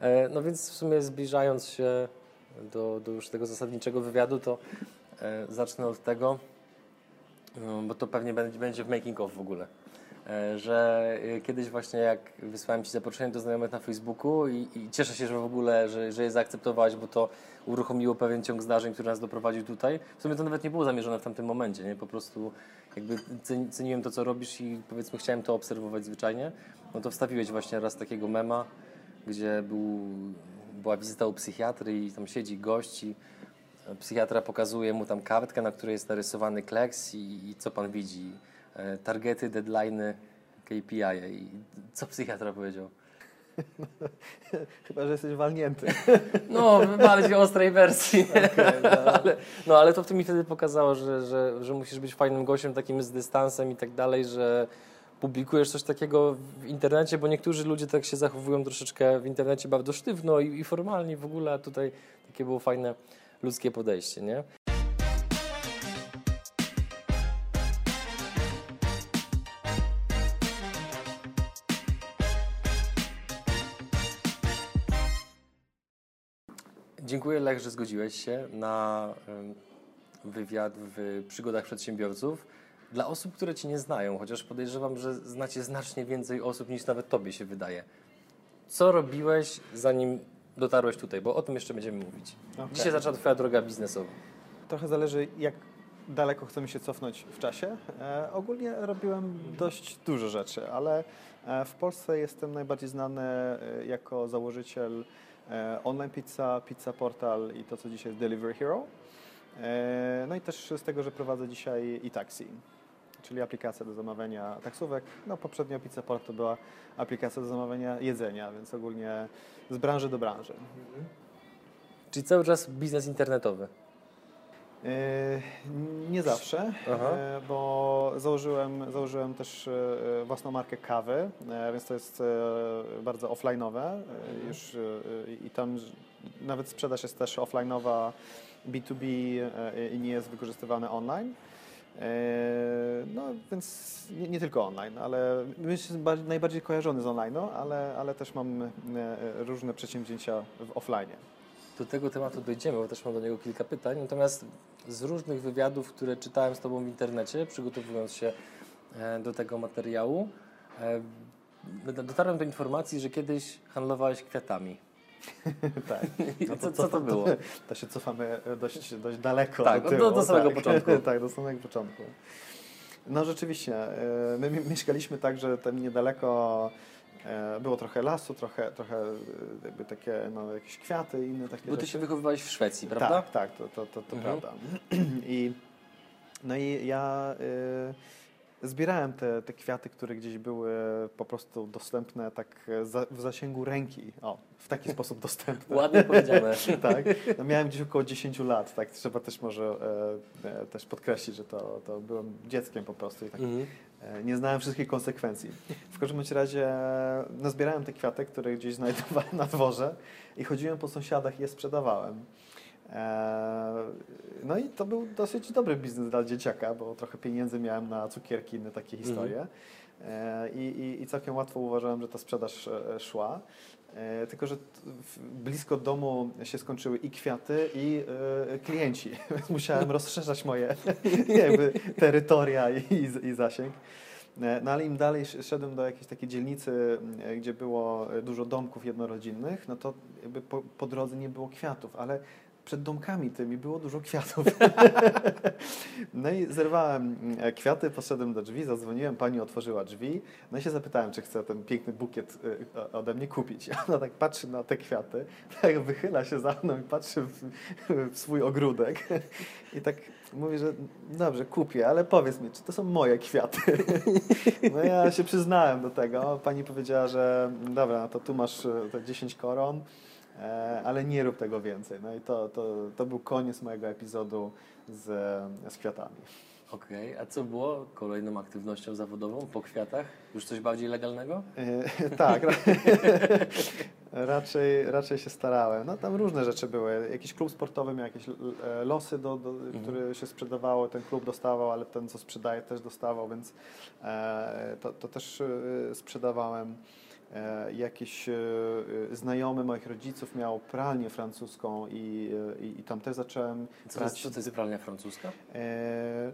E, no więc w sumie zbliżając się do, do już tego zasadniczego wywiadu, to e, zacznę od tego, no, bo to pewnie będzie, w making of w ogóle. E, że kiedyś właśnie jak wysłałem Ci zaproszenie do znajomych na Facebooku i, i cieszę się, że w ogóle, że, że je zaakceptowałeś, bo to uruchomiło pewien ciąg zdarzeń, który nas doprowadził tutaj. W sumie to nawet nie było zamierzone w tamtym momencie, nie? Po prostu jakby ceniłem to, co robisz i powiedzmy chciałem to obserwować zwyczajnie. No to wstawiłeś właśnie raz takiego mema, gdzie był, była wizyta u psychiatry i tam siedzi gość i psychiatra pokazuje mu tam kartkę, na której jest narysowany kleks i, i co pan widzi E, targety, deadlines, KPI. I co psychiatra powiedział? Chyba, że jesteś walnięty. No, w bardziej ostrej wersji. Okay, no. ale, no, ale to w tym mi wtedy pokazało, że, że, że musisz być fajnym gościem, takim z dystansem i tak dalej, że publikujesz coś takiego w internecie, bo niektórzy ludzie tak się zachowują troszeczkę w internecie bardzo sztywno i, i formalnie w ogóle, tutaj takie było fajne ludzkie podejście, nie? Dziękuję Lech, że zgodziłeś się na wywiad w przygodach przedsiębiorców. Dla osób, które Cię nie znają, chociaż podejrzewam, że znacie znacznie więcej osób niż nawet Tobie się wydaje. Co robiłeś, zanim dotarłeś tutaj? Bo o tym jeszcze będziemy mówić. Okay. Dzisiaj zaczęła Twoja droga biznesowa. Trochę zależy, jak daleko chcemy się cofnąć w czasie. E, ogólnie robiłem dość dużo rzeczy, ale e, w Polsce jestem najbardziej znany e, jako założyciel E, online Pizza, Pizza Portal i to, co dzisiaj jest Delivery Hero. No i też z tego, że prowadzę dzisiaj e-taxi, czyli aplikacja do zamawiania taksówek. No poprzednio Pizza Portal to była aplikacja do zamawiania jedzenia, więc ogólnie z branży do branży. Mhm. Czyli cały czas biznes internetowy. E, nie zawsze. E, bo założyłem, założyłem też e, własną markę kawy, więc to jest bardzo offline'owe mhm. już i tam nawet sprzedaż jest też offline'owa B2B i nie jest wykorzystywane online. No więc nie, nie, tylko online, ale myślę, najbardziej kojarzony z online, ale, ale też mam różne przedsięwzięcia w offline. Do tego tematu dojdziemy, bo też mam do niego kilka pytań. Natomiast z różnych wywiadów, które czytałem z Tobą w internecie, przygotowując się e, do tego materiału, e, dotarłem do informacji, że kiedyś handlowałeś kwiatami. tak. No to, co, co to było? To, to, się cofamy dość, dość daleko tak, do, tyłu. do, do samego tak. początku. tak, do samego początku. No rzeczywiście, e, my mieszkaliśmy tak, że tam niedaleko E, było trochę lasu, trochę, trochę e, jakby takie, no, jakieś kwiaty i inne takie Bo ty rzeczy. się wychowywałeś w Szwecji, prawda? Tak, tak, to, to, to, to mhm. prawda. I, no i ja y, zbierałem te, te kwiaty, które gdzieś były po prostu dostępne tak za, w zasięgu ręki. O, w taki sposób dostępne. Ładnie powiedziane. tak. No miałem gdzieś około 10 lat, tak. Trzeba też może e, też podkreślić, że to, to byłem dzieckiem po prostu i tak mhm. E, nie znałem wszystkich konsekwencji. W każdym razie no, zbierałem te kwiaty, które gdzieś znajdowałem na dworze i chodziłem po sąsiadach i je sprzedawałem. E, no i to był dosyć dobry biznes dla dzieciaka, bo trochę pieniędzy miałem na cukierki, inne takie mhm. historie. I, i, I całkiem łatwo uważałem, że ta sprzedaż szła. E, tylko, że blisko domu się skończyły i kwiaty, i y, klienci, więc musiałem rozszerzać moje jakby, terytoria i, i, zasięg. E, no ale im dalej szedłem do jakiejś takiej dzielnicy, gdzie było dużo domków jednorodzinnych, no to jakby po, po drodze nie było kwiatów, ale przed domkami tymi było dużo kwiatów. no i zerwałem e, kwiaty, poszedłem do drzwi, zadzwoniłem, pani otworzyła drzwi, no i się zapytałem, czy chce ten piękny bukiet e, ode mnie kupić. Ona tak patrzy na te kwiaty, tak wychyla się za mną i patrzy w, w swój ogródek i tak mówi, że dobrze, kupię, ale powiedz mi, czy to są moje kwiaty? No ja się przyznałem do tego. Pani powiedziała, że dobra, no to tu masz e, te 10 koron, ale nie rób tego więcej. No i to, to, to był koniec mojego epizodu z, z kwiatami. Okej, okay. a co było kolejną aktywnością zawodową po kwiatach? Już coś bardziej legalnego? E, tak, raczej, raczej się starałem. No tam różne rzeczy były. Jakiś klub sportowy miał jakieś e, losy, do, do mhm. które się sprzedawało, ten klub dostawał, ale ten co sprzedaje też dostawał, więc e, to, to też sprzedawałem. E, jakiś e, e, znajomy moich rodziców miał pralnię francuską i, i, i tam też zacząłem Co jest, co to jest pralnia francuska?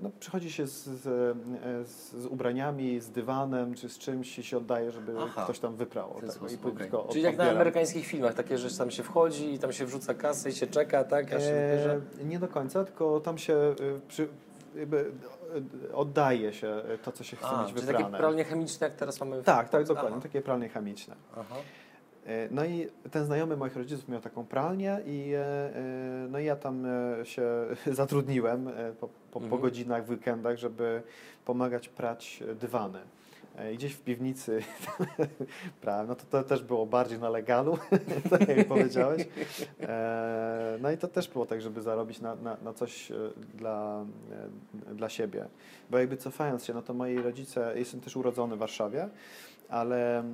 No, przychodzi się z, z, z, ubraniami, z dywanem czy z czymś i się oddaje, żeby Aha. ktoś tam wyprał. Ten tego i tylko Czyli jak na odbieram. amerykańskich filmach, takie, że tam się wchodzi i tam się wrzuca kasę i się czeka, tak? Aż się. E, nie do końca, tylko tam się przy, jakby oddaje się to, co się chce A, mieć wyprane. takie pralnie chemiczne, jak teraz mamy w Tak, tak, dokładnie, Aha. takie pralnie chemiczne. Aha. E, No i ten znajomy moich rodziców miał taką pralnię i, e, e, no i ja tam się zatrudniłem po, po, po Mhm. godzinach, w weekendach, żeby pomagać prać dywany. E, I gdzieś w piwnicy prałem, no to, to też było bardziej na legalu, tak jak powiedziałeś. E, No i to też było tak, żeby zarobić na, na, na coś e, dla, dla siebie. Bo jakby cofając się, no to moi rodzice, jestem też urodzony w Warszawie, ale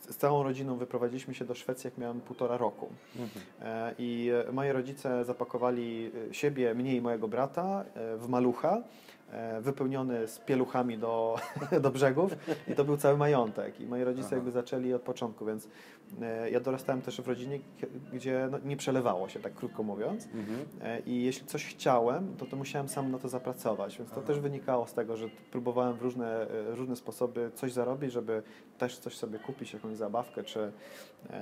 z całą rodziną wyprowadziliśmy się do Szwecji, jak miałem półtora roku. Mhm. I moi rodzice zapakowali siebie, mnie i mojego brata w malucha, wypełniony z pieluchami do, do brzegów i to był cały majątek. I moi rodzice Aha. jakby zaczęli od początku, więc e, ja dorastałem też w rodzinie, gdzie no, nie przelewało się, tak krótko mówiąc. Mhm. E, I jeśli coś chciałem, to, to musiałem sam na to zapracować, więc to Aha. też wynikało z tego, że próbowałem w różne, e, różne sposoby coś zarobić, żeby też coś sobie kupić, jakąś zabawkę, czy, e,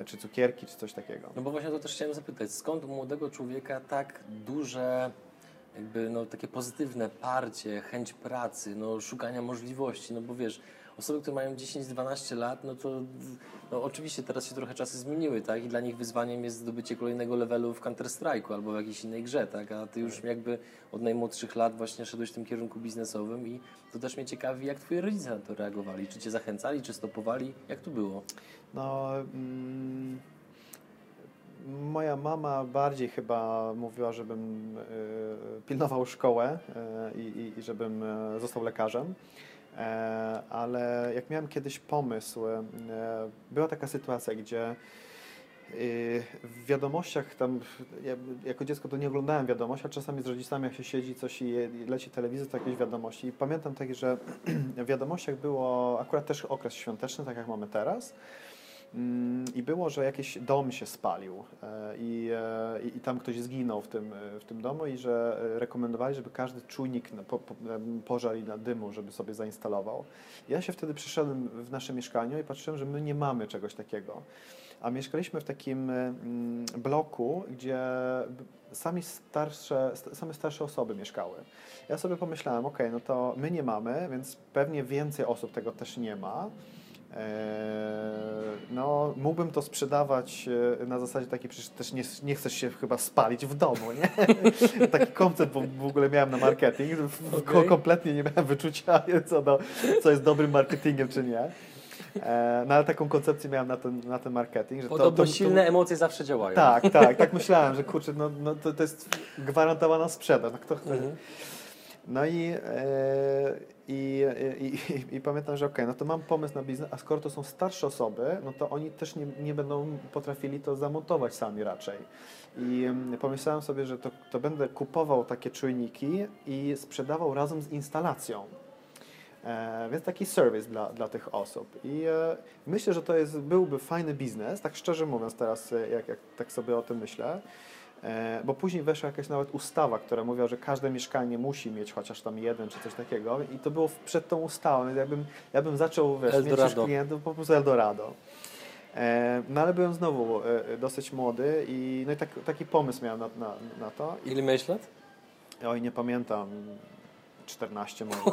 e, czy cukierki, czy coś takiego. No bo właśnie to też chciałem zapytać, skąd u młodego człowieka tak duże, jakby no takie pozytywne parcie, chęć pracy, no szukania możliwości, no bo wiesz, osoby, które mają 10-12 lat, no to no oczywiście teraz się trochę czasy zmieniły, tak? I dla nich wyzwaniem jest zdobycie kolejnego levelu w Counter-Strike'u albo w jakiejś innej grze, tak? A ty już jakby od najmłodszych lat właśnie szedłeś w tym kierunku biznesowym i to też mnie ciekawi, jak twoi rodzice na to reagowali? Czy cię zachęcali, czy stopowali? Jak to było? No, mm, moja mama bardziej chyba mówiła, żebym e, pilnował szkołę e, i, i, żebym e, został lekarzem. Ale jak miałem kiedyś pomysł, była taka sytuacja, gdzie w wiadomościach tam, ja jako dziecko to nie oglądałem wiadomości, a czasami z rodzicami jak się siedzi coś i, leci telewizor, to jakieś wiadomości. I pamiętam takie, że w wiadomościach było akurat też okres świąteczny, tak jak mamy teraz. Mm, I było, że jakiś dom się spalił e, i, e, i, i tam ktoś zginął w tym, e, w tym domu i że rekomendowali, żeby każdy czujnik po, po, pożar i na dymu, żeby sobie zainstalował. Ja się wtedy przyszedłem w nasze mieszkanie i patrzyłem, że my nie mamy czegoś takiego. A mieszkaliśmy w takim mm, bloku, gdzie sami starsze, st- same starsze osoby mieszkały. Ja sobie pomyślałem, ok, no to my nie mamy, więc pewnie więcej osób tego też nie ma. Eee, No, mógłbym to sprzedawać e, na zasadzie takiej, przecież też nie, nie chcesz się chyba spalić w domu, nie? Taki koncept w ogóle miałem na marketing. Okej. Kompletnie nie miałem wyczucia co do, co jest dobrym marketingiem, czy nie. Eee, No ale taką koncepcję miałem na ten, na ten marketing. Że to- Podobno to- to- silne emocje zawsze działają. Tak, tak, tak myślałem, że kurczę, no, no to, to jest gwarantowana sprzedaż. No, kto chce, Mhm. No i, e, i, i, i, i pamiętam, że okej, no to mam pomysł na biznes, a skoro to są starsze osoby, no to oni też nie, nie będą potrafili to zamontować sami raczej. I pomyślałem sobie, że to, to będę kupował takie czujniki i sprzedawał razem z instalacją. E, więc taki serwis dla, dla tych osób. I e, myślę, że to jest, byłby fajny biznes, tak szczerze mówiąc teraz, jak, jak tak sobie o tym myślę. E, bo później weszła jakaś nawet ustawa, która mówiła, że każde mieszkanie musi mieć chociaż tam jeden czy coś takiego i to było przed tą ustawą, więc jakbym, ja bym zaczął wiesz, mieć klientów, po prostu Eldorado. E, no ale byłem znowu e, dosyć młody i, no i tak, taki pomysł miałem na, na, na to. Ile miałeś lat? Oj, nie pamiętam. 14 może.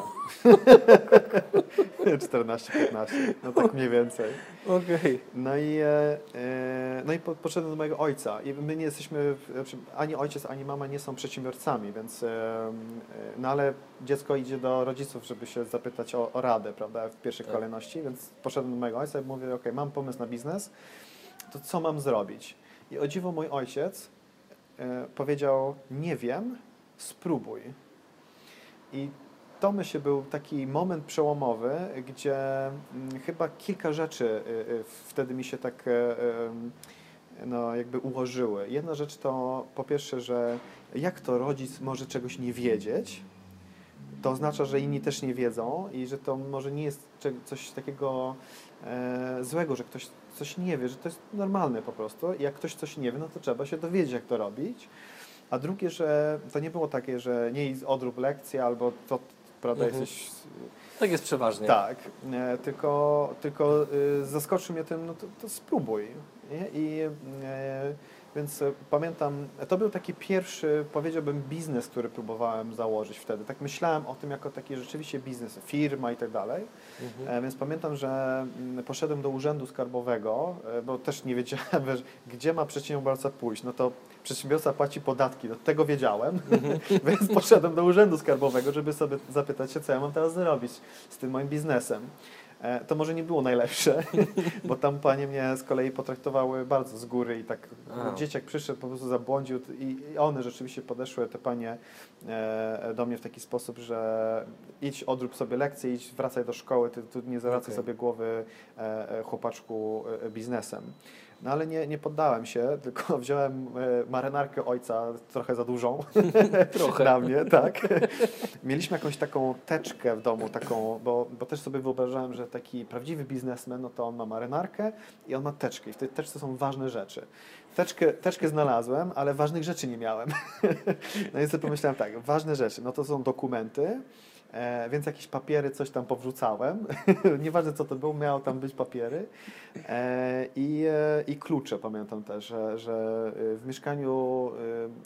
14-15, no tak mniej więcej. Okej. No i, e, e, no i po, poszedłem do mojego ojca. I my nie jesteśmy, znaczy, ani ojciec, ani mama nie są przedsiębiorcami, więc, e, no ale dziecko idzie do rodziców, żeby się zapytać o, o radę, prawda, w pierwszej Tak. kolejności, więc poszedłem do mojego ojca i mówię, ok, mam pomysł na biznes, to co mam zrobić? I o dziwo mój ojciec e, powiedział, nie wiem, spróbuj. I to myślę był taki moment przełomowy, gdzie mm, chyba kilka rzeczy y, y, wtedy mi się tak e, em, no, jakby ułożyły. Jedna rzecz to po pierwsze, że jak to rodzic może czegoś nie wiedzieć, to oznacza, że inni też nie wiedzą i że to może nie jest coś takiego e, złego, że ktoś coś nie wie, że to jest normalne po prostu. Jak ktoś coś nie wie, no to trzeba się dowiedzieć, jak to robić. A drugie, że to nie było takie, że nie odrób lekcję albo to, prawda, mhm. jesteś... Tak jest przeważnie. Tak, e, tylko, tylko zaskoczył mnie tym, no to, to spróbuj. Nie? I e, więc e, pamiętam, to był taki pierwszy, powiedziałbym, biznes, który próbowałem założyć wtedy. Tak myślałem o tym jako taki rzeczywiście biznes, firma i tak dalej. Mhm. E, więc pamiętam, że mm, poszedłem do urzędu skarbowego, e, bo też nie wiedziałem, gdzie ma przedsiębiorca pójść. No to przedsiębiorca płaci podatki, do tego wiedziałem, mhm. więc poszedłem do urzędu skarbowego, żeby sobie zapytać się, co ja mam teraz zrobić z tym moim biznesem. E, to może nie było najlepsze, bo tam panie mnie z kolei potraktowały bardzo z góry i tak A. dzieciak przyszedł, po prostu zabłądził i one rzeczywiście podeszły, te panie e, do mnie w taki sposób, że idź, odrób sobie lekcję, idź, wracaj do szkoły, ty tu nie zawracaj okay. sobie głowy e, chłopaczku biznesem. No ale nie, nie poddałem się, tylko wziąłem e, marynarkę ojca trochę za dużą. trochę. Na mnie, tak. Mieliśmy jakąś taką teczkę w domu, taką, bo, bo też sobie wyobrażałem, że taki prawdziwy biznesmen, no to on ma marynarkę i on ma teczkę. I w tej teczce są ważne rzeczy. Teczkę, teczkę znalazłem, ale ważnych rzeczy nie miałem. no i sobie pomyślałem tak, ważne rzeczy, no to są dokumenty, E, więc jakieś papiery, coś tam powrzucałem. Nieważne co to było, miało tam być papiery. E, i, e, I klucze pamiętam też, że, że w mieszkaniu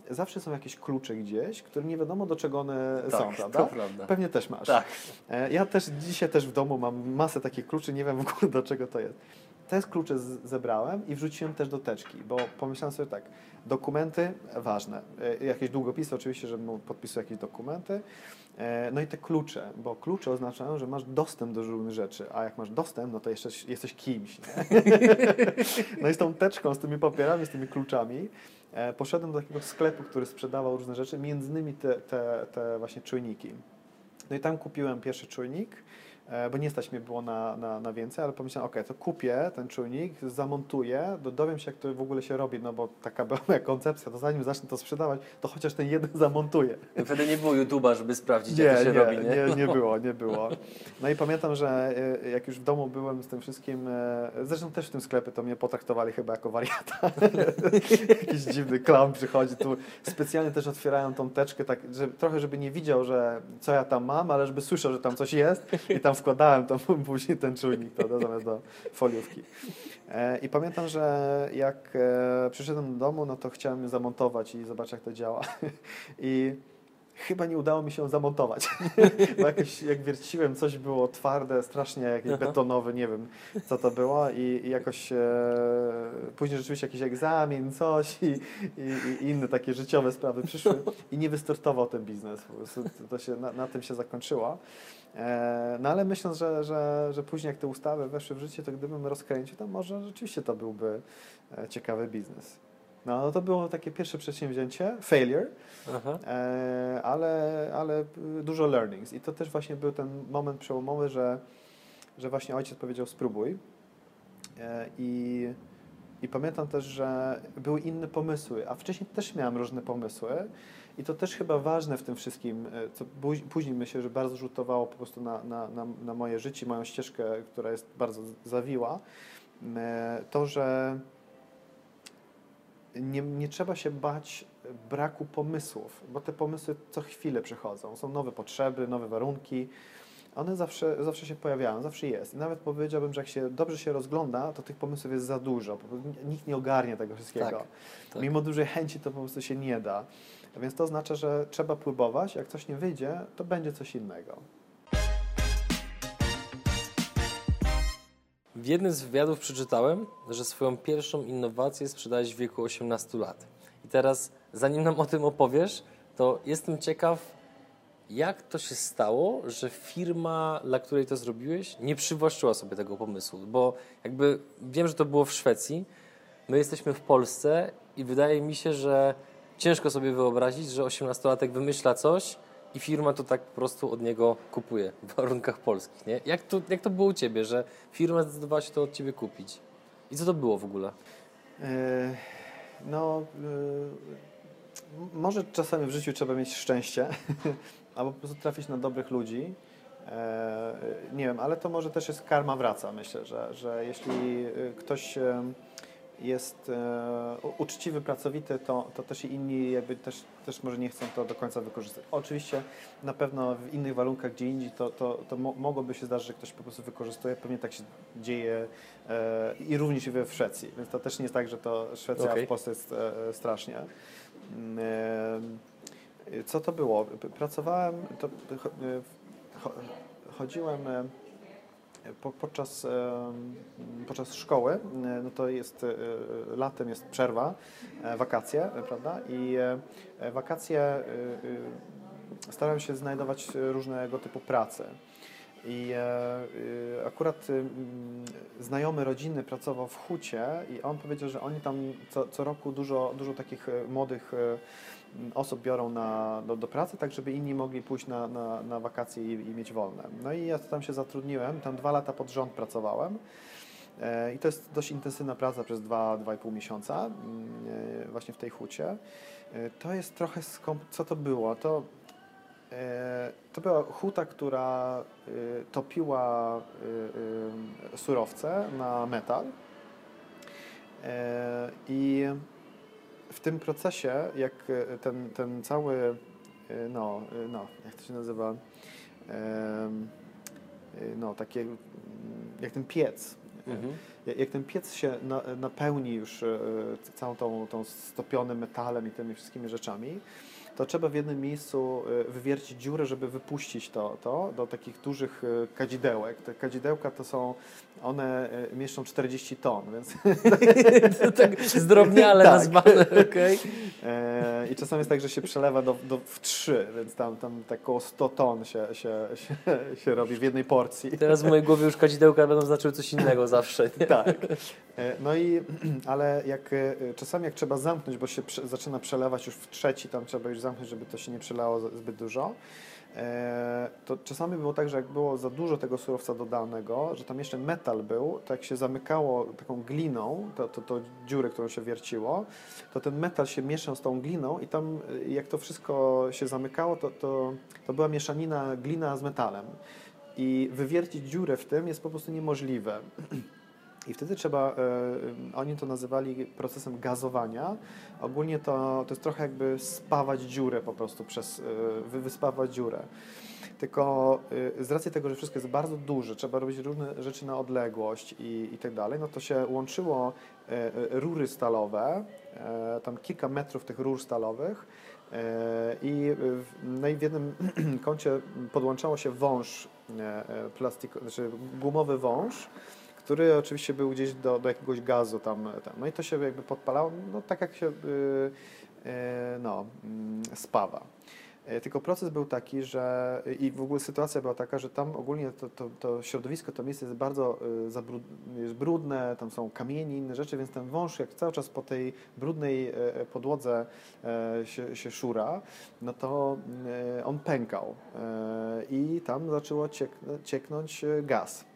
e, zawsze są jakieś klucze gdzieś, które nie wiadomo do czego one tak, są, prawda? Prawda. Pewnie też masz. Tak. E, ja też dzisiaj też w domu mam masę takich kluczy, nie wiem w ogóle do czego to jest. Te klucze zebrałem i wrzuciłem też do teczki, bo pomyślałem sobie tak, dokumenty ważne, e, jakieś długopisy oczywiście, że podpisuję jakieś dokumenty, E, no i te klucze, bo klucze oznaczają, że masz dostęp do różnych rzeczy, a jak masz dostęp, no to jeszcze jesteś kimś. no i z tą teczką, z tymi papierami, z tymi kluczami e, poszedłem do takiego sklepu, który sprzedawał różne rzeczy, między innymi te, te, te właśnie czujniki. No i tam kupiłem pierwszy czujnik, bo nie stać mnie było na, na, na więcej, ale pomyślałem, ok, to kupię ten czujnik, zamontuję, dowiem się, jak to w ogóle się robi, no bo taka była moja koncepcja, to zanim zacznę to sprzedawać, to chociaż ten jeden zamontuję. No wtedy nie było YouTube'a, żeby sprawdzić, nie, jak to się nie, robi, nie? Nie, nie było, nie było. No i pamiętam, że e, jak już w domu byłem z tym wszystkim, e, zresztą też w tym sklepie, to mnie potraktowali chyba jako wariata. Jakiś dziwny klaun przychodzi, tu specjalnie też otwierają tą teczkę, tak, że, trochę żeby nie widział, że co ja tam mam, ale żeby słyszał, że tam coś jest i tam wkładałem to później ten czujnik prawda, zamiast do foliówki. E, I pamiętam, że jak e, przyszedłem do domu, no to chciałem zamontować i zobaczyć, jak to działa. I chyba nie udało mi się zamontować. Bo jakoś jak wierciłem, coś było twarde, strasznie jakieś betonowe, nie wiem co to było i, i jakoś e, później rzeczywiście jakiś egzamin, coś i, i, i, inne takie życiowe sprawy przyszły i nie wystartował ten biznes. To się, na, na tym się zakończyło. E, no ale myśląc, że, że, że później jak te ustawy weszły w życie, to gdybym rozkręcił, to może rzeczywiście to byłby e, ciekawy biznes. No, no to było takie pierwsze przedsięwzięcie, failure, e, ale, ale dużo learnings. I to też właśnie był ten moment przełomowy, że, że właśnie ojciec powiedział spróbuj. E, I, I pamiętam też, że były inne pomysły, a wcześniej też miałem różne pomysły. I to też chyba ważne w tym wszystkim, e, co później myślę, że bardzo rzutowało po prostu na, na, na, na moje życie, moją ścieżkę, która jest bardzo zawiła, e, to, że nie, nie trzeba się bać braku pomysłów, bo te pomysły co chwilę przychodzą. Są nowe potrzeby, nowe warunki. One zawsze, zawsze się pojawiają, zawsze jest. I nawet powiedziałbym, że jak się dobrze się rozgląda, to tych pomysłów jest za dużo. Nikt nie ogarnie tego wszystkiego. Tak, tak. Mimo dużej chęci to po prostu się nie da. Więc to oznacza, że trzeba próbować. Jak coś nie wyjdzie, to będzie coś innego. W jednym z wywiadów przeczytałem, że swoją pierwszą innowację sprzedałeś w wieku 18 lat. I teraz, zanim nam o tym opowiesz, to jestem ciekaw, jak to się stało, że firma, dla której to zrobiłeś, nie przywłaszczyła sobie tego pomysłu? Bo jakby wiem, że to było w Szwecji, my jesteśmy w Polsce i wydaje mi się, że ciężko sobie wyobrazić, że 18-latek wymyśla coś i firma to tak po prostu od niego kupuje w warunkach polskich. Nie? Jak, to, jak to było u Ciebie, że firma zdecydowała się to od Ciebie kupić? I co to było w ogóle? E, no, e, może czasami w życiu trzeba mieć szczęście. albo po prostu trafić na dobrych ludzi. E, nie wiem, ale to może też jest karma wraca, myślę, że, że jeśli ktoś jest e, uczciwy, pracowity, to, to też i inni jakby też, też może nie chcą to do końca wykorzystać. Oczywiście na pewno w innych warunkach gdzie indziej to, to, to mo mogłoby się zdarzyć, że ktoś po prostu wykorzystuje. Pewnie tak się dzieje e, i również w Szwecji, więc to też nie jest tak, że to Szwecja Okej. w Polsce jest e, strasznie. E, Co to było? Pracowałem, to, e, cho- chodziłem e, po, podczas, e, podczas szkoły, e, no to jest e, latem jest przerwa, e, wakacje, e, prawda? I e, e, wakacje e, e, starałem się znajdować różnego typu prace. I e, e, akurat e, znajomy rodziny pracował w hucie i on powiedział, że oni tam co, co roku dużo, dużo takich e, młodych e, osób biorą na, do, do pracy, tak żeby inni mogli pójść na, na, na wakacje i, i mieć wolne. No i ja tam się zatrudniłem, tam dwa lata pod rząd pracowałem. E, I to jest dość intensywna praca przez dwa, dwa i pół miesiąca mm, e, właśnie w tej hucie. E, To jest trochę skom... Co to było? To, to była huta, która topiła surowce na metal. I w tym procesie, jak e, ten, ten cały, e, no, e, no, jak to się nazywa, no, takie, mm, jak ten piec, Mhm. jak, ten piec się na, napełni już całą tą, tą stopionym metalem i tymi wszystkimi rzeczami, to trzeba w jednym miejscu e, wywiercić dziurę, żeby wypuścić to, to do takich dużych e, kadzidełek. Te kadzidełka to są, one e, mieszczą 40 ton, więc tak zdrobniale Tak. nazwane, okej. E, I czasami jest tak, że się przelewa do, do, w trzy, więc tam, tam tak około 100 ton się, się, się, się robi w jednej porcji. Teraz w mojej głowie już kadzidełka będą znaczyły coś innego zawsze, nie? Tak. E, No i, ale jak e, czasami jak trzeba zamknąć, bo się zaczyna przelewać już w trzeci, tam trzeba już zamknąć, żeby to się nie przelało zbyt dużo, e, to czasami było tak, że jak było za dużo tego surowca dodanego, że tam jeszcze metal był, to jak się zamykało taką gliną, to, to, to dziurę, którą się wierciło, to ten metal się mieszał z tą gliną i tam e, jak to wszystko się zamykało, to, to, to była mieszanina glina z metalem. I wywiercić dziurę w tym jest po prostu niemożliwe. I wtedy trzeba, e, oni to nazywali procesem gazowania. Ogólnie to, to jest trochę jakby spawać dziurę po prostu przez, e, wy, wyspawać dziurę. Tylko e, z racji tego, że wszystko jest bardzo duże, trzeba robić różne rzeczy na odległość i, i tak dalej, no to się łączyło e, e, rury stalowe, e, tam kilka metrów tych rur stalowych e, i w, no i w jednym kącie podłączało się wąż e, e, plastiko, znaczy gumowy wąż, który oczywiście był gdzieś do, do jakiegoś gazu tam, tam. No i to się jakby podpalało, no tak jak się y, y, no, mm, spawa. E, Tylko proces był taki, że i w ogóle sytuacja była taka, że tam ogólnie to, to, to środowisko, to miejsce jest bardzo y, jest brudne, tam są kamienie, inne rzeczy, więc ten wąż jak cały czas po tej brudnej e, podłodze e, się, się szura, no to e, on pękał i tam zaczęło ciek, cieknąć gaz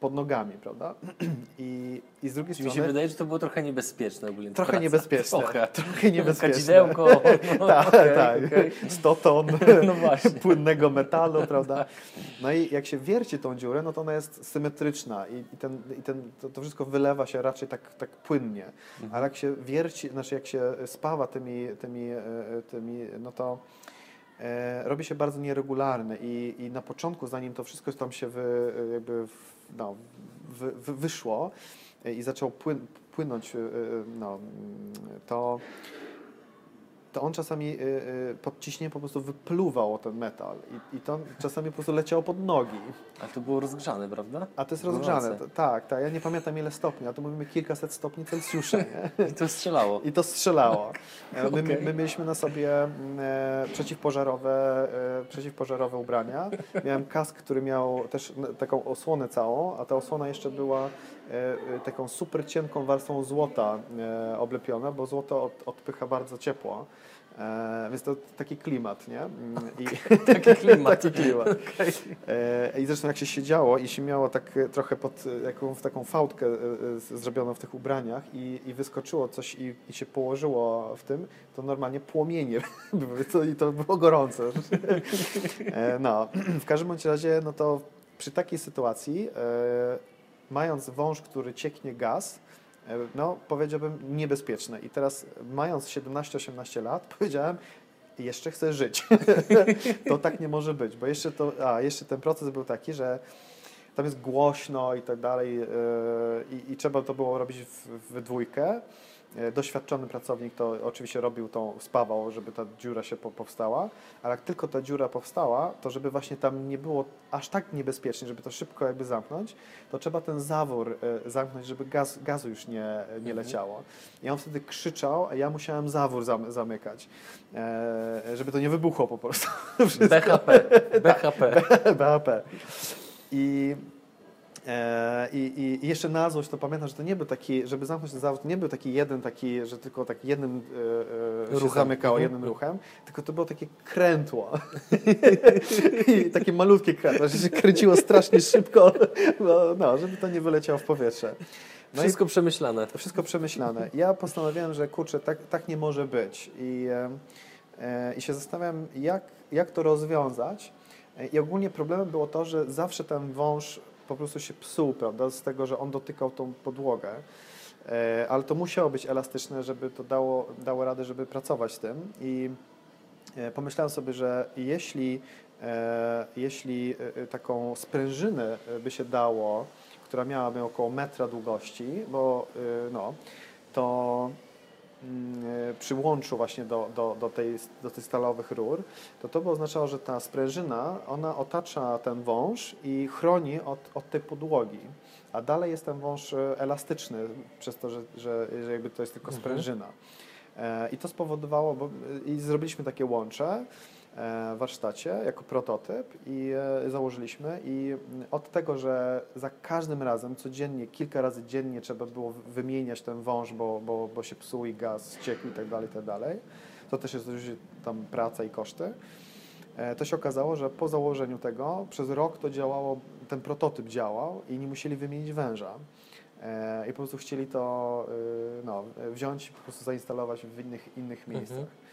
pod nogami, prawda? I, i z drugiej Czy mi się strony wydaje, że to było trochę niebezpieczne ogólnie. trochę praca. niebezpieczne. Trochę. Trochę niebezpieczne. Kadzidełko. No, tak, tak. okej. 100 ton No płynnego metalu, prawda? No i jak się wierci tą dziurę, no to ona jest symetryczna i, i, ten, i ten, to, to wszystko wylewa się raczej tak, tak płynnie. Mhm. Ale jak się wierci, znaczy jak się spawa tymi, tymi, e, tymi no to e, robi się bardzo nieregularne i, i na początku, zanim to wszystko tam się wy, jakby no, wy, wy, wyszło i zaczął płyn, płynąć, e, e, no, to, to on czasami e, e, pod ciśnieniem po prostu wypluwał ten metal i, i to czasami po prostu leciało pod nogi. A to było rozgrzane, prawda? A to jest rozgrzane, t- tak, tak. Ja nie pamiętam ile stopni, a to mówimy kilkaset stopni Celsjusza, nie? I to strzelało. I to strzelało. E, My, Okej. my mieliśmy na sobie mm, e, przeciwpożarowe, e, przeciwpożarowe ubrania. Miałem kask, który miał też taką osłonę całą, a ta osłona jeszcze była taką super cienką warstwą złota e, oblepione, bo złoto od, odpycha bardzo ciepło. E, więc to taki klimat, nie? Mm, I, Taki klimat. taki klimat. Okej. E, I zresztą jak się siedziało i się miało tak e, trochę pod e, jaką, w taką fałdkę e, e, zrobioną w tych ubraniach i, i wyskoczyło coś i, i się położyło w tym, to normalnie płomienie były to, i to było gorące. E, No, w każdym bądź razie, no to przy takiej sytuacji, e, mając wąż, który cieknie gaz, e, no powiedziałbym niebezpieczne. I teraz mając 17-18 lat, powiedziałem, jeszcze chcę żyć. to tak nie może być, bo jeszcze to, a jeszcze ten proces był taki, że tam jest głośno i tak dalej yy, i, trzeba to było robić w, w dwójkę. Yy, Doświadczony pracownik to oczywiście robił tą, spawał, żeby ta dziura się po, powstała, ale jak tylko ta dziura powstała, to żeby właśnie tam nie było aż tak niebezpiecznie, żeby to szybko jakby zamknąć, to trzeba ten zawór yy, zamknąć, żeby gaz, gazu już nie, nie leciało. I on wtedy krzyczał, a ja musiałem zawór zam, zamykać, yy, żeby to nie wybuchło po prostu. BHP. BHP. BHP. I, e, i, i- I jeszcze na złość to pamiętam, że to nie był taki, żeby zamknąć ten zawód, nie był taki jeden taki, że tylko tak jednym e, e, się Ruchem. zamykało, Mhm. jednym ruchem, tylko to było takie krętło. I takie malutkie krętło, że się kręciło strasznie szybko, no, no, żeby to nie wyleciało w powietrze. No Wszystko przemyślane. to wszystko przemyślane. Ja postanowiłem, że kurczę, tak, tak nie może być. I, e, e, i się zastanawiam, jak, jak to rozwiązać. E, I ogólnie problemem było to, że zawsze ten wąż po prostu się psuł, prawda, z tego, że on dotykał tą podłogę. E, ale to musiało być elastyczne, żeby to dało, dało radę, żeby pracować tym. I e, pomyślałem sobie, że jeśli, e, jeśli taką sprężynę by się dało, która miałaby około metra długości, bo no, to mm, y, przy łączu właśnie do, do, do, tej, do tych stalowych rur, to to by oznaczało, że ta sprężyna, ona otacza ten wąż i chroni od, od tej podłogi. A dalej jest ten wąż y, elastyczny, przez to, że, że, że jakby to jest tylko Mhm. sprężyna. E, I to spowodowało, bo i zrobiliśmy takie łącze e, warsztacie jako prototyp i e, założyliśmy i mm, od tego, że za każdym razem, codziennie, kilka razy dziennie trzeba było wymieniać ten wąż, bo, bo, bo się psuł i gaz ciekł i tak dalej, tak dalej. To też jest tam praca i koszty. E, To się okazało, że po założeniu tego przez rok to działało, ten prototyp działał i nie musieli wymienić węża. E, I po prostu chcieli to y, no, wziąć i po prostu zainstalować w innych, innych Mhm. miejscach. E,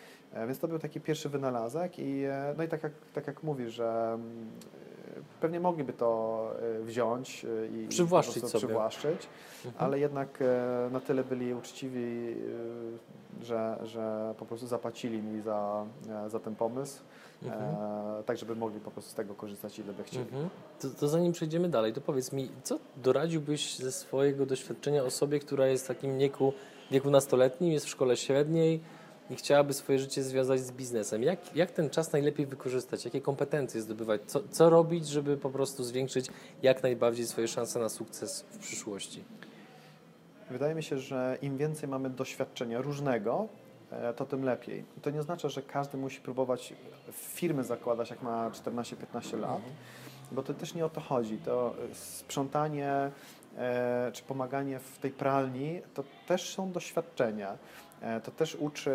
Więc to był taki pierwszy wynalazek i, e, no i tak jak, tak jak mówisz, że mm, e, pewnie mogliby to e, wziąć e, i Przywłaszczyć sobie. przywłaszczyć, Mhm. ale jednak e, na tyle byli uczciwi, e, że, że po prostu zapłacili mi za, e, za ten pomysł, Mhm. e, tak żeby mogli po prostu z tego korzystać ile by chcieli. Mhm. To, to zanim przejdziemy dalej, to powiedz mi, co doradziłbyś ze swojego doświadczenia osobie, która jest w takim wieku, wieku nastoletnim, jest w szkole średniej i chciałaby swoje życie związać z biznesem? Jak, jak ten czas najlepiej wykorzystać? Jakie kompetencje zdobywać? Co, co robić, żeby po prostu zwiększyć jak najbardziej swoje szanse na sukces w przyszłości? Wydaje mi się, że im więcej mamy doświadczenia różnego, e, to tym lepiej. To nie oznacza, że każdy musi próbować firmy zakładać, jak ma 14-15 lat, bo to też nie o to chodzi. To sprzątanie e, czy pomaganie w tej pralni to też są doświadczenia. E, To też uczy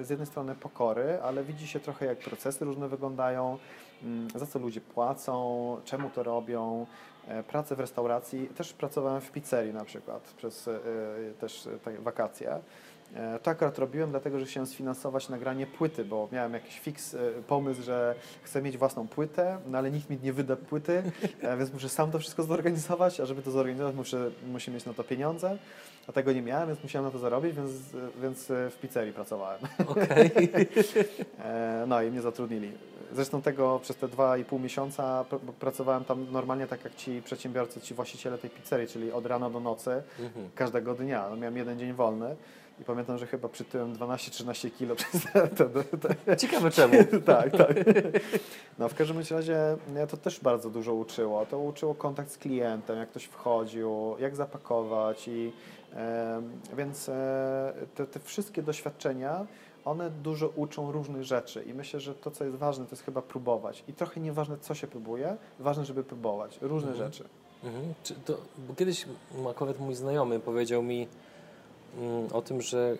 z jednej strony pokory, ale widzi się trochę, jak procesy różne wyglądają, mm, za co ludzie płacą, czemu to robią. E, Pracę w restauracji, też pracowałem w pizzerii na przykład przez e, też e, te wakacje. E, To akurat robiłem dlatego, że chciałem sfinansować nagranie płyty, bo miałem jakiś fix e, pomysł, że chcę mieć własną płytę, no ale nikt mi nie wyda płyty, e, więc muszę sam to wszystko zorganizować, a żeby to zorganizować muszę, muszę mieć na to pieniądze, a tego nie miałem, więc musiałem na to zarobić, więc, więc w pizzerii pracowałem. E, No i mnie zatrudnili. Zresztą tego przez te dwa i pół miesiąca pr- pracowałem tam normalnie tak jak ci przedsiębiorcy, ci właściciele tej pizzerii, czyli od rana do nocy, Mhm. każdego dnia. No, miałem jeden dzień wolny i pamiętam, że chyba przytyłem 12-13 kilo przez te, Ciekawe czemu. tak, tak. No w każdym razie mnie to też bardzo dużo uczyło. To uczyło kontakt z klientem, jak ktoś wchodził, jak zapakować i em, więc e, te, te wszystkie doświadczenia one dużo uczą różnych rzeczy i myślę, że to, co jest ważne, to jest chyba próbować. I trochę nieważne, co się próbuje, ważne, żeby próbować różne Mhm. rzeczy. Mhm. Czy to, bo kiedyś nawet mój znajomy powiedział mi o tym, że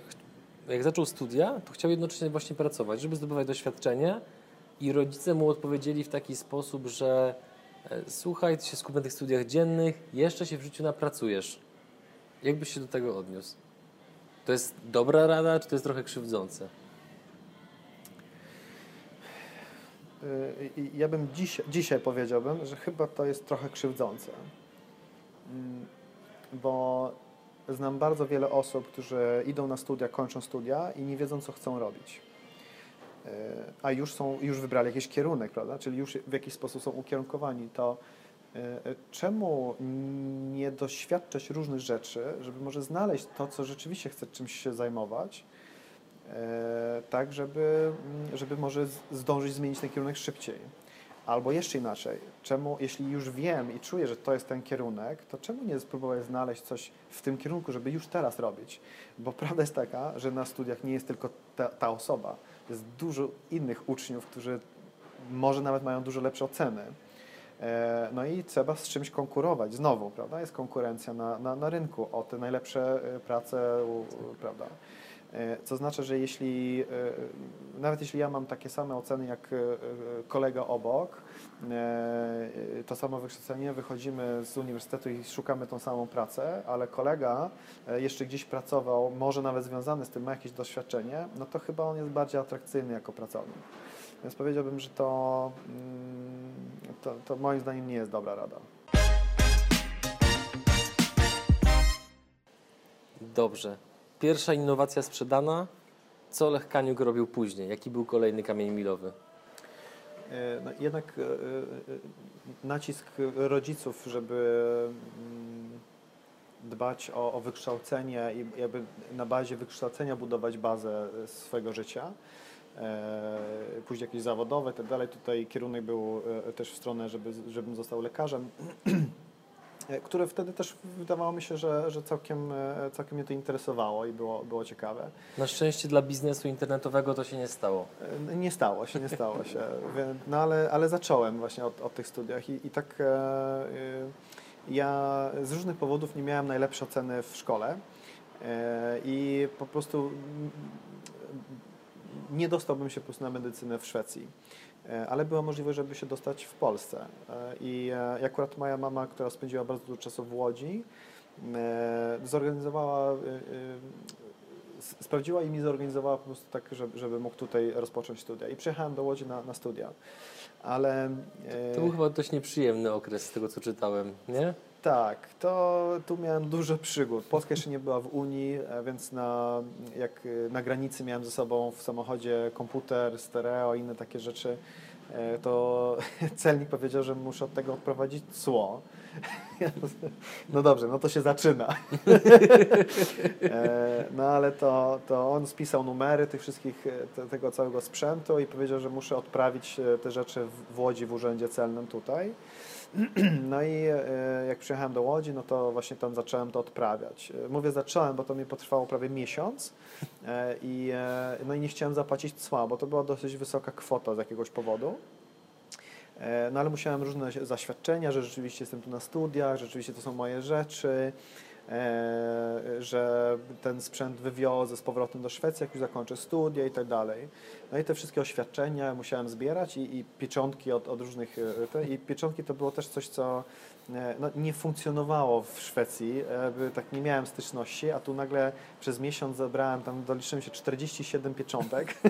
jak zaczął studia, to chciał jednocześnie właśnie pracować, żeby zdobywać doświadczenie i rodzice mu odpowiedzieli w taki sposób, że e, słuchaj, ty się skupię na tych studiach dziennych, jeszcze się w życiu napracujesz. Jak byś się do tego odniósł? To jest dobra rada, czy to jest trochę krzywdzące? Y, ja bym dziś, dzisiaj powiedziałbym, że chyba to jest trochę krzywdzące. Mm, bo znam bardzo wiele osób, którzy idą na studia, kończą studia i nie wiedzą, co chcą robić. Y, a już, są, już wybrali jakiś kierunek, prawda? Czyli już w jakiś sposób są ukierunkowani. To y, czemu nie doświadczać różnych rzeczy, żeby może znaleźć to, co rzeczywiście chce czymś się zajmować, E, tak żeby, mm, żeby może zdążyć zmienić ten kierunek szybciej. Albo jeszcze inaczej, czemu, jeśli już wiem i czuję, że to jest ten kierunek, to czemu nie spróbować znaleźć coś w tym kierunku, żeby już teraz robić? Bo prawda jest taka, że na studiach nie jest tylko ta, ta osoba. Jest dużo innych uczniów, którzy może nawet mają dużo lepsze oceny. E, no i trzeba z czymś konkurować. Znowu, prawda? Jest konkurencja na, na, na rynku o te najlepsze e, prace, prawda? E, co znaczy, że jeśli, e, nawet jeśli ja mam takie same oceny jak e, kolega obok, to samo wykształcenie, wychodzimy z uniwersytetu i szukamy tą samą pracę, ale kolega jeszcze gdzieś pracował, może nawet związany z tym ma jakieś doświadczenie, no to chyba on jest bardziej atrakcyjny jako pracownik. Więc powiedziałbym, że to, mm, to, to moim zdaniem nie jest dobra rada. Dobrze pierwsza innowacja sprzedana. Co Lech Kaniuk robił później? Jaki był kolejny kamień milowy? E, no, jednak e, e, nacisk rodziców, żeby mm, dbać o, o wykształcenie i jakby na bazie wykształcenia budować bazę swojego życia później jakieś zawodowe i tak. Tutaj kierunek był też w stronę, żeby, żebym został lekarzem. E, które wtedy też wydawało mi się, że, że całkiem, e, całkiem mnie to interesowało i było, było ciekawe. Na szczęście dla biznesu internetowego to się nie stało. E, nie stało się, nie stało się. No ale, ale zacząłem właśnie od, od tych studiach i, i tak e, ja z różnych powodów nie miałem najlepsze oceny w szkole e, i po prostu nie dostałbym się po prostu na medycynę w Szwecji. E, ale była możliwość, żeby się dostać w Polsce. E, I e, akurat moja mama, która spędziła bardzo dużo czasu w Łodzi, zorganizowała, sprawdziła i mi zorganizowała po prostu tak, żeby, żeby mógł tutaj rozpocząć studia. I przyjechałem do Łodzi na, na studia. Ale... To był chyba dość nieprzyjemny okres z tego, co czytałem, nie? Tak, to tu miałem dużo przygód. Polska jeszcze nie była w Unii, więc na, jak na granicy miałem ze sobą w samochodzie komputer, stereo, inne takie rzeczy, e, to celnik powiedział, że muszę od tego odprowadzić cło. No dobrze, no to się zaczyna. E, no ale to, to on spisał numery tych wszystkich, te, tego całego sprzętu i powiedział, że muszę odprawić te rzeczy w Łodzi w urzędzie celnym tutaj. No i e, jak przyjechałem do Łodzi, no to właśnie tam zacząłem to odprawiać. E, mówię zacząłem, bo to mi potrwało prawie miesiąc e, i, no i nie chciałem zapłacić cła, bo to była dosyć wysoka kwota z jakiegoś powodu. No ale musiałem różne zaświadczenia, że rzeczywiście jestem tu na studiach, że rzeczywiście to są moje rzeczy, że ten sprzęt wywiozę z powrotem do Szwecji, jak już zakończę studia i tak dalej. No i te wszystkie oświadczenia musiałem zbierać i, i pieczątki od, od różnych. E, te, I pieczątki to było też coś, co e, no, nie funkcjonowało w Szwecji, e, tak nie miałem styczności, a tu nagle przez miesiąc zebrałem, tam doliczyłem się 47 pieczątek.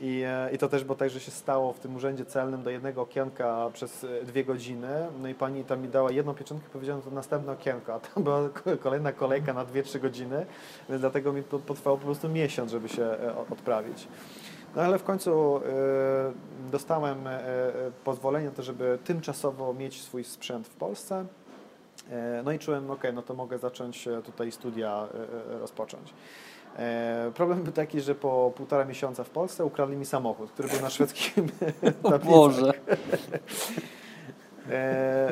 I, I to też było tak, że się stało w tym urzędzie celnym do jednego okienka przez dwie godziny. No i pani tam mi dała jedną pieczątkę, powiedziała, to następne okienko, a tam była kolejna kolejka na 2-3 godziny, więc dlatego mi to potrwało po prostu miesiąc, żeby się E, odprawić. No ale w końcu e, dostałem e, pozwolenie to, żeby tymczasowo mieć swój sprzęt w Polsce. No i czułem, ok, no to mogę zacząć tutaj studia rozpocząć. Problem był taki, że po półtora miesiąca w Polsce ukradli mi samochód, który był na szwedzkim O Boże!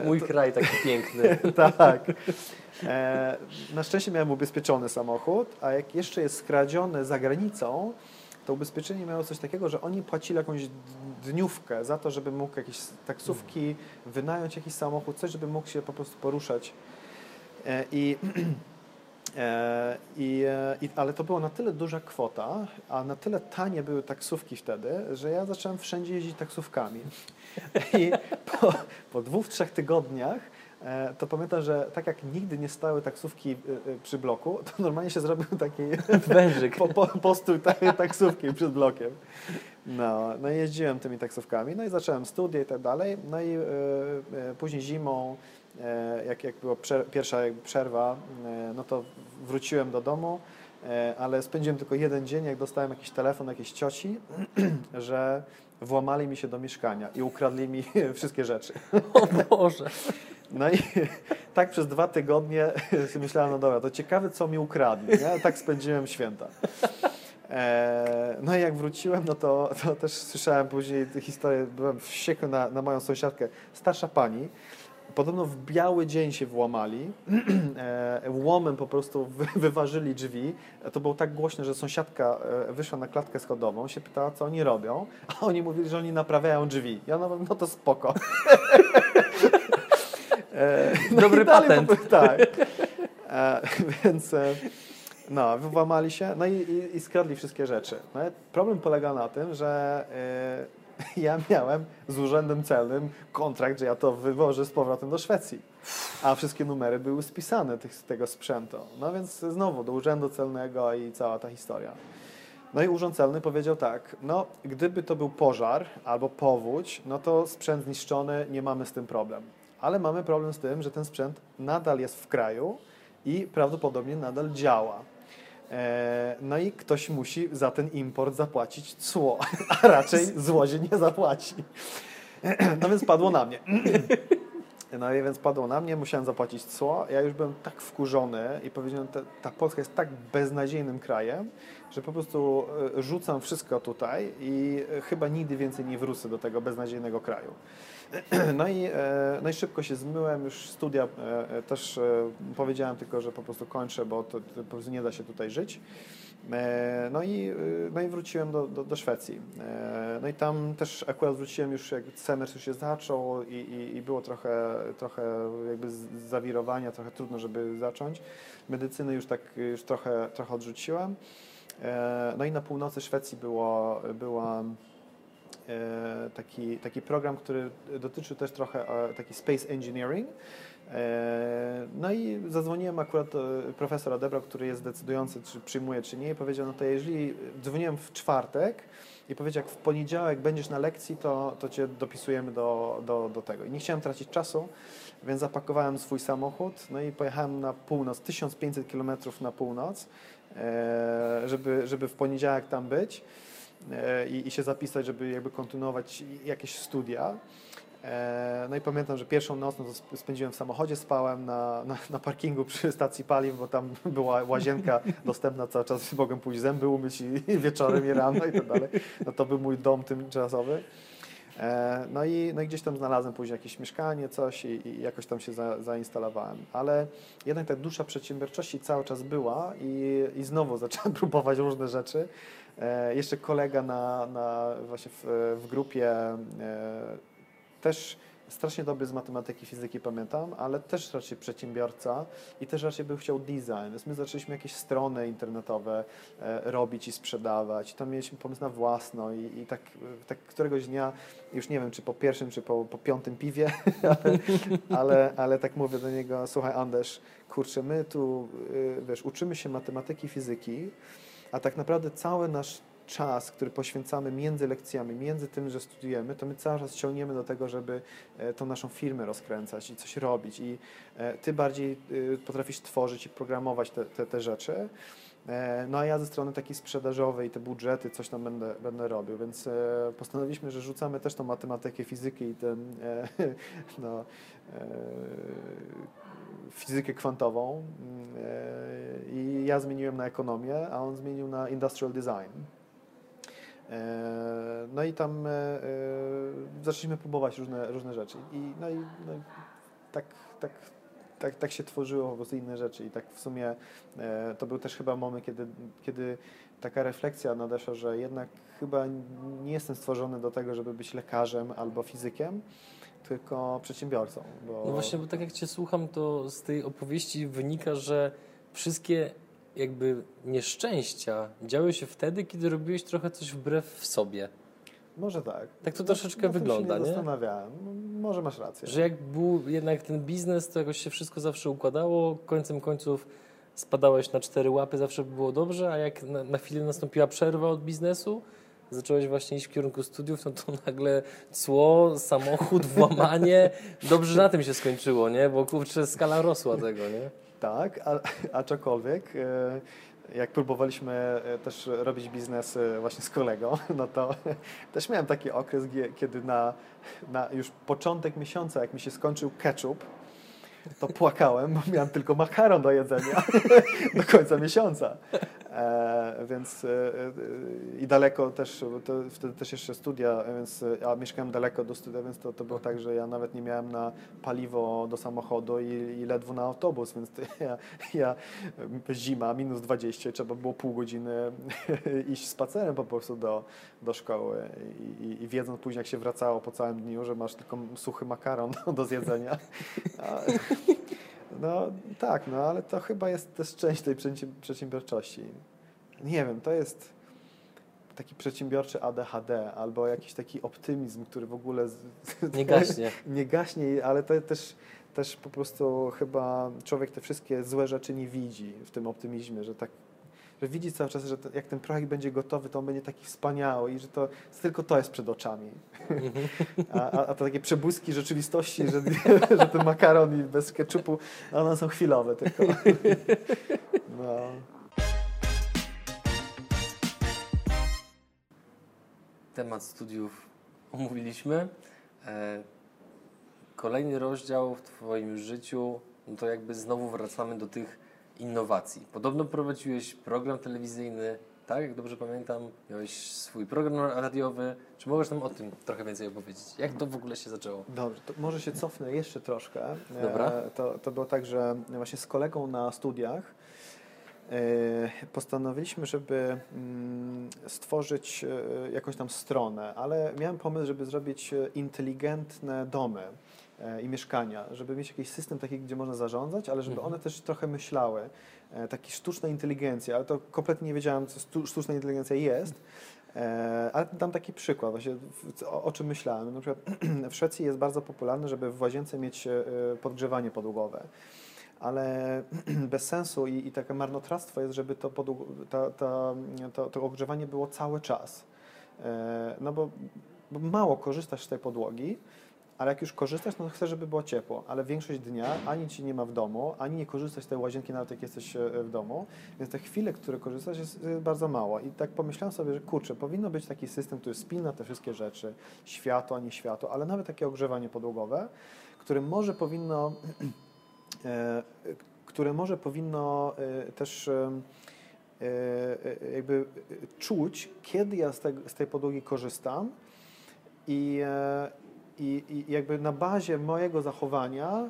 Mój kraj taki piękny. tak. E, na szczęście miałem ubezpieczony samochód, a jak jeszcze jest skradziony za granicą, to ubezpieczenie miało coś takiego, że oni płacili jakąś dniówkę za to, żeby mógł jakieś taksówki, wynająć jakiś samochód, coś, żeby mógł się po prostu poruszać. E, I E, I, e, i, ale to była na tyle duża kwota, a na tyle tanie były taksówki wtedy, że ja zacząłem wszędzie jeździć taksówkami. I po, po dwóch, trzech tygodniach to pamiętam, że tak jak nigdy nie stały taksówki przy bloku, to normalnie się zrobił taki wężyk. Po, po, postój taksówki przed blokiem. No, no i jeździłem tymi taksówkami, no i zacząłem studia i tak dalej. No i później zimą E, jak, jak była pierwsza przerwa, e, no to wróciłem do domu, e, ale spędziłem tylko jeden dzień, jak dostałem jakiś telefon jakiejś cioci, że włamali mi się do mieszkania i ukradli mi wszystkie rzeczy. O Boże! No i tak przez dwa tygodnie myślałem, no dobra, to ciekawe, co mi ukradli. Nie? Tak spędziłem święta. No i jak wróciłem, no to, to też słyszałem później historię, byłem wściekły na, na moją sąsiadkę, starsza pani, Podobno w biały dzień się włamali, e, łomem po prostu wyważyli drzwi. To było tak głośno, że sąsiadka e, wyszła na klatkę schodową, się pytała, co oni robią, a oni mówili, że oni naprawiają drzwi. Ja no, no to spoko. E, no Dobry patent. Po, tak. Więc no, włamali się no i, i, i skradli wszystkie rzeczy. No, problem polega na tym, że ja miałem z urzędem celnym kontrakt, że ja to wywożę z powrotem do Szwecji. A wszystkie numery były spisane tych, tego sprzętu. No więc znowu do urzędu celnego i cała ta historia. No i urząd celny powiedział tak, no gdyby to był pożar albo powódź, no to sprzęt zniszczony, nie mamy z tym problem. Ale mamy problem z tym, że ten sprzęt nadal jest w kraju i prawdopodobnie nadal działa. E, no i ktoś musi za ten import zapłacić cło, a raczej złodzie nie zapłaci. No więc padło na mnie. No i więc padło na mnie, musiałem zapłacić cło. Ja już byłem tak wkurzony i powiedziałem, ta, ta Polska jest tak beznadziejnym krajem, że po prostu e, rzucam wszystko tutaj i e, chyba nigdy więcej nie wrócę do tego beznadziejnego kraju. No i, e, no i szybko się zmyłem, już studia też powiedziałem tylko, że po prostu kończę, bo to, to po prostu nie da się tutaj żyć. No i, no i wróciłem do, do, do, Szwecji. No i tam też akurat wróciłem już, jak semestr się zaczął i, i, i było trochę, trochę jakby zawirowania, trochę trudno, żeby zacząć. Medycyny już tak już trochę, trochę odrzuciłem. E, no i na północy Szwecji było, była e, taki, taki program, który dotyczył też trochę e, taki space engineering. No i zadzwoniłem akurat profesora Debra, który jest decydujący, czy przyjmuje, czy nie i powiedział, no to jeżeli dzwoniłem w czwartek i powiedział, jak w poniedziałek będziesz na lekcji, to, to cię dopisujemy do, do, do tego. I nie chciałem tracić czasu, więc zapakowałem swój samochód, no i pojechałem na północ, 1500 km na północ E, żeby, żeby w poniedziałek tam być e, i, i się zapisać, żeby jakby kontynuować jakieś studia. E, no i pamiętam, że pierwszą noc no to spędziłem w samochodzie, spałem na, na, na, parkingu przy stacji paliw, bo tam była łazienka dostępna cały czas, mogłem pójść zęby umyć i, i wieczorem i rano i tak dalej. No to był mój dom tymczasowy. E, no i, no i gdzieś tam znalazłem później jakieś mieszkanie, coś i, i jakoś tam się za, zainstalowałem. Ale jednak ta dusza przedsiębiorczości cały czas była i, i znowu zacząłem próbować różne rzeczy. E, jeszcze kolega na, na właśnie w, w grupie e, też strasznie dobry z matematyki, fizyki pamiętam, ale też raczej przedsiębiorca i też raczej był chciał design. Więc my zaczęliśmy jakieś strony internetowe e, robić i sprzedawać. Tam mieliśmy pomysł na własną i, i tak, tak któregoś dnia, już nie wiem czy po pierwszym, czy po, po piątym piwie, ale, ale, tak mówię do niego, słuchaj Anders, kurczę, my tu, y, wiesz, uczymy się matematyki, fizyki, a tak naprawdę cały nasz czas, który poświęcamy między lekcjami, między tym, że studiujemy, to my cały czas ciągniemy do tego, żeby e, tą naszą firmę rozkręcać i coś robić. I e, ty bardziej y, potrafisz tworzyć i programować te, te, te rzeczy. E, no a ja ze strony takiej sprzedażowej, te budżety, coś tam będę, będę robił, więc postanowiliśmy, że rzucamy też tą matematykę, fizykę i ten, no, fizykę kwantową mm, i ja zmieniłem na ekonomię, a on zmienił na industrial design. E, no i tam e, e, zaczęliśmy próbować różne, różne rzeczy. I, no i, no tak, tak tak, tak się tworzyło po prostu inne rzeczy i tak w sumie to był też chyba moment, kiedy, kiedy taka refleksja nadeszła, że jednak chyba nie jestem stworzony do tego, żeby być lekarzem albo fizykiem, tylko przedsiębiorcą. Bo... No właśnie, bo tak jak Cię słucham, to z tej opowieści wynika, że wszystkie jakby nieszczęścia działy się wtedy, kiedy robiłeś trochę coś wbrew sobie. Może tak. Tak to troszeczkę Na tym wygląda, nie? zastanawiałem. No, Może masz rację. Że jak był jednak ten biznes, to jakoś się wszystko zawsze układało, końcem końców spadałeś na cztery łapy, zawsze było dobrze, a jak na, na chwilę nastąpiła przerwa od biznesu, zacząłeś właśnie iść w kierunku studiów, no to nagle cło, samochód, włamanie, dobrze na tym się skończyło, nie? Bo kurczę, skala rosła tego, nie? Tak, a, aczkolwiek e, jak próbowaliśmy e, też robić biznes właśnie z kolegą, no to też miałem taki okres, kiedy na, na już początek miesiąca, jak mi się skończył ketchup, to płakałem, bo miałem tylko makaron do jedzenia do końca miesiąca. E, więc e, e, i daleko też, wtedy też jeszcze studia, więc ja mieszkałem daleko do studia, więc to, to było tak, że ja nawet nie miałem na paliwo do samochodu i, i ledwo na autobus, więc ja, ja zima, minus 20, trzeba było pół godziny iść spacerem po prostu do, do szkoły I, i, i wiedząc później, jak się wracało po całym dniu, że masz tylko suchy makaron do zjedzenia. A, no tak, no ale to chyba jest też część tej przedsi- przedsiębiorczości. Nie wiem, to jest taki przedsiębiorczy ADHD albo jakiś taki optymizm, który w ogóle Nie gaśnie. nie gaśnie, ale to też, też po prostu chyba człowiek te wszystkie złe rzeczy nie widzi w tym optymizmie, że tak że widzi cały czas, że to, jak ten projekt będzie gotowy, to on będzie taki wspaniały i że to tylko to jest przed oczami. A, a, a to takie przebłyski rzeczywistości, że, że ten makaron i bez ketchupu, one są chwilowe tylko. No. Temat studiów omówiliśmy. E, Kolejny rozdział w Twoim życiu, no to jakby znowu wracamy do tych innowacji. Podobno prowadziłeś program telewizyjny, tak? Jak dobrze pamiętam, miałeś swój program radiowy. Czy możesz nam o tym trochę więcej opowiedzieć? Jak to w ogóle się zaczęło? Dobrze, to może się cofnę jeszcze troszkę. Dobra. E, To, to było tak, że właśnie z kolegą na studiach e, postanowiliśmy, żeby mm, stworzyć e, jakąś tam stronę, ale miałem pomysł, żeby zrobić inteligentne domy i mieszkania, żeby mieć jakiś system taki, gdzie można zarządzać, ale żeby Mhm. one też trochę myślały. E, Taki sztuczna inteligencja, ale to kompletnie nie wiedziałem, co sztuczna inteligencja jest. E, Ale dam taki przykład, właśnie o, o czym myślałem. Na przykład w Szwecji jest bardzo popularne, żeby w łazience mieć e, podgrzewanie podłogowe. Ale bez sensu i, i takie marnotrawstwo jest, żeby to, podług- ta, ta, to, to ogrzewanie było cały czas. No bo, bo mało korzystasz z tej podłogi, ale jak już korzystasz, no to chcesz, żeby było ciepło, ale większość dnia ani ci nie ma w domu, ani nie korzystasz z tej łazienki nawet jak jesteś e, w domu, więc te chwile, które korzystasz jest, bardzo mało. I tak pomyślałem sobie, że kurczę, powinno być taki system, który spina te wszystkie rzeczy, światło, nie światło, ale nawet takie ogrzewanie podłogowe, które może powinno, e, które może powinno e, też jakby czuć, kiedy ja z, tej podłogi korzystam. I, i, i jakby na bazie mojego zachowania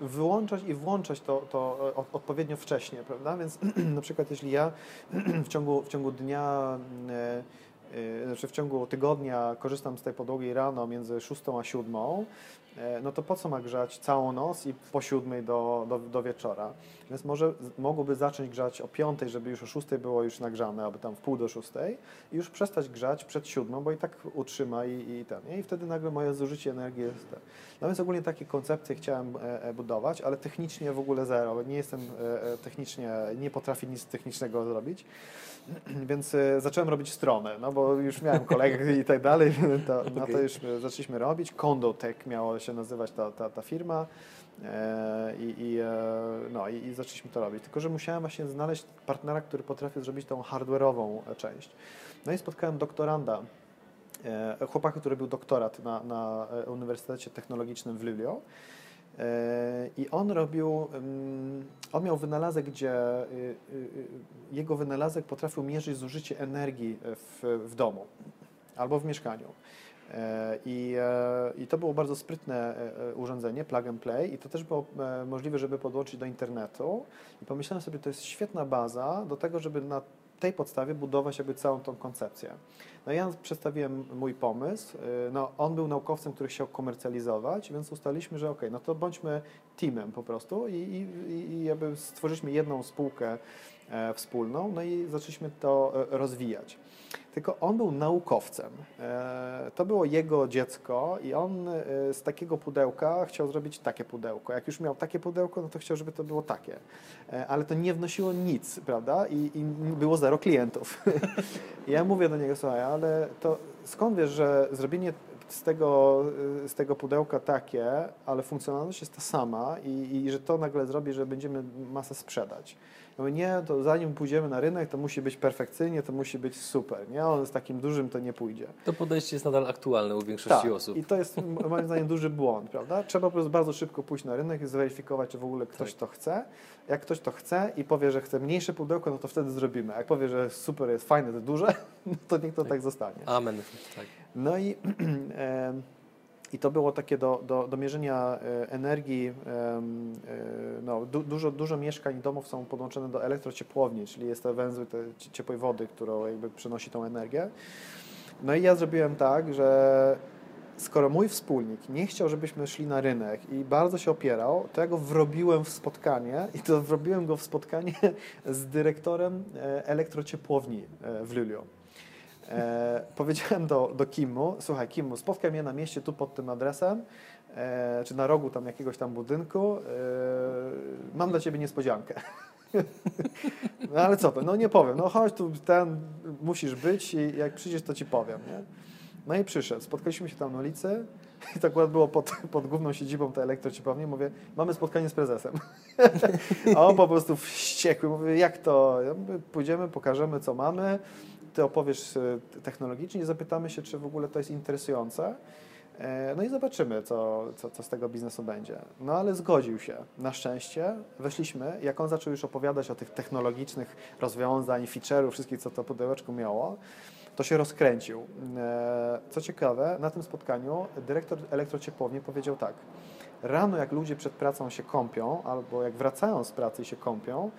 wyłączać i włączać to, to e, od- odpowiednio wcześnie, prawda? Więc na przykład jeśli ja w ciągu, w ciągu dnia, e, e, znaczy w ciągu tygodnia korzystam z tej podłogi rano między 6 a 7, e, no to po co ma grzać całą noc i po 7 do, do, do wieczora? Więc może mogłoby zacząć grzać o 5, żeby już o 6 było już nagrzane, albo tam w pół do 6 i już przestać grzać przed 7, bo i tak utrzyma i, i ten. I wtedy nagle moje zużycie energii jest ten. No więc ogólnie takie koncepcje chciałem e, e, budować, ale technicznie w ogóle zero. Nie jestem e, e, technicznie, nie potrafię nic technicznego zrobić. Więc e, zacząłem robić stronę, no bo już miałem kolegę i tak dalej, to, no to już e, zaczęliśmy robić. Condotech miało się nazywać ta, ta, ta firma e, i, i, no, i, i zaczęliśmy to robić. Tylko, że musiałem właśnie znaleźć partnera, który potrafi zrobić tą hardware'ową część. No i spotkałem doktoranda, chłopaka, który był doktorat na, na Uniwersytecie Technologicznym w Luleå. E, I on robił, mm, on miał wynalazek, gdzie y, y, y, jego wynalazek potrafił mierzyć zużycie energii w, w domu albo w mieszkaniu. E, I, e, I to było bardzo sprytne urządzenie, plug and play, i to też było możliwe, żeby podłączyć do internetu. I pomyślałem sobie, to jest świetna baza do tego, żeby na tej podstawie budować jakby całą tą koncepcję. No ja przedstawiłem mój pomysł. No, on był naukowcem, który chciał komercjalizować, więc ustaliliśmy, że ok, no to bądźmy teamem po prostu i, i, i jakby stworzyliśmy jedną spółkę e, wspólną, no i zaczęliśmy to e, rozwijać. Tylko on był naukowcem. E, to było jego dziecko i on e, z takiego pudełka chciał zrobić takie pudełko. Jak już miał takie pudełko, no to chciał, żeby to było takie. E, ale to nie wnosiło nic, prawda? I, i było zero klientów. ja mówię do niego, słuchaj, ale to skąd wiesz, że zrobienie z tego, z tego pudełka takie, ale funkcjonalność jest ta sama i, i że to nagle zrobi, że będziemy masę sprzedać. Mówię, nie, to zanim pójdziemy na rynek, to musi być perfekcyjnie, to musi być super. Nie, on z takim dużym to nie pójdzie. To podejście jest nadal aktualne u większości tak, osób. I to jest moim zdaniem duży błąd, prawda? Trzeba po prostu bardzo szybko pójść na rynek i zweryfikować, czy w ogóle ktoś tak. to chce. Jak ktoś to chce i powie, że chce mniejsze pudełko, no to wtedy zrobimy. Jak powie, że super jest fajne, to duże, no to niech to tak, tak zostanie. Amen. Tak. No i I to było takie do, do, do mierzenia e, energii. E, no, du, dużo, dużo mieszkań, domów są podłączone do elektrociepłowni, czyli jest te węzły te ciepłej wody, którą jakby przenosi tą energię. No i ja zrobiłem tak, że skoro mój wspólnik nie chciał, żebyśmy szli na rynek i bardzo się opierał, to ja go wrobiłem w spotkanie i to wrobiłem go w spotkanie z dyrektorem e, elektrociepłowni w Luleå. E, powiedziałem do, do Kimu, słuchaj Kimu, spotkaj mnie na mieście tu pod tym adresem, e, czy na rogu tam jakiegoś tam budynku, e, mam dla Ciebie niespodziankę. no ale co to, no nie powiem, no chodź tu, ten, musisz być i jak przyjdziesz, to Ci powiem, nie? No i przyszedł, spotkaliśmy się tam na ulicy i to akurat było pod, pod główną siedzibą tej elektrociepłowni, mówię, mamy spotkanie z prezesem. A on po prostu wściekły, jak to? Ja mówię, pójdziemy, pokażemy, co mamy, ty opowiesz e, technologicznie, zapytamy się, czy w ogóle to jest interesujące. E, no i zobaczymy, co, co, co, z tego biznesu będzie. No ale zgodził się. Na szczęście weszliśmy, jak on zaczął już opowiadać o tych technologicznych rozwiązań, feature'ów, wszystkich, co to pudełeczko miało, to się rozkręcił. E, co ciekawe, na tym spotkaniu dyrektor elektrociepłowni powiedział tak. Rano, jak ludzie przed pracą się kąpią, albo jak wracają z pracy i się kąpią,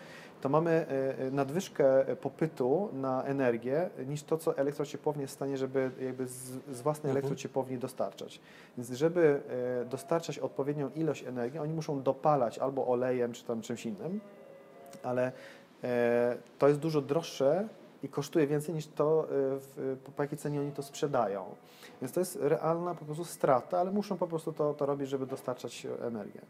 to mamy e, e, nadwyżkę popytu na energię niż to, co elektrociepłownia jest w stanie, żeby jakby z, z własnej mhm. elektrociepłowni dostarczać. Więc żeby e, dostarczać odpowiednią ilość energii, oni muszą dopalać albo olejem, czy tam czymś innym, ale to jest dużo droższe i kosztuje więcej niż to, w, po jakiej cenie oni to sprzedają. Więc to jest realna po prostu strata, ale muszą po prostu to, to robić, żeby dostarczać energię.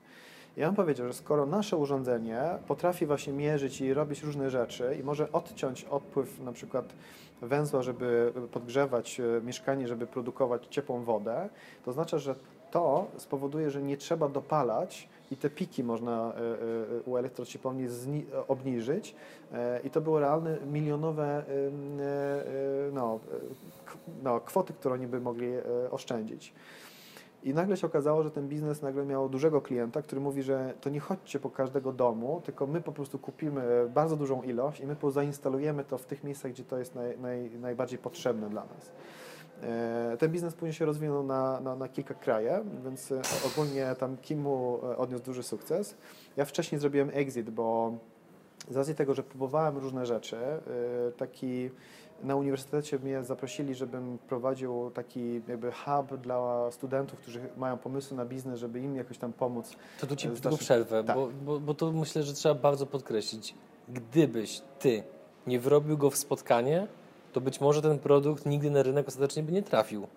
Ja bym powiedział, że skoro nasze urządzenie potrafi właśnie mierzyć i robić różne rzeczy i może odciąć odpływ na przykład węzła, żeby podgrzewać e, mieszkanie, żeby produkować ciepłą wodę, to oznacza, że to spowoduje, że nie trzeba dopalać i te piki można e, e, u elektrociepłowni obniżyć i to były realne milionowe no, no, kwoty, które oni by mogli oszczędzić. I nagle się okazało, że ten biznes nagle miał dużego klienta, który mówi, że to nie chodźcie po każdego domu, tylko my po prostu kupimy bardzo dużą ilość i my zainstalujemy to w tych miejscach, gdzie to jest naj, naj, najbardziej potrzebne dla nas. E, ten biznes później się rozwinął na, na, na, kilka kraje, więc e, ogólnie tam Kimu e, odniósł duży sukces. Ja wcześniej zrobiłem exit, bo z racji tego, że próbowałem różne rzeczy, taki na uniwersytecie mnie zaprosili, żebym prowadził taki jakby hub dla studentów, którzy mają pomysły na biznes, żeby im jakoś tam pomóc. To tu Ci tylko przerwę, tak. bo, bo, bo to myślę, że trzeba bardzo podkreślić. Gdybyś Ty nie wrobił go w spotkanie, to być może ten produkt nigdy na rynek ostatecznie by nie trafił.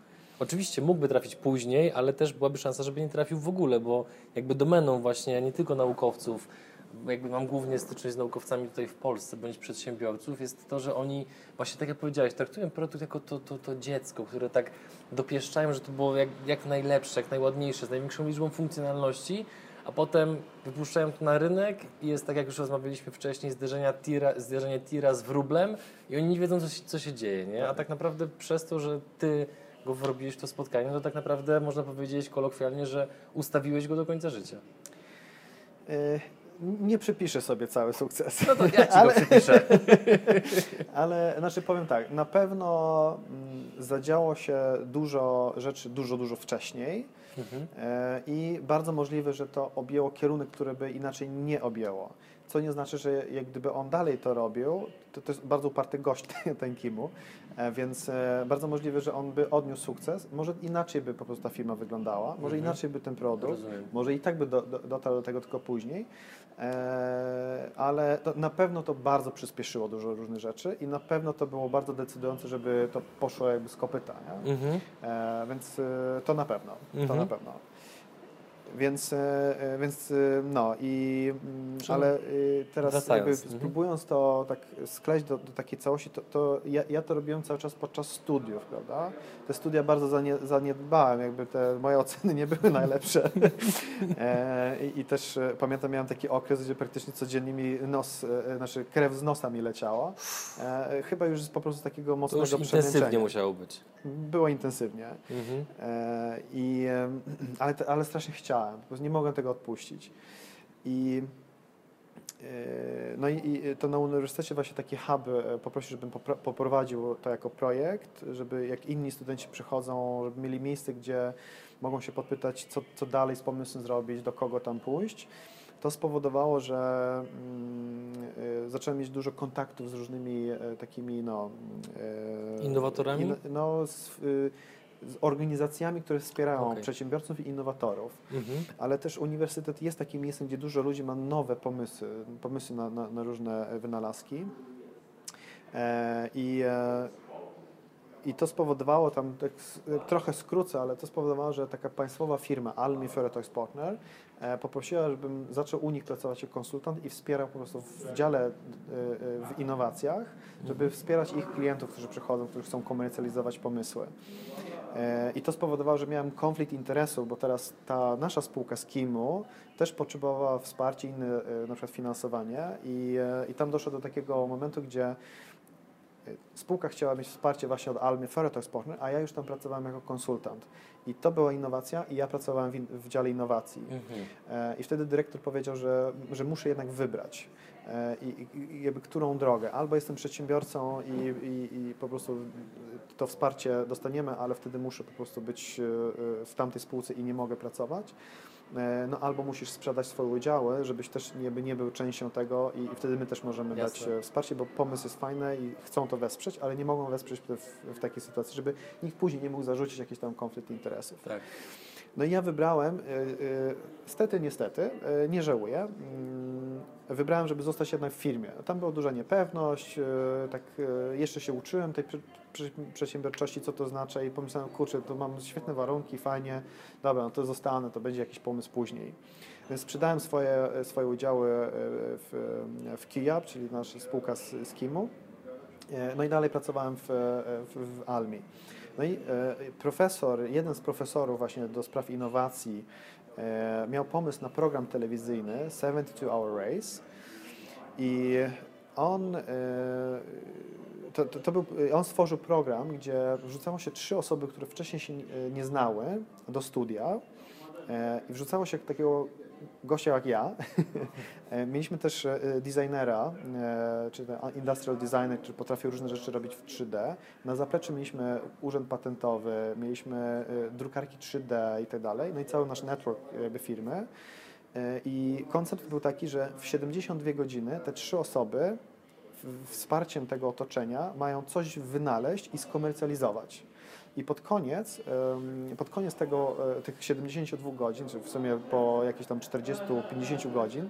Oczywiście mógłby trafić później, ale też byłaby szansa, żeby nie trafił w ogóle, bo jakby domeną właśnie nie tylko naukowców, jakby mam głównie styczność z naukowcami tutaj w Polsce, bądź przedsiębiorców, jest to, że oni właśnie tak jak powiedziałeś, traktują produkt jako to, to, to dziecko, które tak dopieszczają, że to było jak, jak najlepsze, jak najładniejsze, z największą liczbą funkcjonalności, a potem wypuszczają to na rynek i jest tak, jak już rozmawialiśmy wcześniej, zderzenia tira, zderzenie tira z wróblem i oni nie wiedzą, co się, co się dzieje, nie? A tak naprawdę przez to, że ty go wrobiłeś w to spotkanie, to tak naprawdę można powiedzieć kolokwialnie, że ustawiłeś go do końca życia. Y nie przypiszę sobie cały sukces. No to ja ci ale, go przypiszę. ale znaczy powiem tak, na pewno mm, zadziało się dużo rzeczy dużo, dużo wcześniej mhm. e, i bardzo możliwe, że to objęło kierunek, który by inaczej nie objęło co nie znaczy, że jak gdyby on dalej to robił, to, to jest bardzo uparty gość ten Kimu, e, więc e, bardzo możliwe, że on by odniósł sukces. Może inaczej by po prostu ta firma wyglądała, może mhm. inaczej by ten produkt, Rozumiem. może i tak by do, do, dotarł do tego tylko później, ale na pewno to bardzo przyspieszyło dużo różnych rzeczy i na pewno to było bardzo decydujące, żeby to poszło jakby z kopyta, mhm. więc to na pewno, to na mhm. pewno. Więc, e, e, więc e, no i mm, ale teraz jakby mhm. spróbując to tak skleić do, do takiej całości, to, to ja, ja, to robiłem cały czas podczas studiów, prawda? Te studia bardzo zanie, zaniedbałem, jakby te moje oceny nie były najlepsze. e, i, I też pamiętam, miałem taki okres, gdzie praktycznie codziennie mi nos, e, znaczy krew z nosa mi leciała. E, chyba już z po prostu takiego mocnego to już intensywnie musiało być. Było intensywnie. Mhm. E, i, ale, ale strasznie chciałem po prostu nie mogłem tego odpuścić. I e, no i, to na uniwersytecie właśnie taki hub e, poprosił, żebym poprowadził to jako projekt, żeby jak inni studenci przychodzą, żeby mieli miejsce, gdzie mogą się podpytać, co, co dalej z pomysłem zrobić, do kogo tam pójść. To spowodowało, że mm, y, zacząłem mieć dużo kontaktów z różnymi takimi no, innowatorami. In, no, z, z organizacjami, które wspierają okay. przedsiębiorców i innowatorów, mhm. ale też uniwersytet jest takim miejscem, gdzie dużo ludzi ma nowe pomysły, pomysły na, na, na różne wynalazki. E, I, e, I to spowodowało, tam tak trochę skrócę, ale to spowodowało, że taka państwowa firma Almi Ferretox Partner e, poprosiła, żebym zaczął u nich pracować jako konsultant i wspierał po prostu w dziale e, w innowacjach, żeby wspierać ich klientów, którzy przychodzą, którzy chcą komercjalizować pomysły. E, I to spowodowało, że miałem konflikt interesów, bo teraz ta nasza spółka z Kimu też potrzebowała wsparcia, inne e, na przykład finansowanie i, e, i tam doszło do takiego momentu, gdzie spółka chciała mieć wsparcie właśnie od Almy Partner, a ja już tam pracowałem jako konsultant. I to była innowacja i ja pracowałem w, in, w dziale innowacji. Mhm. I wtedy dyrektor powiedział, że, że muszę jednak wybrać. I, i, jakby którą drogę. Albo jestem przedsiębiorcą i, i, i po prostu to wsparcie dostaniemy, ale wtedy muszę po prostu być e, e, w tamtej spółce i nie mogę pracować. E, no albo musisz sprzedać swoje udziały, żebyś też nie, nie był częścią tego i, i wtedy my też możemy Jasne. dać wsparcie, bo pomysł jest fajny i chcą to wesprzeć, ale nie mogą wesprzeć w, w, takiej sytuacji, żeby nikt później nie mógł zarzucić jakiś tam konflikt interesów. Tak. No i ja wybrałem, stety, niestety, nie żałuję, mm, wybrałem, żeby zostać jednak w firmie. Tam była duża niepewność, tak jeszcze się uczyłem tej przedsiębiorczości, co to znaczy i pomyślałem, kurczę, to mam świetne warunki, fajnie, dobra, no to zostanę, to będzie jakiś pomysł później. Więc sprzedałem swoje, swoje udziały e, w, w Kijab, czyli nasza spółka z, z Kimu, e, no i dalej pracowałem w, w, w Almi. No i e, profesor, jeden z profesorów właśnie do spraw innowacji miał pomysł na program telewizyjny 72 Hour Race i on to, to, to, był, on stworzył program, gdzie wrzucało się trzy osoby, które wcześniej się nie znały do studia e, i wrzucało się takiego gościa jak ja. E, mieliśmy też e, designera, czy industrial designer, który potrafił różne rzeczy robić w 3D. Na zapleczu mieliśmy urząd patentowy, mieliśmy drukarki 3D i tak dalej, no i cały nasz network jakby firmy. I koncept był taki, że w 72 godziny te trzy osoby wsparciem tego otoczenia mają coś wynaleźć i skomercjalizować. I pod koniec, pod koniec tego, e, tych 72 godzin, czy w sumie po jakieś tam 40-50 godzin,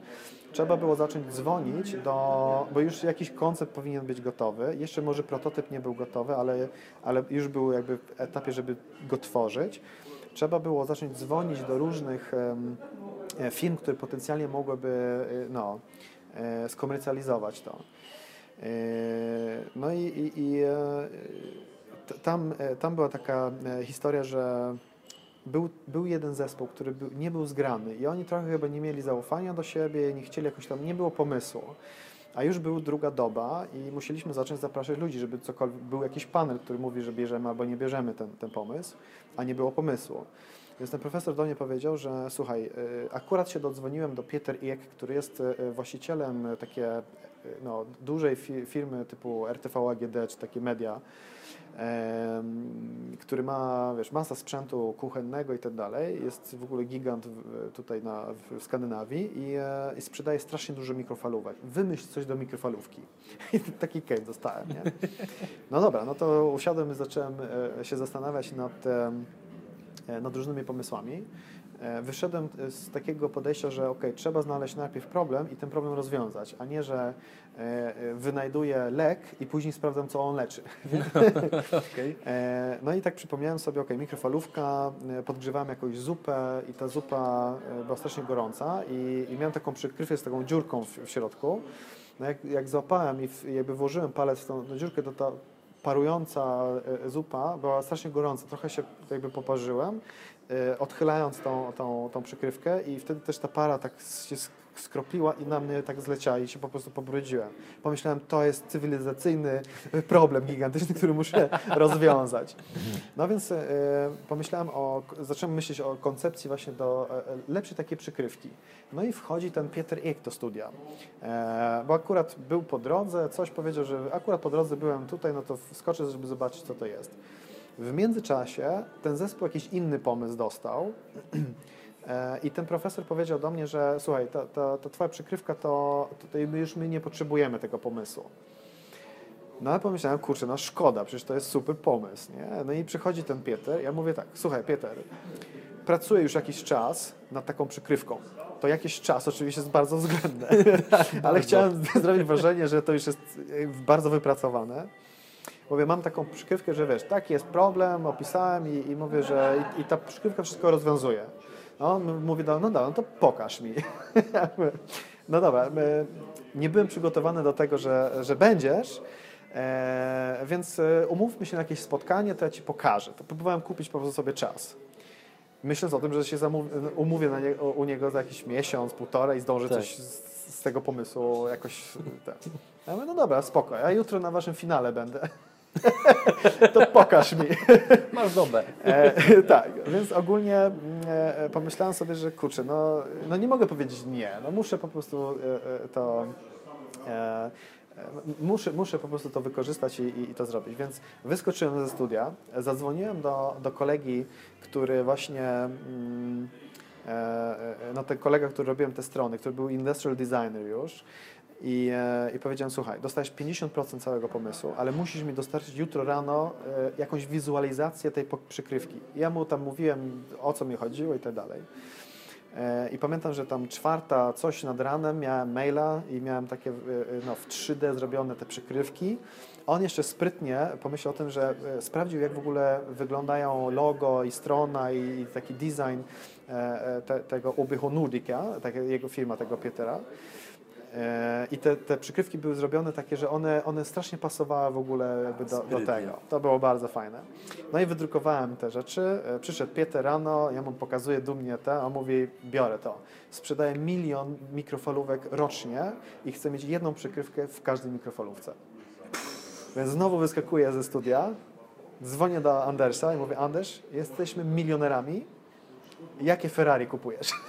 trzeba było zacząć dzwonić do, bo już jakiś koncept powinien być gotowy. Jeszcze może prototyp nie był gotowy, ale, ale już był jakby w etapie, żeby go tworzyć. Trzeba było zacząć dzwonić do różnych e, firm, które potencjalnie mogłyby e, no, skomercjalizować to. E, no i, i, i e, tam, e, tam była taka historia, że był, był jeden zespół, który był, nie był zgrany i oni trochę chyba nie mieli zaufania do siebie, nie chcieli jakoś tam, nie było pomysłu. A już był druga doba i musieliśmy zacząć zapraszać ludzi, żeby cokolwiek, był jakiś panel, który mówi, że bierzemy albo nie bierzemy ten, ten pomysł, a nie było pomysłu. Więc ten profesor do mnie powiedział, że słuchaj, akurat się dodzwoniłem do Pieter Iek, który jest właścicielem takie no, dużej fi- firmy typu RTV AGD czy takie media, em, który ma wiesz, masa sprzętu kuchennego i tak dalej. Jest w ogóle gigant w, tutaj na, w Skandynawii i, e, i sprzedaje strasznie dużo mikrofalówek. Wymyśl coś do mikrofalówki. I taki case dostałem, nie? No dobra, no to usiadłem i zacząłem e, się zastanawiać nad, e, nad różnymi pomysłami. E, Wyszedłem z takiego podejścia, że ok, trzeba znaleźć najpierw problem i ten problem rozwiązać, a nie, że e, e, wynajduję lek i później sprawdzam, co on leczy. E, No i tak przypomniałem sobie, ok, mikrofalówka, e, podgrzewałem jakąś zupę i ta zupa e, była strasznie gorąca i, i miałem taką przykrywkę z taką dziurką w, w środku. No jak, jak złapałem i w, jakby włożyłem palec w tą, dziurkę, to ta parująca e, zupa była strasznie gorąca. Trochę się jakby poparzyłem, e, odchylając tą, tą, tą przykrywkę i wtedy też ta para tak się sk- skropiła i na mnie tak zleciała i się po prostu pobrudziłem. Pomyślałem, to jest cywilizacyjny problem gigantyczny, który muszę rozwiązać. No więc e, pomyślałem o, zacząłem myśleć o koncepcji właśnie do e, lepszej takiej przykrywki. No i wchodzi ten Pieter Ek do studia, e, bo akurat był po drodze, coś powiedział, że akurat po drodze byłem tutaj, no to wskoczę, żeby zobaczyć, co to jest. W międzyczasie ten zespół jakiś inny pomysł dostał e, i ten profesor powiedział do mnie, że słuchaj, ta, ta, ta twoja przykrywka, to, to już my nie potrzebujemy tego pomysłu. No ale pomyślałem, kurczę, no szkoda, przecież to jest super pomysł, nie? No i przychodzi ten Pieter, ja mówię tak, słuchaj Pieter, pracuję już jakiś czas nad taką przykrywką. To jakiś czas oczywiście jest bardzo względne, ale chciałem zrobić wrażenie, że to już jest e, bardzo wypracowane. Mówię, mam taką przykrywkę, że wiesz, taki jest problem, opisałem i, i mówię, że i, i ta przykrywka wszystko rozwiązuje. No, on mówi, no, no dobra, no to pokaż mi. Mówię, no dobra, nie byłem przygotowany do tego, że, że będziesz, e, więc e, umówmy się na jakieś spotkanie, to ja Ci pokażę. To próbowałem kupić po prostu sobie czas. Myśląc o tym, że się umówię na nie, u niego za jakiś miesiąc, półtora i zdążę Tak. coś z, z tego pomysłu jakoś... Tak. Ja mówię, no dobra, spoko, ja jutro na Waszym finale będę. to pokaż mi. Masz dobę. E, tak, więc ogólnie e, pomyślałem sobie, że kurczę, no, no nie mogę powiedzieć nie, no muszę po prostu e, e, to e, muszę, muszę po prostu to wykorzystać i, i, i to zrobić. Więc wyskoczyłem ze studia, zadzwoniłem do, do kolegi, który właśnie mm, e, no ten kolega, który robiłem te strony, który był industrial designer już i, e, i powiedziałem, słuchaj, dostajesz 50% całego pomysłu, ale musisz mi dostarczyć jutro rano e, jakąś wizualizację tej przykrywki. Ja mu tam mówiłem, o co mi chodziło i tak dalej. E, I pamiętam, że tam czwarta coś nad ranem miałem maila i miałem takie no, w 3D zrobione te przykrywki. On jeszcze sprytnie pomyślał o tym, że sprawdził, jak w ogóle wyglądają logo i strona i, i taki design te, tego Ubycho Nordica, tak, jego firma, tego Pietera. E, I te, te przykrywki były zrobione takie, że one, one strasznie pasowały w ogóle do, do tego. To było bardzo fajne. No i wydrukowałem te rzeczy. E, Przyszedł Pieter rano, ja mu pokazuję dumnie te, on mówi, biorę to. Sprzedaję milion mikrofalówek rocznie i chcę mieć jedną przykrywkę w każdej mikrofalówce. Więc znowu wyskakuję ze studia, dzwonię do Andersa i mówię, Anders, jesteśmy milionerami, jakie Ferrari kupujesz?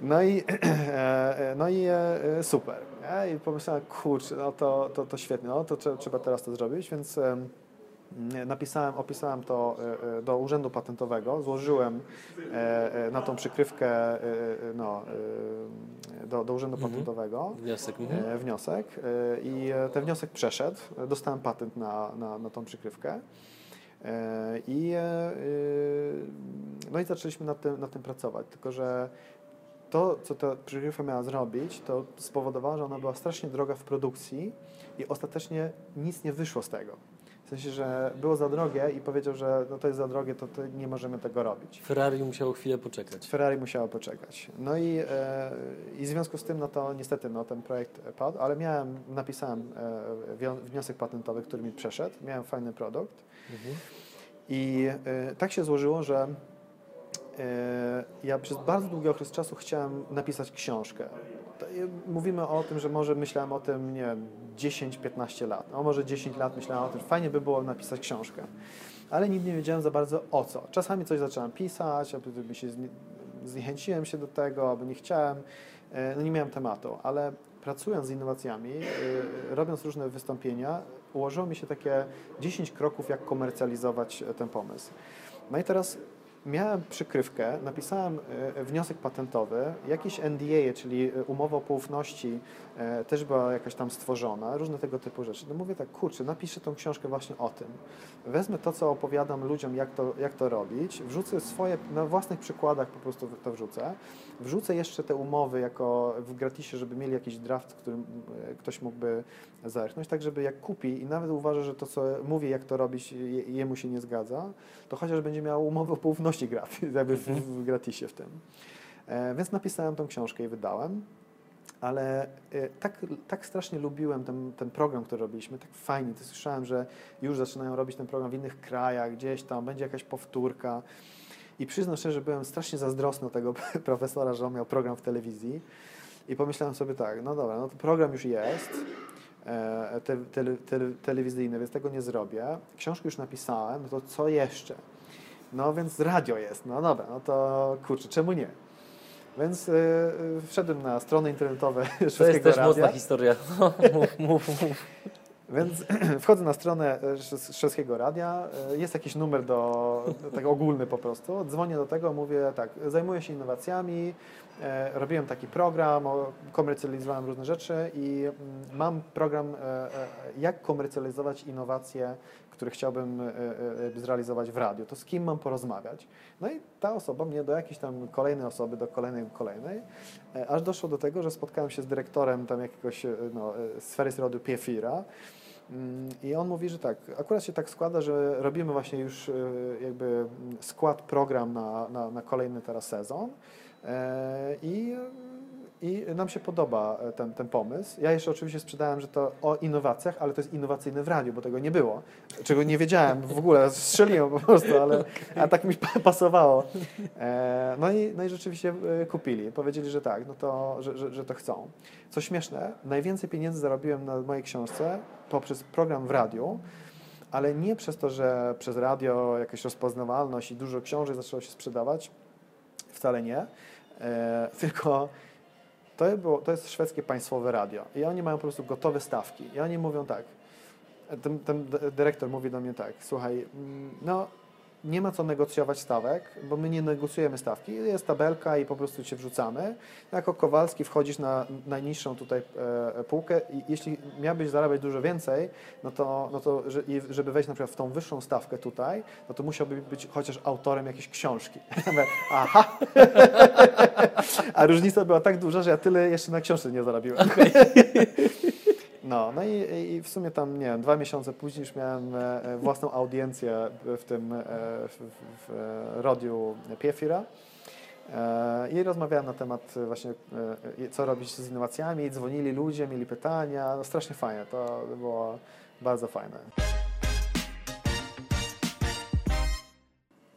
No i, e, no i e, super. I pomyślałem, kurczę, no to, to, to świetnie, no to trze- trzeba teraz to zrobić, więc em, napisałem, opisałem to e, e, do Urzędu Patentowego, złożyłem e, e, na tą przykrywkę e, e, no, e, do, do Urzędu Mhm. Patentowego Wniosek. Mhm. e, wniosek e, i e, ten wniosek przeszedł. Dostałem patent na, na, na tą przykrywkę. E, I, e, e, no i zaczęliśmy nad tym, nad tym pracować. Tylko, że to, co ta przykrywka miała zrobić, to spowodowało, że ona była strasznie droga w produkcji i ostatecznie nic nie wyszło z tego. W sensie, że było za drogie i powiedział, że no to jest za drogie, to, to nie możemy tego robić. Ferrari musiało chwilę poczekać. Ferrari musiało poczekać. No i, e, i w związku z tym, no to niestety no, ten projekt padł, ale miałem, napisałem e, wniosek patentowy, który mi przeszedł, miałem fajny produkt I e, tak się złożyło, że e, ja przez bardzo długi okres czasu chciałem napisać książkę. E, mówimy o tym, że może myślałem o tym, nie wiem, 10-15 lat, a może 10 lat myślałem o tym, że fajnie by było napisać książkę. ale nigdy nie wiedziałem za bardzo o co. Czasami coś zacząłem pisać, albo się zniechęciłem się do tego, albo nie chciałem, no nie miałem tematu, ale pracując z innowacjami, robiąc różne wystąpienia, ułożyło mi się takie 10 kroków, jak komercjalizować ten pomysł. No i teraz miałem przykrywkę, napisałem e, wniosek patentowy, jakiś NDA, czyli e, umowa o poufności e, też była jakaś tam stworzona, różne tego typu rzeczy. No mówię tak, kurczę, napiszę tą książkę właśnie o tym. Wezmę to, co opowiadam ludziom, jak to, jak to robić, wrzucę swoje, na własnych przykładach po prostu to wrzucę, wrzucę jeszcze te umowy jako w gratisie, żeby mieli jakiś draft, który ktoś mógłby zerknąć, tak żeby jak kupi i nawet uważa, że to, co mówię, jak to robić, jemu się nie zgadza, to chociaż będzie miał umowę o poufności gratis, jakby w, w gratisie w tym. E, więc napisałem tą książkę i wydałem, ale e, tak, tak strasznie lubiłem ten, ten program, który robiliśmy, tak fajnie, to słyszałem, że już zaczynają robić ten program w innych krajach, gdzieś tam, będzie jakaś powtórka. I przyznam szczerze, że byłem strasznie zazdrosny tego profesora, że on miał program w telewizji. I pomyślałem sobie tak, no dobra, no to program już jest, E, te, te, te, telewizyjne, więc tego nie zrobię. Książkę już napisałem, no to co jeszcze? No więc radio jest, no dobra, no to kurczę, czemu nie? Więc y, wszedłem na strony internetowe Szwedzkiego To jest też radia. mocna historia. mów, mów, mów. Więc wchodzę na stronę Szwedzkiego Radia, jest jakiś numer do, tak ogólny po prostu, dzwonię do tego, mówię tak, zajmuję się innowacjami, robiłem taki program, komercjalizowałem różne rzeczy i mm, mam program, e, e, jak komercjalizować innowacje, które chciałbym zrealizować w radiu. To z kim mam porozmawiać? No i ta osoba mnie do jakiejś tam kolejnej osoby, do kolejnej, kolejnej, aż doszło do tego, że spotkałem się z dyrektorem tam jakiegoś no, sfery radiu Piefira, mm, i on mówi, że tak, akurat się tak składa, że robimy właśnie już jakby skład program na, na, na kolejny teraz sezon. E, I, i nam się podoba ten, ten pomysł. Ja jeszcze oczywiście sprzedałem, że to o innowacjach, ale to jest innowacyjne w radiu, bo tego nie było. Czego nie wiedziałem w ogóle, strzeliłem po prostu, ale a tak mi pasowało. E, no i, no i rzeczywiście e, kupili. Powiedzieli, że tak, no to, że, że, że to chcą. Co śmieszne, najwięcej pieniędzy zarobiłem na mojej książce poprzez program w radiu, ale nie przez to, że przez radio jakaś rozpoznawalność i dużo książek zaczęło się sprzedawać, wcale nie, e, tylko to, było, to jest szwedzkie państwowe radio i oni mają po prostu gotowe stawki. I oni mówią tak, ten, ten dyrektor mówi do mnie tak, słuchaj, mm, no nie ma co negocjować stawek, bo my nie negocjujemy stawki. Jest tabelka i po prostu się wrzucamy. Jako Kowalski wchodzisz na najniższą tutaj e, półkę i jeśli miałbyś zarabiać dużo więcej, no to, no to żeby wejść na przykład w tą wyższą stawkę tutaj, no to musiałby być chociaż autorem jakiejś książki. Aha! A różnica była tak duża, że ja tyle jeszcze na książce nie zarobiłem. Okay. No, no i, i, w sumie tam, nie wiem, dwa miesiące później już miałem e, e, własną audiencję w tym e, w, w, w radiu Piefira. I rozmawiałem na temat właśnie, co robić z innowacjami, dzwonili ludzie, mieli pytania, no strasznie fajne, to było bardzo fajne.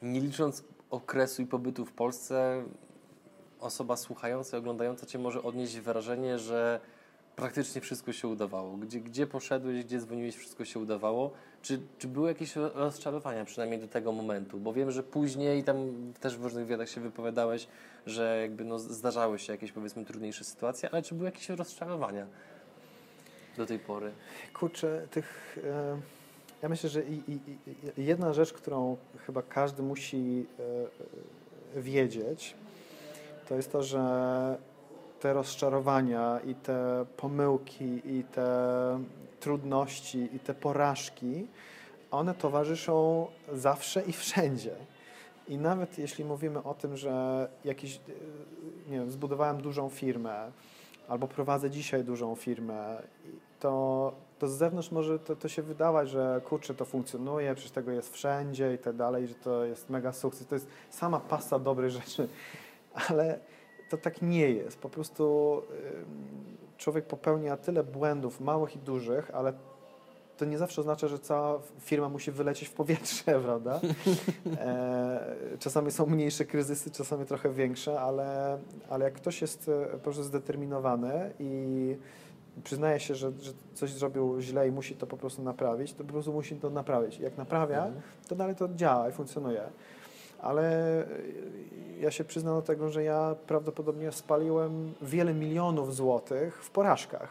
Nie licząc okresu i pobytu w Polsce, osoba słuchająca i oglądająca Cię może odnieść wrażenie, że praktycznie wszystko się udawało. Gdzie, gdzie poszedłeś, gdzie dzwoniłeś, wszystko się udawało. Czy, czy były jakieś rozczarowania przynajmniej do tego momentu? Bo wiem, że później tam też w różnych wywiadach się wypowiadałeś, że jakby no zdarzały się jakieś powiedzmy trudniejsze sytuacje, ale czy były jakieś rozczarowania do tej pory? Kurczę, tych... E, ja myślę, że i, i, i jedna rzecz, którą chyba każdy musi e, wiedzieć, to jest to, że te rozczarowania i te pomyłki i te trudności i te porażki, one towarzyszą zawsze i wszędzie. I nawet jeśli mówimy o tym, że jakiś, nie wiem, zbudowałem dużą firmę albo prowadzę dzisiaj dużą firmę, to, to z zewnątrz może to, to się wydawać, że kurczę, to funkcjonuje, przecież tego jest wszędzie i tak dalej, że to jest mega sukces. To jest sama pasa dobrych rzeczy, ale to tak nie jest. Po prostu człowiek popełnia tyle błędów, małych i dużych, ale to nie zawsze oznacza, że cała firma musi wylecieć w powietrze, prawda? E, czasami są mniejsze kryzysy, czasami trochę większe, ale, ale jak ktoś jest e, po prostu zdeterminowany i przyznaje się, że, że coś zrobił źle i musi to po prostu naprawić, to po prostu musi to naprawić. Jak naprawia, Mhm. to dalej to działa i funkcjonuje. Ale ja się przyznam do tego, że ja prawdopodobnie spaliłem wiele milionów złotych w porażkach.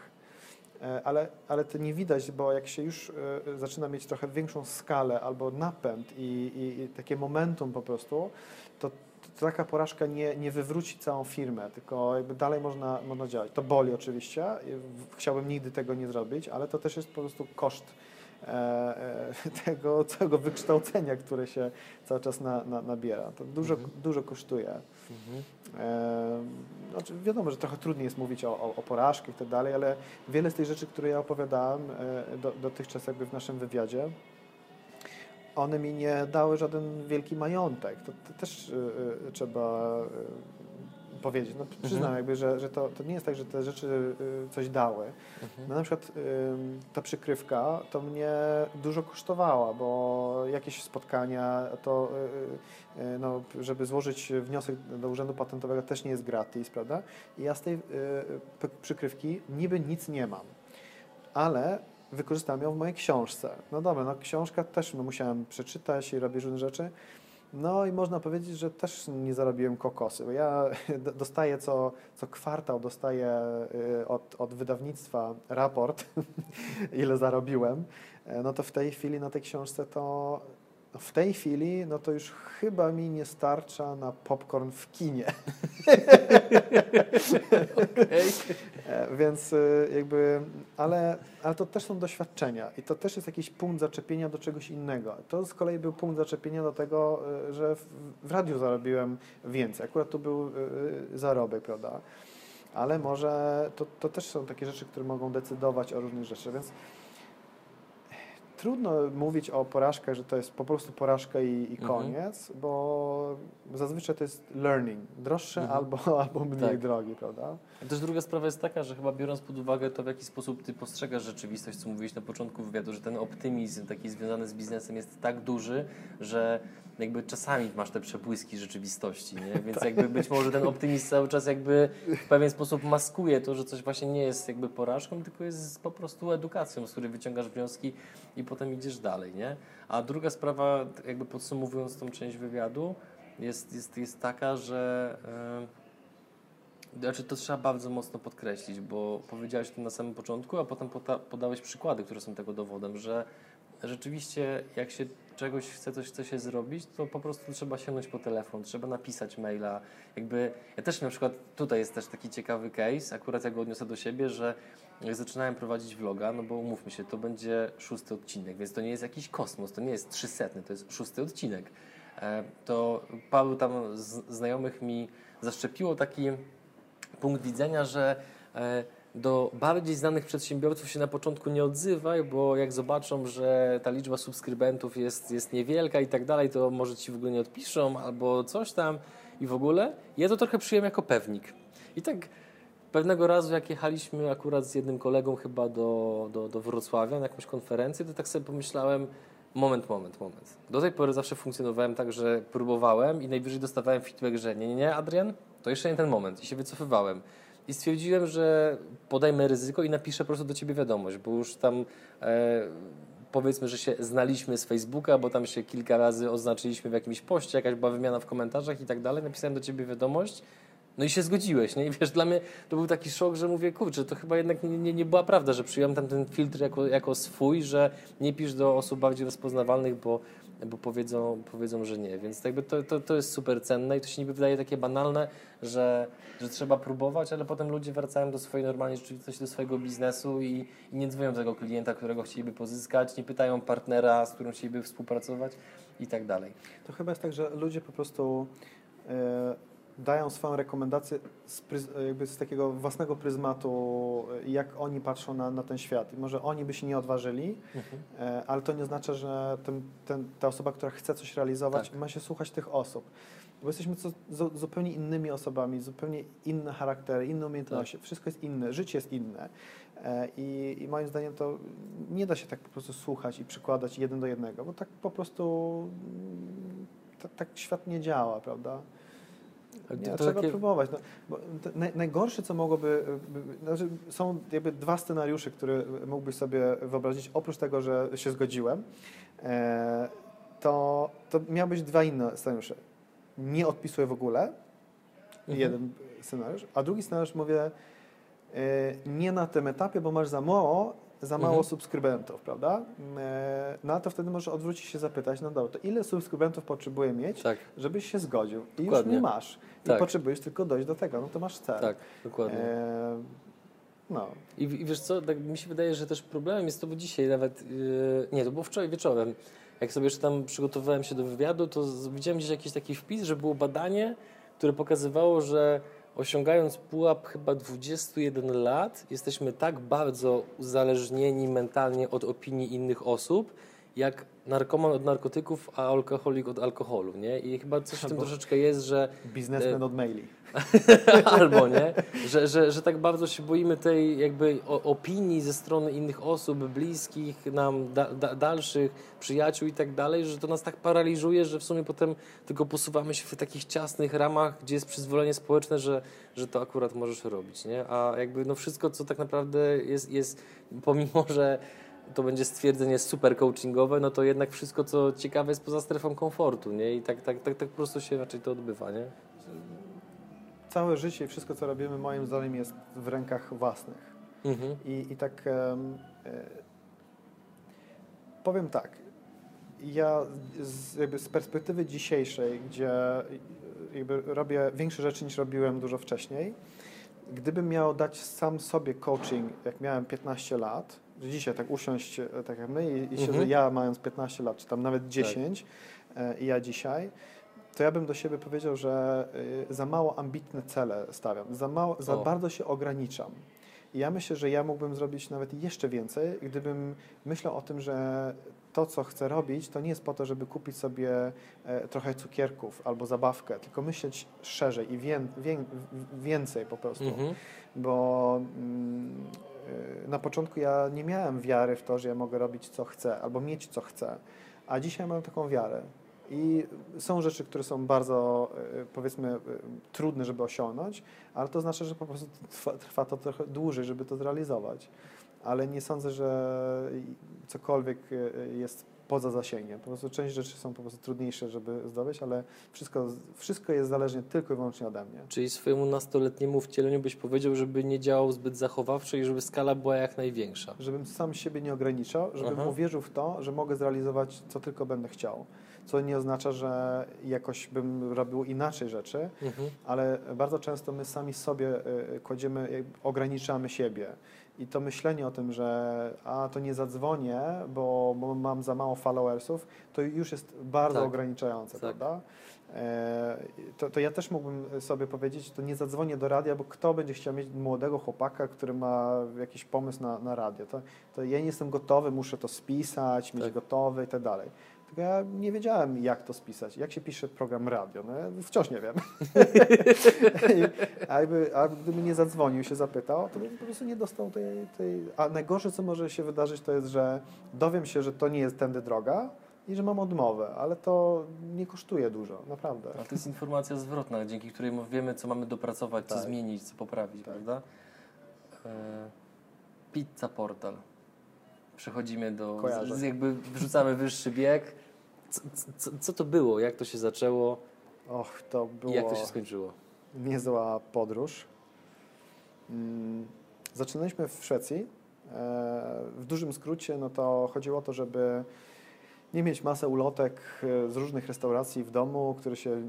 E, Ale, ale to nie widać, bo jak się już e, zaczyna mieć trochę większą skalę albo napęd i, i, i takie momentum po prostu, to, to taka porażka nie, nie wywróci całą firmę, tylko jakby dalej można, można działać. To boli oczywiście, chciałbym nigdy tego nie zrobić, ale to też jest po prostu koszt tego całego wykształcenia, które się cały czas na, na, nabiera. To dużo, Mhm. dużo kosztuje. Mhm. E, Znaczy wiadomo, że trochę trudniej jest mówić o, o, o porażkach i tak dalej, ale wiele z tych rzeczy, które ja opowiadałem e, do, dotychczas jakby w naszym wywiadzie, one mi nie dały żaden wielki majątek. To, to też e, e, trzeba e, powiedzieć. No, przyznam Mhm. jakby, że, że to, to nie jest tak, że te rzeczy e, coś dały. Mhm. No na przykład ta przykrywka to mnie dużo kosztowała, bo jakieś spotkania, to y, y, no, żeby złożyć wniosek do Urzędu Patentowego też nie jest gratis, prawda? I ja z tej y, przykrywki niby nic nie mam, ale wykorzystałem ją w mojej książce. No dobra, no książka też no, musiałem przeczytać i robić różne rzeczy. No i można powiedzieć, że też nie zarobiłem kokosy, bo ja dostaję co, co kwartał, dostaję y, od, od wydawnictwa raport, ile zarobiłem, E, no to w tej chwili na tej książce to w tej chwili, no to już chyba mi nie starcza na popcorn w kinie. E, Więc y, jakby, ale, ale to też są doświadczenia i to też jest jakiś punkt zaczepienia do czegoś innego. To z kolei był punkt zaczepienia do tego, y, że w, w radiu zarobiłem więcej. Akurat to był y, zarobek, prawda? Ale może to, to też są takie rzeczy, które mogą decydować o różnych rzeczach, więc trudno mówić o porażkach, że to jest po prostu porażka i, i Mhm. koniec, bo zazwyczaj to jest learning. Droższe Mhm. albo, albo mniej Tak. drogi, prawda? Też druga sprawa jest taka, że chyba biorąc pod uwagę to, w jaki sposób ty postrzegasz rzeczywistość, co mówiłeś na początku wywiadu, że ten optymizm taki związany z biznesem jest tak duży, że jakby czasami masz te przebłyski rzeczywistości, nie? Więc jakby być może ten optymizm cały czas jakby w pewien sposób maskuje to, że coś właśnie nie jest jakby porażką, tylko jest po prostu edukacją, z której wyciągasz wnioski i potem idziesz dalej, nie? A druga sprawa, jakby podsumowując tą część wywiadu, jest, jest, jest taka, że... Yy, znaczy to trzeba bardzo mocno podkreślić, bo powiedziałeś to na samym początku, a potem poda, podałeś przykłady, które są tego dowodem, że rzeczywiście jak się czegoś chce, coś chce się zrobić, to po prostu trzeba sięgnąć po telefon, trzeba napisać maila. Jakby ja też na przykład tutaj jest też taki ciekawy case, akurat ja go odniosę do siebie, że jak zaczynałem prowadzić vloga, no bo umówmy się, to będzie szósty odcinek, więc to nie jest jakiś kosmos, to nie jest trzysetny, to jest szósty odcinek. E, to paru tam znajomych mi zaszczepiło taki punkt widzenia, że e, do bardziej znanych przedsiębiorców się na początku nie odzywaj, bo jak zobaczą, że ta liczba subskrybentów jest, jest niewielka i tak dalej, to może ci w ogóle nie odpiszą albo coś tam i w ogóle. Ja to trochę przyjąłem jako pewnik. I tak pewnego razu, jak jechaliśmy akurat z jednym kolegą chyba do, do, do Wrocławia na jakąś konferencję, to tak sobie pomyślałem, moment, moment, moment. Do tej pory zawsze funkcjonowałem tak, że próbowałem i najwyżej dostawałem feedback, że nie, nie, nie, Adrian, to jeszcze nie ten moment i się wycofywałem. I stwierdziłem, że podejmę ryzyko i napiszę po prostu do ciebie wiadomość, bo już tam e, powiedzmy, że się znaliśmy z Facebooka, bo tam się kilka razy oznaczyliśmy w jakimś poście, jakaś była wymiana w komentarzach i tak dalej. Napisałem do ciebie wiadomość. No i się zgodziłeś, nie? I wiesz, dla mnie to był taki szok, że mówię, kurczę, to chyba jednak nie, nie, nie była prawda, że przyjąłem tam ten filtr jako, jako swój, że nie pisz do osób bardziej rozpoznawalnych, bo, bo powiedzą, powiedzą, że nie. Więc jakby to, to, to jest super cenne i to się niby wydaje takie banalne, że, że trzeba próbować, ale potem ludzie wracają do swojej normalnej rzeczywistości, do swojego biznesu i, i nie dzwonią tego klienta, którego chcieliby pozyskać, nie pytają partnera, z którym chcieliby współpracować i tak dalej. To chyba jest tak, że ludzie po prostu e, dają swoją rekomendację z, pryz, jakby z takiego własnego pryzmatu, e, jak oni patrzą na, na ten świat. I może oni by się nie odważyli, e, ale to nie znaczy, że ten, ten, ta osoba, która chce coś realizować, Tak. ma się słuchać tych osób. Bo jesteśmy co, zu, zupełnie innymi osobami, zupełnie inne charaktery, inne umiejętności. Wszystko jest inne, życie jest inne. E, I, I moim zdaniem to nie da się tak po prostu słuchać i przykładać jeden do jednego, bo tak po prostu mm, tak, tak świat nie działa, prawda? Nie, trzeba takie... próbować. No, naj, najgorsze, co mogłoby... Znaczy są jakby dwa scenariusze, które mógłbyś sobie wyobrazić. Oprócz tego, że się zgodziłem, e, to, to miał być dwa inne scenariusze. Nie odpisuję w ogóle, mhm. jeden scenariusz, a drugi scenariusz mówię e, nie na tym etapie, bo masz za mało, za mało mhm. subskrybentów, prawda? E, no to wtedy możesz odwrócić się zapytać, no dobra, to ile subskrybentów potrzebuję mieć, tak. żebyś się zgodził? I dokładnie. już nie masz. I tak. potrzebujesz tylko dojść do tego, no to masz cel. Tak, dokładnie. E, no. I, I, wiesz co, tak mi się wydaje, że też problemem jest to, bo dzisiaj nawet, yy, nie, to było wczoraj wieczorem, jak sobie jeszcze tam przygotowywałem się do wywiadu, to widziałem gdzieś jakiś taki wpis, że było badanie, które pokazywało, że osiągając pułap chyba 21 lat, jesteśmy tak bardzo uzależnieni mentalnie od opinii innych osób, jak narkoman od narkotyków, a alkoholik od alkoholu, nie? I chyba coś w tym troszeczkę jest, że... Biznesmen e, od maili. Albo, nie? Że, że, że tak bardzo się boimy tej jakby opinii ze strony innych osób, bliskich nam, da, da, dalszych, przyjaciół i tak dalej, że to nas tak paraliżuje, że w sumie potem tylko posuwamy się w takich ciasnych ramach, gdzie jest przyzwolenie społeczne, że, że to akurat możesz robić, nie? A jakby no wszystko, co tak naprawdę jest, jest pomimo, że to będzie stwierdzenie super coachingowe, no to jednak wszystko, co ciekawe jest poza strefą komfortu, nie? I tak, tak, tak, tak po prostu się raczej to odbywa, nie? Całe życie i wszystko, co robimy, moim zdaniem jest w rękach własnych. Mhm. I, I tak e, powiem tak, ja z, jakby z perspektywy dzisiejszej, gdzie jakby robię większe rzeczy niż robiłem dużo wcześniej, gdybym miał dać sam sobie coaching, jak miałem 15 lat, że dzisiaj tak usiąść, e, tak jak my, i, i się, mhm. że ja mając 15 lat, czy tam nawet 10 tak. E, i ja dzisiaj, to ja bym do siebie powiedział, że e, za mało ambitne cele stawiam, za, mało, za bardzo się ograniczam. I ja myślę, że ja mógłbym zrobić nawet jeszcze więcej, gdybym myślał o tym, że to, co chcę robić, to nie jest po to, żeby kupić sobie trochę cukierków albo zabawkę, tylko myśleć szerzej i wię, wię, więcej po prostu. Mhm. Bo mm, Y, na początku ja nie miałem wiary w to, że ja mogę robić co chcę albo mieć co chcę, a dzisiaj mam taką wiarę. I są rzeczy, które są bardzo, y, powiedzmy, y, trudne, żeby osiągnąć, ale to znaczy, że po prostu trwa, trwa to trochę dłużej, żeby to zrealizować. Ale nie sądzę, że cokolwiek jest poza zasięgiem. Po prostu część rzeczy są po prostu trudniejsze, żeby zdobyć, ale wszystko, wszystko jest zależne tylko i wyłącznie ode mnie. Czyli swojemu nastoletniemu wcieleniu byś powiedział, żeby nie działał zbyt zachowawczo i żeby skala była jak największa? Żebym sam siebie nie ograniczał, żebym Aha. uwierzył w to, że mogę zrealizować co tylko będę chciał. Co nie oznacza, że jakoś bym robił inaczej rzeczy, mhm. ale bardzo często my sami sobie y, kładziemy, ograniczamy siebie. I to myślenie o tym, że a to nie zadzwonię, bo, bo mam za mało followersów, to już jest bardzo tak. ograniczające, tak. prawda? E, to, to, ja też mógłbym sobie powiedzieć, to nie zadzwonię do radia, bo kto będzie chciał mieć młodego chłopaka, który ma jakiś pomysł na, na radio. To, to ja nie jestem gotowy, muszę to spisać, mieć tak. gotowe i tak dalej. Tylko ja nie wiedziałem, jak to spisać. Jak się pisze program radio? No, ja wciąż nie wiem. a, jakby, a gdyby nie zadzwonił się zapytał, to bym po prostu nie dostał tej, tej... A najgorsze, co może się wydarzyć, to jest, że dowiem się, że to nie jest tędy droga i że mam odmowę, ale to nie kosztuje dużo, naprawdę. Ale to jest informacja zwrotna, dzięki której wiemy, co mamy dopracować, tak. co zmienić, co poprawić, tak. prawda? E, pizza Portal przechodzimy do. Z, jakby wrzucamy wyższy bieg. Co, co, co, to było? Jak to się zaczęło? Och, to było. I jak to się skończyło? Niezła podróż. Hmm. Zaczynaliśmy w Szwecji. E, w dużym skrócie, no to chodziło o to, żeby nie mieć masę ulotek e, z różnych restauracji w domu, które się e,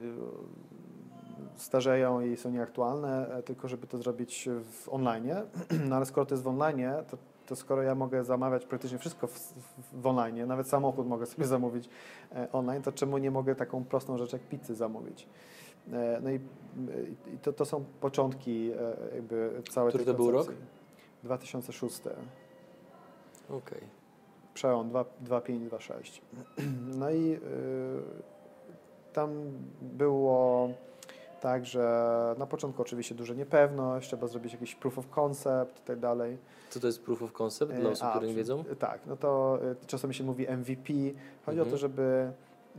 starzeją i są nieaktualne, tylko żeby to zrobić w online. No ale skoro to jest w online, to to skoro ja mogę zamawiać praktycznie wszystko w, w, w online, nawet samochód mogę sobie zamówić e, online, to czemu nie mogę taką prostą rzecz jak pizzę zamówić? E, no i, i to, to są początki e, jakby całej Który to był rok? 2006. Okej. Okay. Przełom 2.5-2.6. No i y, tam było tak, że na początku oczywiście duża niepewność, trzeba zrobić jakiś proof of concept i tak dalej. Co to jest proof of concept dla osób, A, które nie wiedzą? Tak, no to e, czasami się mówi MVP. Chodzi mhm. o to, żeby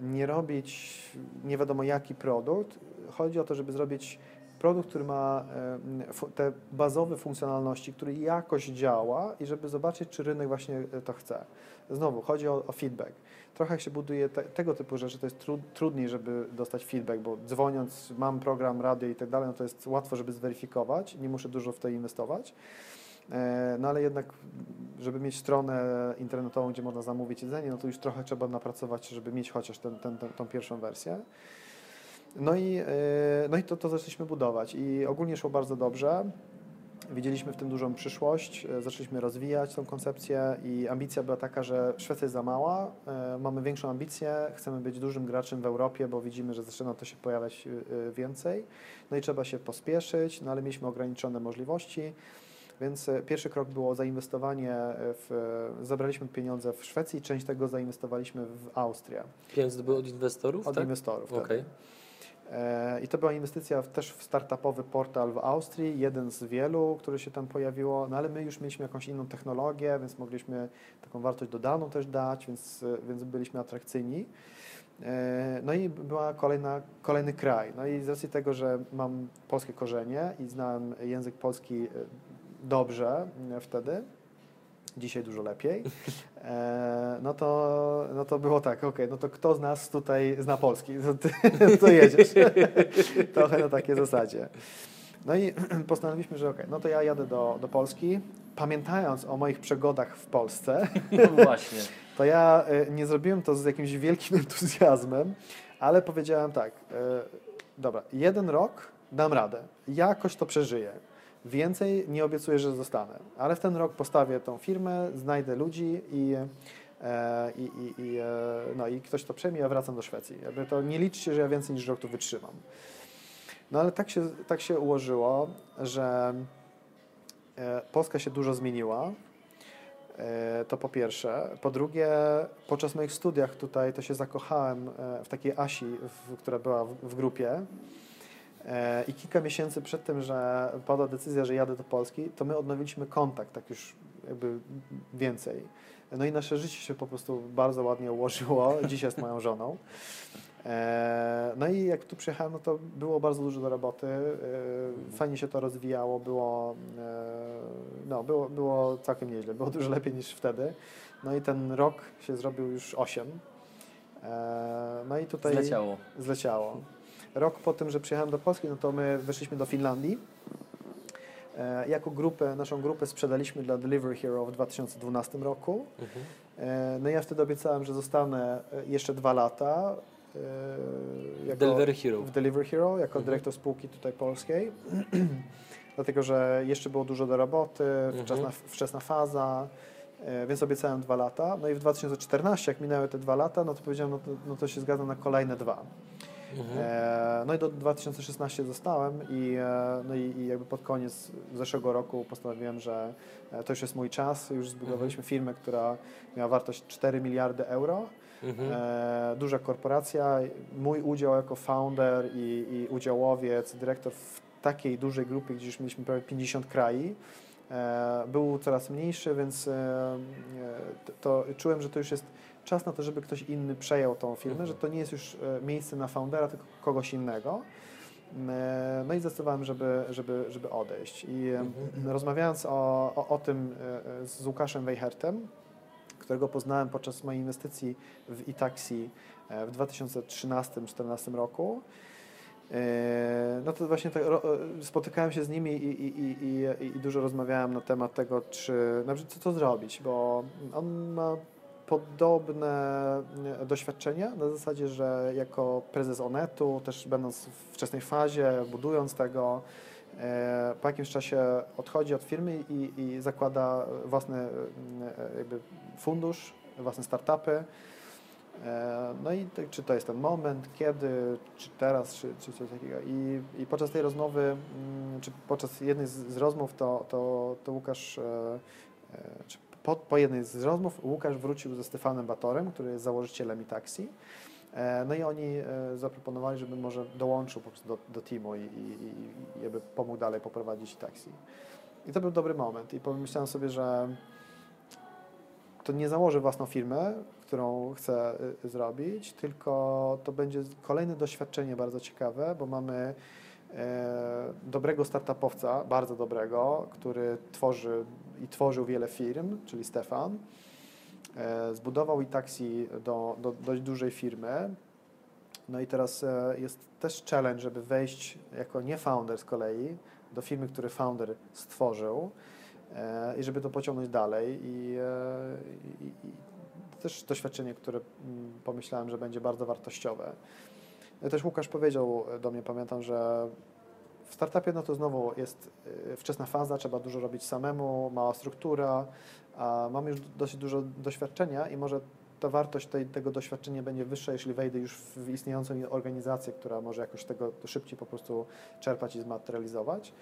nie robić nie wiadomo jaki produkt, chodzi o to, żeby zrobić produkt, który ma te bazowe funkcjonalności, który jakoś działa i żeby zobaczyć, czy rynek właśnie to chce. Znowu, chodzi o, o feedback. Trochę się buduje te, tego typu rzeczy, to jest tru, trudniej, żeby dostać feedback, bo dzwoniąc, mam program, radio i tak dalej, no to jest łatwo, żeby zweryfikować, nie muszę dużo w to inwestować. E, no ale jednak, żeby mieć stronę internetową, gdzie można zamówić jedzenie, no to już trochę trzeba napracować, żeby mieć chociaż tą pierwszą wersję. No i, e, no i to, to zaczęliśmy budować i ogólnie szło bardzo dobrze. Widzieliśmy w tym dużą przyszłość, e, zaczęliśmy rozwijać tą koncepcję i ambicja była taka, że Szwecja jest za mała, mamy większą ambicję, chcemy być dużym graczem w Europie, bo widzimy, że zaczyna to się pojawiać więcej. No i trzeba się pospieszyć, no ale mieliśmy ograniczone możliwości. Więc e, pierwszy krok było zainwestowanie w, e, zabraliśmy pieniądze w Szwecji, część tego zainwestowaliśmy w Austrię. Pieniądze były od inwestorów? Od tak? inwestorów. Okay. E, I to była inwestycja w, też w startupowy portal w Austrii, jeden z wielu, który się tam pojawiło, no ale my już mieliśmy jakąś inną technologię, więc mogliśmy taką wartość dodaną też dać, więc, więc byliśmy atrakcyjni. No i była kolejna, kolejny kraj. No i z racji tego, że mam polskie korzenie i znałem język polski dobrze mm, wtedy, dzisiaj dużo lepiej, e, no, to, no to było tak, ok, no to kto z nas tutaj zna polski, to, ty, to jedziesz. Trochę na takiej zasadzie. No i postanowiliśmy, że ok, no to ja jadę do, do Polski, pamiętając o moich przygodach w Polsce. No właśnie. To ja e, nie zrobiłem to z jakimś wielkim entuzjazmem, ale powiedziałem tak, e, dobra, jeden rok dam radę, jakoś to przeżyję. Więcej nie obiecuję, że zostanę, ale w ten rok postawię tą firmę, znajdę ludzi i, e, i, i, e, no, i ktoś to przejmie, ja wracam do Szwecji. Jakby to nie liczcie, że ja więcej niż rok tu wytrzymam. No ale tak się, tak się ułożyło, że e, Polska się dużo zmieniła. To po pierwsze. Po drugie, podczas moich studiach tutaj to się zakochałem w takiej Asi, w, która była w, w grupie. E, I kilka miesięcy przed tym, że padła decyzja, że jadę do Polski, to my odnowiliśmy kontakt, tak już jakby więcej. No i nasze życie się po prostu bardzo ładnie ułożyło. Dzisiaj jest moją żoną. E, no i jak tu przyjechałem, no to było bardzo dużo do roboty. E, fajnie się to rozwijało, było, no, było, było całkiem nieźle. Było dużo lepiej niż wtedy. No i ten rok się zrobił już 8. No i tutaj... Zleciało. Zleciało. Rok po tym, że przyjechałem do Polski, no to my weszliśmy do Finlandii. E, jako grupę, naszą grupę sprzedaliśmy dla Delivery Hero w 2012 roku. Mhm. E, no ja wtedy obiecałem, że zostanę e, jeszcze dwa lata. Jako, Delivery Hero. W Delivery Hero, jako mhm. dyrektor spółki tutaj polskiej. Dlatego, że jeszcze było dużo do roboty, mhm. wczesna, wczesna faza, więc obiecałem dwa lata. No i w 2014, jak minęły te dwa lata, no to powiedziałem, no to, no to się zgadzam na kolejne dwa. Mhm. E, no i do 2016 zostałem i, e, no i, i, jakby pod koniec zeszłego roku postanowiłem, że e, to już jest mój czas. Już zbudowaliśmy mhm. firmę, która miała wartość 4 miliardy euro. Mhm. E, duża korporacja. Mój udział jako founder i, i udziałowiec, dyrektor w takiej dużej grupie, gdzie już mieliśmy prawie 50 krajów, był coraz mniejszy, więc to, to czułem, że to już jest czas na to, żeby ktoś inny przejął tą firmę, mhm. że to nie jest już e, miejsce na foundera, tylko kogoś innego. E, no i zdecydowałem, żeby, żeby, żeby odejść. I mhm. rozmawiając o, o, o, tym e, z Łukaszem Weichertem, którego poznałem podczas mojej inwestycji w e-taxi w 2013-2014 roku, no to właśnie tak, spotykałem się z nimi i, i, i, i, dużo rozmawiałem na temat tego, czy, na przykład, co to zrobić, bo on ma podobne e, doświadczenia na zasadzie, że jako prezes Onetu, też będąc w wczesnej fazie, budując tego, e, po jakimś czasie odchodzi od firmy i, i zakłada własny e, fundusz, własne startupy. No i czy to jest ten moment, kiedy, czy teraz, czy, czy coś takiego. I, I podczas tej rozmowy, mm, czy podczas jednej z, z rozmów, to, to, to Łukasz, czy po, po jednej z rozmów Łukasz wrócił ze Stefanem Batorem, który jest założycielem taxi. E, no i oni e, zaproponowali, żeby może dołączył po prostu do, do teamu i, i, i jakby pomógł dalej poprowadzić taxi. I to był dobry moment i pomyślałem sobie, że to to nie założę własną firmę, którą chcę y, zrobić, tylko to będzie kolejne doświadczenie bardzo ciekawe, bo mamy e, dobrego startupowca, bardzo dobrego, który tworzy i tworzył wiele firm, czyli Stefan. E, zbudował i taksi do, do dość dużej firmy. No i teraz e, jest też challenge, żeby wejść jako nie founder z kolei do firmy, który founder stworzył e, i żeby to pociągnąć dalej. I, i, i też doświadczenie, które mm, pomyślałem, że będzie bardzo wartościowe. Też Łukasz powiedział do mnie, pamiętam, że w startupie no to znowu jest wczesna faza, trzeba dużo robić samemu, mała struktura, a już dosyć dużo doświadczenia i może ta wartość tej, tego doświadczenia będzie wyższa, jeśli wejdę już w istniejącą organizację, która może jakoś tego szybciej po prostu czerpać i zmaterializować.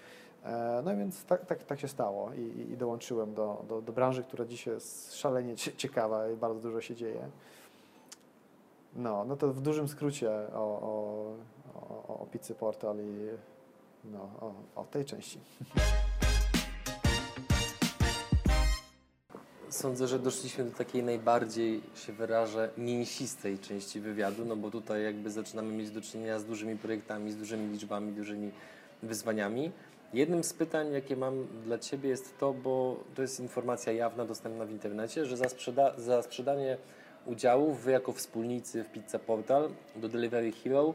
E, no więc tak, tak, tak się stało i, i dołączyłem do, do, do, branży, która dzisiaj jest szalenie ciekawa i bardzo dużo się dzieje. No, no to w dużym skrócie o, o, o, o Pizzy Portal i no, o, o tej części. Sądzę, że doszliśmy do takiej najbardziej, się wyrażę, mięsistej części wywiadu, no bo tutaj jakby zaczynamy mieć do czynienia z dużymi projektami, z dużymi liczbami, dużymi wyzwaniami. Jednym z pytań, jakie mam dla Ciebie jest to, bo to jest informacja jawna, dostępna w internecie, że za, sprzeda za sprzedanie udziałów Wy jako wspólnicy w Pizza Portal do Delivery Hero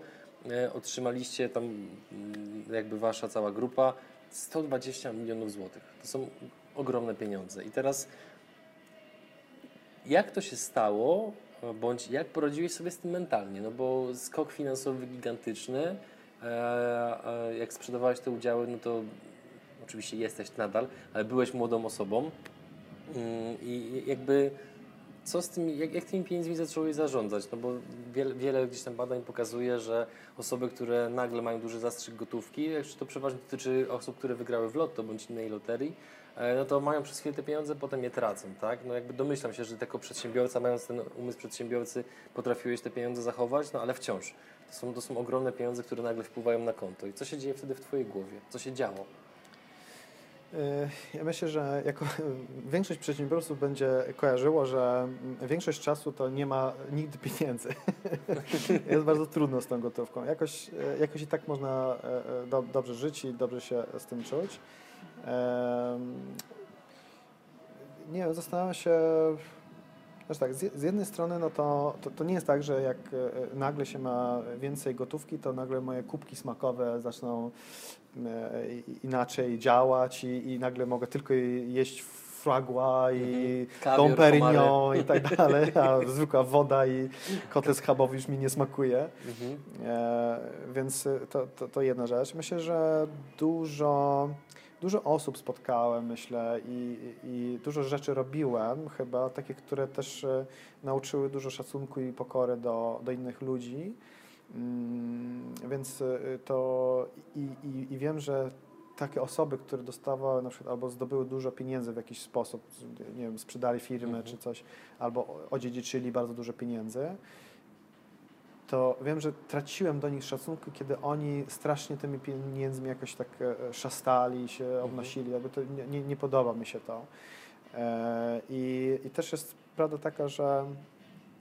otrzymaliście tam mm, jakby Wasza cała grupa 120 milionów złotych. To są ogromne pieniądze. I teraz jak to się stało, bądź jak poradziłeś sobie z tym mentalnie? No bo skok finansowy gigantyczny, e, jak sprzedawałeś te udziały, no to oczywiście jesteś nadal, ale byłeś młodą osobą mm, i jakby co z tymi, jak, jak tymi pieniędzmi zacząłeś zarządzać? No bo wiele, wiele gdzieś tam badań pokazuje, że osoby, które nagle mają duży zastrzyk gotówki, to przeważnie dotyczy osób, które wygrały w lotto bądź innej loterii, E, no to mają przez chwilę te pieniądze, potem je tracą, tak? No jakby domyślam się, że jako przedsiębiorca, mając ten umysł przedsiębiorcy, potrafiłeś te pieniądze zachować, no ale wciąż. To są, to są ogromne pieniądze, które nagle wpływają na konto. I co się dzieje wtedy w Twojej głowie? Co się działo? E, ja myślę, że jako większość przedsiębiorców będzie kojarzyło, że większość czasu to nie ma nigdy pieniędzy. Jest bardzo trudno z tą gotówką. Jakoś, e, jakoś i tak można do, dobrze żyć i dobrze się z tym czuć. Nie wiem, zastanawiam się, znaczy tak, z jednej strony no to, to, to, nie jest tak, że jak e, nagle się ma więcej gotówki, to nagle moje kubki smakowe zaczną e, inaczej działać i, i nagle mogę tylko jeść fragła i mhm. Dom Perignon i tak dalej, a zwykła woda i kotlet schabowy już mi nie smakuje. Mhm. E, więc to, to, to jedna rzecz. Myślę, że dużo dużo osób spotkałem, myślę, i, i dużo rzeczy robiłem, chyba takie, które też e, nauczyły dużo szacunku i pokory do, do innych ludzi. Mm, więc e, to i, i, i wiem, że takie osoby, które dostawały na przykład albo zdobyły dużo pieniędzy w jakiś sposób, nie wiem, sprzedali firmę mhm. czy coś, albo odziedziczyli bardzo dużo pieniędzy, to wiem, że traciłem do nich szacunku, kiedy oni strasznie tymi pieniędzmi jakoś tak e, szastali, się mhm. obnosili. Jakby to nie, nie, nie podoba mi się to. E, I, I też jest prawda taka, że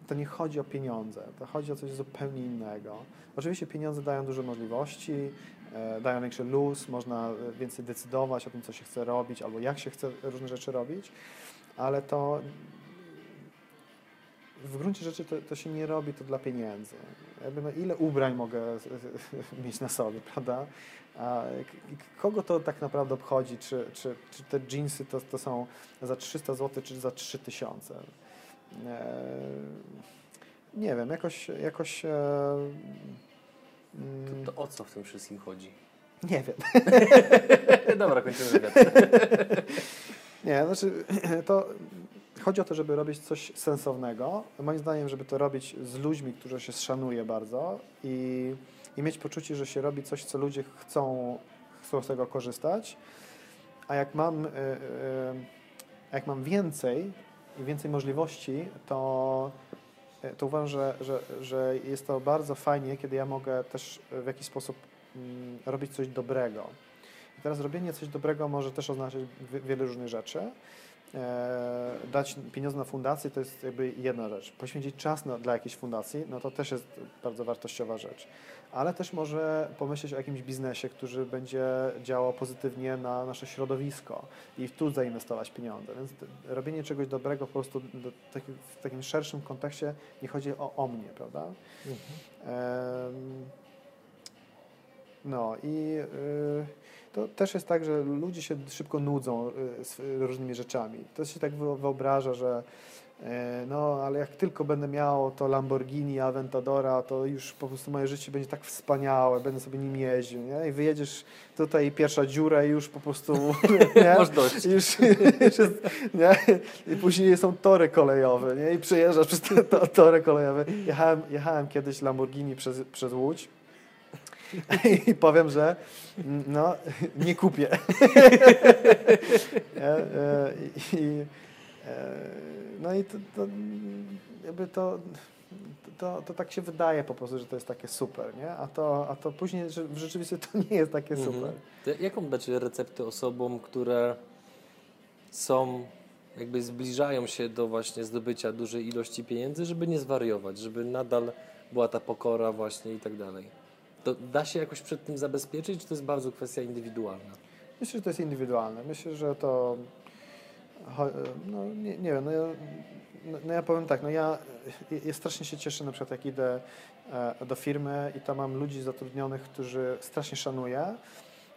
to nie chodzi o pieniądze, to chodzi o coś zupełnie innego. Oczywiście pieniądze dają dużo możliwości, e, dają większy luz, można więcej decydować o tym, co się chce robić albo jak się chce różne rzeczy robić, ale to w gruncie rzeczy to, to, się nie robi to dla pieniędzy. Jakby no ile ubrań mogę mieć na sobie, prawda? A kogo to tak naprawdę obchodzi, czy, czy, czy te jeansy to, to są za 300 zł, czy za 3000? E, nie wiem, jakoś... jakoś e, mm, to, to o co w tym wszystkim chodzi? Nie wiem. Dobra, kończymy wywiad. nie, znaczy to chodzi o to, żeby robić coś sensownego. Moim zdaniem, żeby to robić z ludźmi, którzy się szanuje bardzo i, i mieć poczucie, że się robi coś, co ludzie chcą, chcą z tego korzystać. A jak mam, y, jak mam więcej i więcej możliwości, to, y, to uważam, że, że, że jest to bardzo fajnie, kiedy ja mogę też w jakiś sposób mm, robić coś dobrego. I teraz robienie coś dobrego może też oznaczać wiele różnych rzeczy e, dać pieniądze na fundację to jest jakby jedna rzecz. Poświęcić czas na, dla jakiejś fundacji, no to też jest bardzo wartościowa rzecz. Ale też może pomyśleć o jakimś biznesie, który będzie działał pozytywnie na nasze środowisko i tu zainwestować pieniądze. Więc robienie czegoś dobrego po prostu do, taki, w takim szerszym kontekście nie chodzi o, o mnie, prawda? Em, No i y, to też jest tak, że ludzie się szybko nudzą y, z różnymi rzeczami. To się tak wyo- wyobraża, że e, no, ale jak tylko będę miał to Lamborghini Aventadora, to już po prostu moje życie będzie tak wspaniałe, będę sobie nim jeździł, nie? I wyjedziesz tutaj, pierwsza dziura i już po prostu, nie? Masz dość. Już, już jest, nie? I później są tory kolejowe, nie? I przejeżdżasz przez te to, tory kolejowe. Jechałem, jechałem kiedyś Lamborghini przez, przez Łódź i powiem, że mm, no, nie kupię. E, I, e, no i to, to, jakby to, to, to tak się wydaje po prostu, że to jest takie super, nie? A to, a to później że w rzeczywistości to nie jest takie Mhm. super. To jaką dacie receptę osobom, które są, jakby zbliżają się do właśnie zdobycia dużej ilości pieniędzy, żeby nie zwariować, żeby nadal była ta pokora właśnie i tak dalej? To da się jakoś przed tym zabezpieczyć, czy to jest bardzo kwestia indywidualna? Myślę, że to jest indywidualne. Myślę, że to. No, nie, nie wiem, no ja, no, no ja powiem tak, no ja, ja strasznie się cieszę na przykład jak idę e, do firmy i tam mam ludzi zatrudnionych, którzy strasznie szanuję.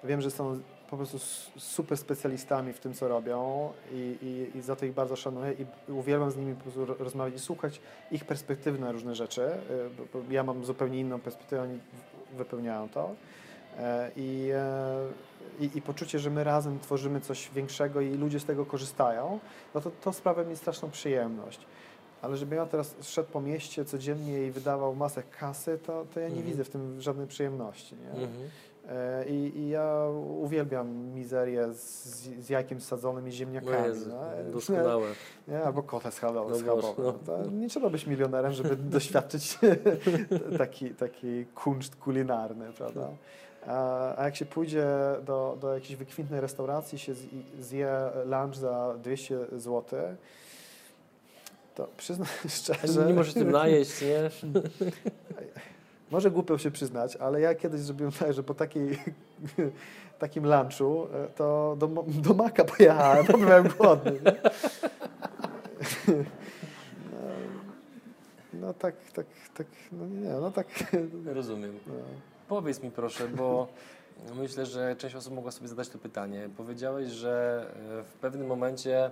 Wiem, że są po prostu super specjalistami w tym, co robią i, i, i za to ich bardzo szanuję i uwielbiam z nimi po prostu ro- rozmawiać i słuchać ich perspektywy na różne rzeczy, e, ja mam zupełnie inną perspektywę, oni wypełniają to. E, I, e, i, I poczucie, że my razem tworzymy coś większego i ludzie z tego korzystają, no to, to sprawia mi straszną przyjemność. Ale żeby ja teraz szedł po mieście codziennie i wydawał masę kasy, to, to ja nie Mhm. widzę w tym żadnej przyjemności. Nie? Mhm. I, I ja uwielbiam mizerię z, z jajkiem sadzonym i No ziemniakami. Jezu, no. doskonałe. Nie, albo kotę schabowy. No no. To nie trzeba być milionerem, żeby doświadczyć taki, taki kunszt kulinarny, prawda? A, jak się pójdzie do, do jakiejś wykwintnej restauracji, się zje- zje lunch za 200 zł, to przyznam szczerze... Nie możesz tym najeść, nie? Może głupio się przyznać, ale ja kiedyś zrobiłem tak, że po takiej, takim lunchu e, to do, do Maka pojechałem, bo byłem głodny. No, no tak, tak, tak, no nie, no tak. Rozumiem. No. Powiedz mi proszę, bo myślę, że część osób mogła sobie zadać to pytanie. Powiedziałeś, że e, w pewnym momencie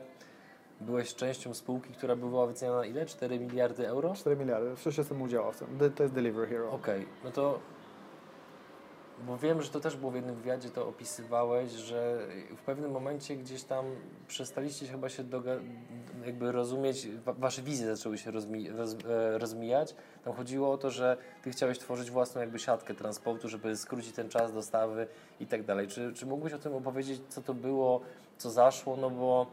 byłeś częścią spółki, która była wyceniana na ile? 4 miliardy euro? 4 miliardy, przecież jestem udziałowcem. To jest Delivery Hero. Okej, no to bo wiem, że to też było w jednym wywiadzie, to opisywałeś, że w pewnym momencie gdzieś tam przestaliście chyba się doga- jakby rozumieć, wa- wasze wizje zaczęły się rozmi- roz- e, rozmijać. Tam chodziło o to, że ty chciałeś tworzyć własną jakby siatkę transportu, żeby skrócić ten czas dostawy i tak dalej. Czy, czy mógłbyś o tym opowiedzieć, co to było, co zaszło, no bo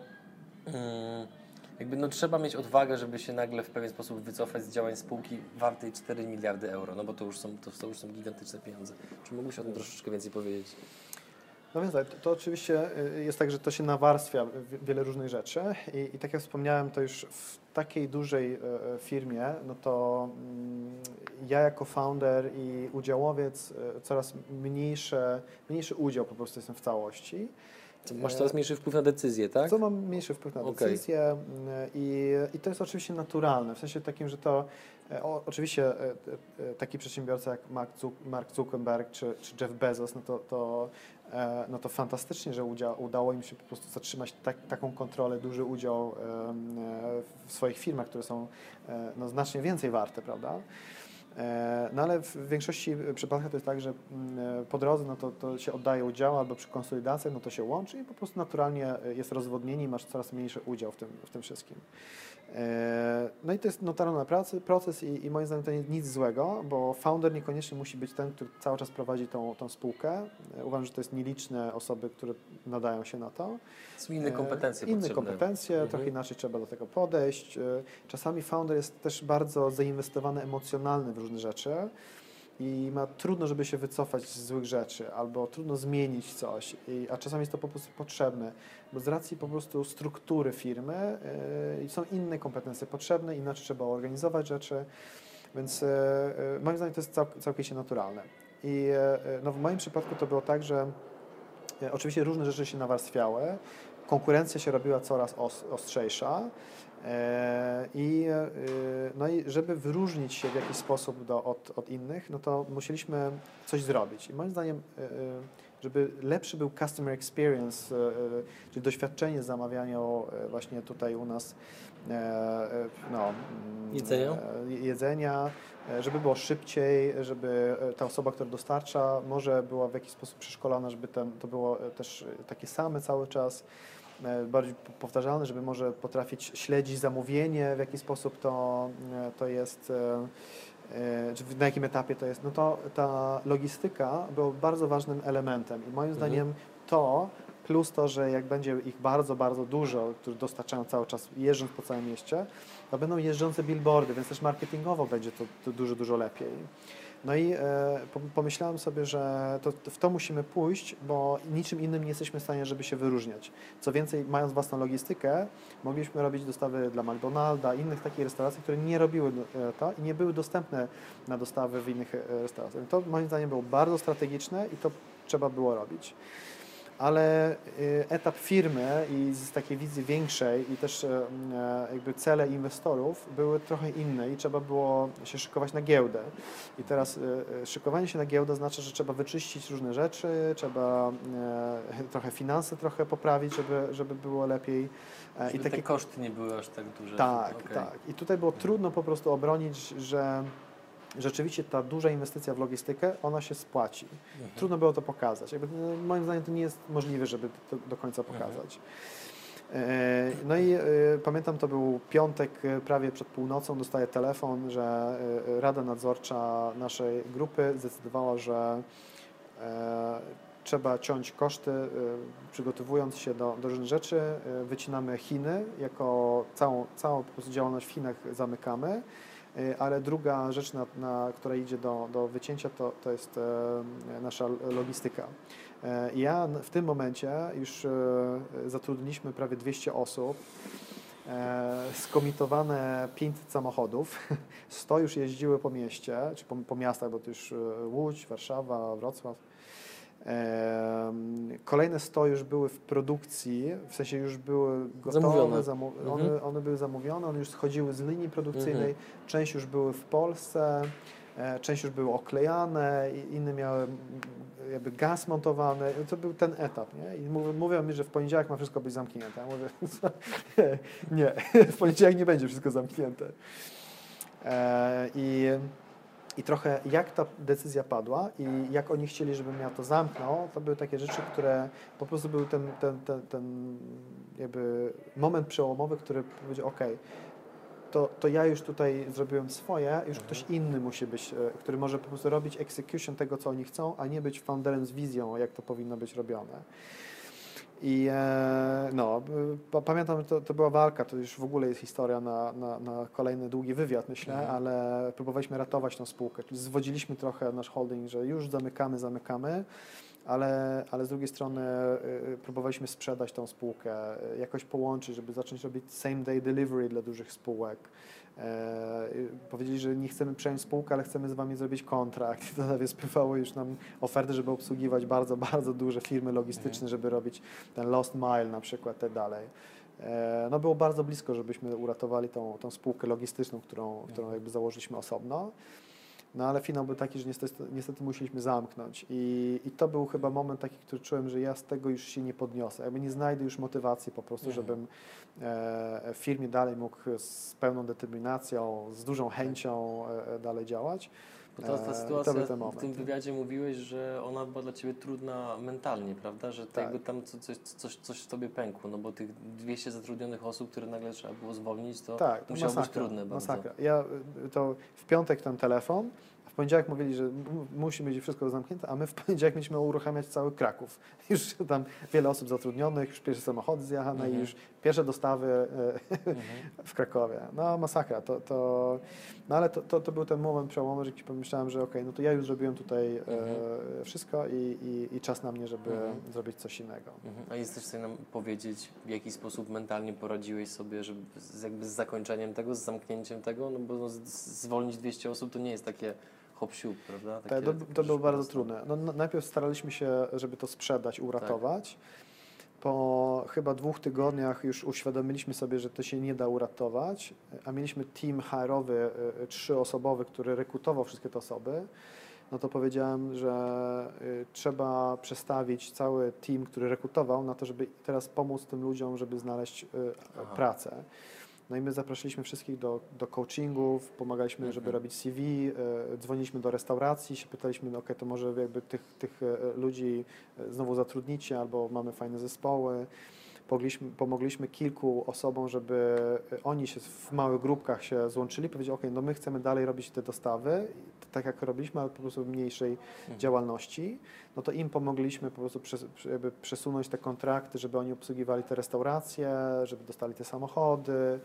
jakby no trzeba mieć odwagę, żeby się nagle w pewien sposób wycofać z działań spółki wartej 4 miliardy euro, no bo to już są, to, to już są gigantyczne pieniądze. Czy mógłbyś o tym troszeczkę więcej powiedzieć? No więc tak, to, to oczywiście y, jest tak, że to się nawarstwia wiele różnych rzeczy i, i tak jak wspomniałem, to już w takiej dużej e, e, firmie, no to mm, ja jako founder i udziałowiec coraz mniejsze, mniejszy udział po prostu jestem w całości. Masz coraz mniejszy wpływ na decyzję, tak? Co mam mniejszy wpływ na decyzję mm, i, i to jest oczywiście naturalne, w sensie takim, że to e, o, oczywiście e, e, taki przedsiębiorca jak Mark, Zuck- Mark Zuckerberg czy, czy Jeff Bezos, no to, to, no to fantastycznie, że udzia, udało im się po prostu zatrzymać tak, taką kontrolę, duży udział w swoich firmach, które są no, znacznie więcej warte, prawda? E, No ale w większości przypadków to jest tak, że mm, po drodze no to, to się oddaje udział albo przy konsolidacjach no to się łączy i po prostu naturalnie jest rozwodnienie i masz coraz mniejszy udział w tym, w tym wszystkim. E, No i to jest pracy, proces i, i moim zdaniem to nie nic złego, bo founder niekoniecznie musi być ten, który cały czas prowadzi tą, tą spółkę. E, Uważam, że to jest nieliczne osoby, które nadają się na to. Są inne kompetencje E, Inne potrzebne. kompetencje, Mhm. trochę inaczej trzeba do tego podejść. Czasami founder jest też bardzo zainwestowany emocjonalnie w różne rzeczy i ma trudno, żeby się wycofać z złych rzeczy, albo trudno zmienić coś, i, a czasami jest to po prostu potrzebne, bo z racji po prostu struktury firmy yy, są inne kompetencje potrzebne, inaczej trzeba organizować rzeczy, więc yy, moim zdaniem to jest cał, całkowicie naturalne. I no, w moim przypadku to było tak, że oczywiście różne rzeczy się nawarstwiały, konkurencja się robiła coraz os, ostrzejsza, E, I, e, no i żeby wyróżnić się w jakiś sposób do, od, od innych, no to musieliśmy coś zrobić. I moim zdaniem, e, żeby lepszy był customer experience, czyli doświadczenie zamawiania właśnie tutaj u nas no, mm, jedzenia. jedzenia, żeby było szybciej, żeby ta osoba, która dostarcza, może była w jakiś sposób przeszkolona, żeby ten, to było też takie same cały czas. E, bardziej powtarzalne, żeby może potrafić śledzić zamówienie, w jaki sposób to, e, to jest, e, czy na jakim etapie to jest, no to ta logistyka była bardzo ważnym elementem i moim mhm. zdaniem to plus to, że jak będzie ich bardzo, bardzo dużo, którzy dostarczają cały czas jeżdżąc po całym mieście, to będą jeżdżące billboardy, więc też marketingowo będzie to, to dużo, dużo lepiej. No i e, pomyślałem sobie, że to, w to musimy pójść, bo niczym innym nie jesteśmy w stanie, żeby się wyróżniać. Co więcej, mając własną logistykę, mogliśmy robić dostawy dla McDonalda, innych takich restauracji, które nie robiły e, to i nie były dostępne na dostawy w innych e, restauracjach. To moim zdaniem było bardzo strategiczne i to trzeba było robić ale y, etap firmy i z takiej wizji większej i też e, jakby cele inwestorów były trochę inne i trzeba było się szykować na giełdę. I teraz y, y, szykowanie się na giełdę znaczy, że trzeba wyczyścić różne rzeczy, trzeba trochę finanse trochę poprawić, żeby, żeby było lepiej. E, żeby I takie te koszty nie były aż tak duże. Tak, okay. tak. I tutaj było trudno po prostu obronić, że rzeczywiście ta duża inwestycja w logistykę, ona się spłaci. Mhm. Trudno było to pokazać. Jakby, no, moim zdaniem to nie jest możliwe, żeby to do końca mhm. pokazać. Mhm. No i y, pamiętam, to był piątek e, prawie przed północą, dostaję telefon, że Rada Nadzorcza naszej grupy zdecydowała, że trzeba ciąć koszty, przygotowując się do, do różnych rzeczy. Wycinamy Chiny, jako całą, całą działalność w Chinach zamykamy ale druga rzecz, na, na która idzie do, do wycięcia, to, to jest e, nasza logistyka. E, ja w tym momencie już e, zatrudniliśmy prawie 200 osób, skomitowane 500 samochodów, 100 już jeździły po mieście, czy po, po miastach, bo to już Łódź, Warszawa, Wrocław, Kolejne 100 już były w produkcji, w sensie już były gotowe, zamówione. Zamu mhm. one, one, były zamówione, one już schodziły z linii produkcyjnej, mhm. część już były w Polsce, e, część już były oklejane, inne miały jakby gaz montowany. To był ten etap, nie? I mówią, mówią mi, że w poniedziałek ma wszystko być zamknięte. Ja mówię, nie, w poniedziałek nie będzie wszystko zamknięte. E, I i trochę jak ta decyzja padła i jak oni chcieli, żebym ja to zamknął, to były takie rzeczy, które po prostu był ten, ten, ten, ten jakby moment przełomowy, który powiedział, ok, to, to ja już tutaj zrobiłem swoje, już mhm. ktoś inny musi być, e, który może po prostu robić execution tego, co oni chcą, a nie być founderem z wizją, jak to powinno być robione. I e, no, pamiętam, że to, to była walka, to już w ogóle jest historia na, na, na kolejny długi wywiad, myślę, mhm. ale próbowaliśmy ratować tą spółkę. Czyli zwodziliśmy trochę nasz holding, że już zamykamy, zamykamy, ale, ale z drugiej strony y, próbowaliśmy sprzedać tą spółkę, jakoś połączyć, żeby zacząć robić same day delivery dla dużych spółek. E, powiedzieli, że nie chcemy przejąć spółkę, ale chcemy z Wami zrobić kontrakt. I to nawet spływało już nam oferty, żeby obsługiwać bardzo, bardzo duże firmy logistyczne, mhm. żeby robić ten lost mile na przykład, te dalej. E, no było bardzo blisko, żebyśmy uratowali tą, tą spółkę logistyczną, którą, którą mhm. jakby założyliśmy osobno. No ale finał był taki, że niestety, niestety musieliśmy zamknąć I, i to był chyba moment taki, który czułem, że ja z tego już się nie podniosę. Jakby nie znajdę już motywacji po prostu, mhm. żebym e, w firmie dalej mógł z pełną determinacją, z dużą chęcią e, dalej działać. Bo ta, ta e, sytuacja w tym wywiadzie mówiłeś, że ona była dla Ciebie trudna mentalnie, prawda? Że tak. jakby tam coś, coś, coś w Tobie pękło, no bo tych 200 zatrudnionych osób, które nagle trzeba było zwolnić, to tak, musiało masakra, być trudne bardzo. Masakra. Ja, to w piątek ten telefon, w poniedziałek mówili, że musi być wszystko zamknięte, a my w poniedziałek mieliśmy uruchamiać cały Kraków. Już tam wiele osób zatrudnionych, już pierwsze samochody zjechane mhm. i już pierwsze dostawy e, mhm. w Krakowie. No masakra, to, to, no ale to, to, to był ten moment przełomowy, że pomyślałem, że okej, okay, no to ja już zrobiłem tutaj mhm. e, wszystko i, i, i, czas na mnie, żeby mhm. zrobić coś innego. Mhm. A jesteś w stanie nam powiedzieć, w jaki sposób mentalnie poradziłeś sobie, żeby z, jakby z zakończeniem tego, z zamknięciem tego, no bo no, zwolnić 200 osób to nie jest takie hop prawda? Takie, to, to było bardzo trudne. No, najpierw staraliśmy się, żeby to sprzedać, uratować. Tak. Po chyba dwóch tygodniach już uświadomiliśmy sobie, że to się nie da uratować, a mieliśmy team HR-owy, y, y, trzyosobowy, który rekrutował wszystkie te osoby. No to powiedziałem, że y, trzeba przestawić cały team, który rekrutował, na to, żeby teraz pomóc tym ludziom, żeby znaleźć Aha. pracę. No i my zaprosiliśmy wszystkich do, do coachingów, pomagaliśmy, mhm. żeby robić CV, e, dzwoniliśmy do restauracji, się pytaliśmy, no ok, to może jakby tych, tych e, ludzi e, znowu zatrudnicie, albo mamy fajne zespoły. Pomogliśmy, pomogliśmy kilku osobom, żeby oni się w małych grupkach się złączyli, powiedzieli, ok, no my chcemy dalej robić te dostawy, tak jak robiliśmy, ale po prostu w mniejszej mhm. działalności, no to im pomogliśmy po prostu przes przesunąć te kontrakty, żeby oni obsługiwali te restauracje, żeby dostali te samochody.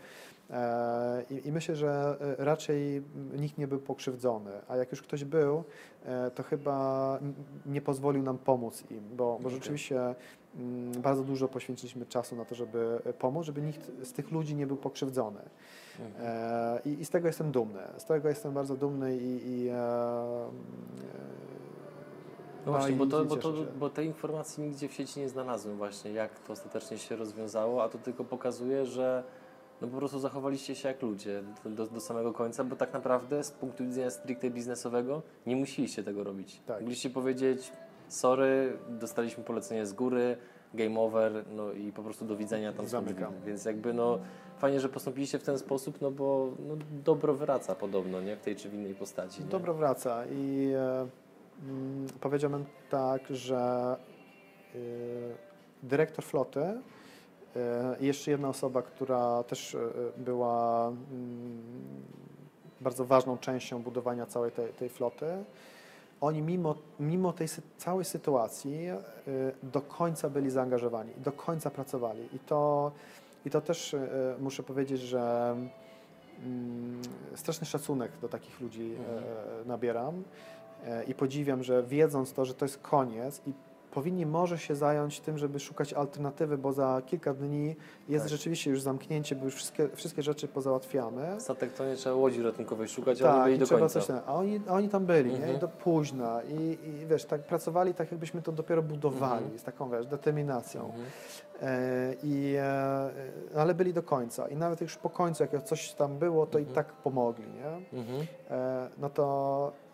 E, I, I, myślę, że e, raczej nikt nie był pokrzywdzony, a jak już ktoś był, e, to chyba nie pozwolił nam pomóc im, bo, bo okay. rzeczywiście bardzo dużo poświęciliśmy czasu na to, żeby pomóc, żeby nikt z tych ludzi nie był pokrzywdzony. E, I, I, z tego jestem dumny. Z tego jestem bardzo dumny i, i e, no właśnie, bo, to, bo, to, bo tej informacji nigdzie w sieci nie znalazłem właśnie, jak to ostatecznie się rozwiązało, a to tylko pokazuje, że no po prostu zachowaliście się jak ludzie do, do samego końca, bo tak naprawdę z punktu widzenia stricte biznesowego nie musieliście tego robić. Tak. Mogliście powiedzieć, sorry, dostaliśmy polecenie z góry, game over, no i po prostu do widzenia tam Zamykam. Więc jakby no fajnie, że postąpiliście w ten sposób, no bo no, dobro wraca podobno, nie? W tej czy w innej postaci. Nie? Dobro wraca i e, mm, powiedziałbym tak, że e, dyrektor floty i e, jeszcze jedna osoba, która też e, była mm, bardzo ważną częścią budowania całej tej, tej floty, oni mimo, mimo tej całej sytuacji y, do końca byli zaangażowani, do końca pracowali. I to, i to też y, muszę powiedzieć, że y, straszny szacunek do takich ludzi mhm. nabieram i podziwiam, że wiedząc to, że to jest koniec i powinni może się zająć tym, żeby szukać alternatywy, bo za kilka dni jest tak. rzeczywiście już zamknięcie, bo już wszystkie, wszystkie rzeczy pozałatwiamy. Statek to nie trzeba łodzi ratunkowej szukać, tak, a oni byli do trzeba końca. Coś, a, oni, a oni tam byli, mhm. nie? I do późna i, i wiesz, tak pracowali tak jakbyśmy to dopiero budowali, mhm. z taką wiesz, determinacją. Mhm. E, I, e, ale byli do końca i nawet już po końcu, jak coś tam było, to i mhm. tak pomogli, nie? Mhm. E, no to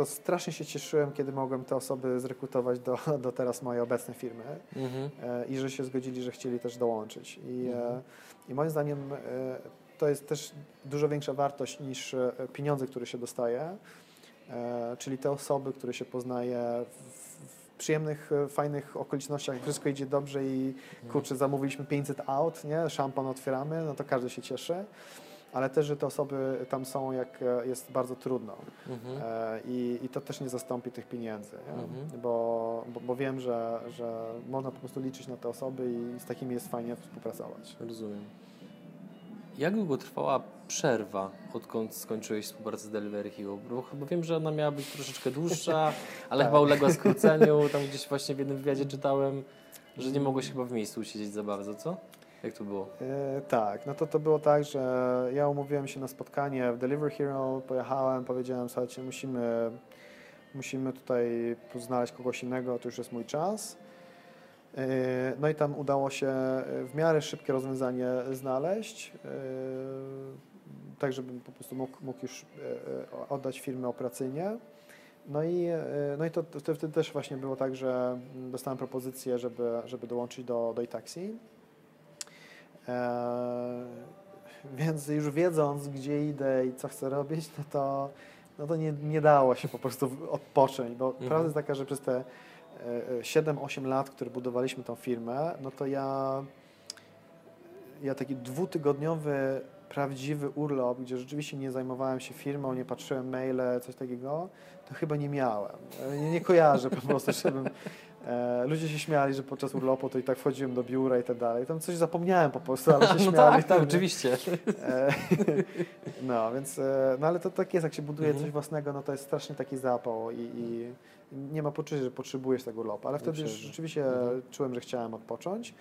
to strasznie się cieszyłem, kiedy mogłem te osoby zrekrutować do, do teraz mojej obecnej firmy mhm. e, i że się zgodzili, że chcieli też dołączyć. I, e, mhm. i moim zdaniem e, to jest też dużo większa wartość niż pieniądze, które się dostaje, czyli te osoby, które się poznaje w, przyjemnych, fajnych okolicznościach, wszystko idzie dobrze i mhm. kurczę, zamówiliśmy 500 aut, nie? szampan otwieramy, no to każdy się cieszy ale też, że te osoby tam są, jak e, jest bardzo trudno. Mhm. E, I, I to też nie zastąpi tych pieniędzy, mhm. bo, bo, bo, wiem, że, że można po prostu liczyć na te osoby i z takimi jest fajnie współpracować. Rozumiem. Jak długo trwała przerwa, odkąd skończyłeś współpracę z Delivery Hero? Bo wiem, że ona miała być troszeczkę dłuższa, ale tak. chyba uległa skróceniu. Tam gdzieś właśnie w jednym wywiadzie czytałem, że nie mogłeś chyba w miejscu siedzieć za bardzo, co? Jak to było? E, tak, no to to było tak, że ja umówiłem się na spotkanie w Delivery Hero, pojechałem, powiedziałem, słuchajcie, musimy, musimy tutaj znaleźć kogoś innego, to już jest mój czas. E, no i tam udało się w miarę szybkie rozwiązanie znaleźć, e, tak żebym po prostu mógł, mógł już oddać firmę operacyjnie. No i, no i to, to wtedy też właśnie było tak, że dostałem propozycję, żeby, żeby dołączyć do, do iTaxi. E, więc już wiedząc, gdzie idę i co chcę robić, no to, no to nie, nie dało się po prostu odpocząć, bo mhm. prawda jest taka, że przez te 7-8 e, lat, które budowaliśmy tą firmę, no to ja, ja taki dwutygodniowy prawdziwy urlop, gdzie rzeczywiście nie zajmowałem się firmą, nie patrzyłem maile, coś takiego, to chyba nie miałem. E, Nie, nie kojarzę po prostu, żebym... E, ludzie się śmiali, że podczas urlopu to i tak wchodziłem do biura i tak dalej. Tam coś zapomniałem po prostu, ale się No śmiali. tak, tak, oczywiście. E, No, więc, e, no ale to tak jest, jak się buduje Mhm. coś własnego, no to jest strasznie taki zapał i, i nie ma poczucia, że potrzebujesz tego urlopu, ale wtedy już rzeczywiście Mhm. czułem, że chciałem odpocząć.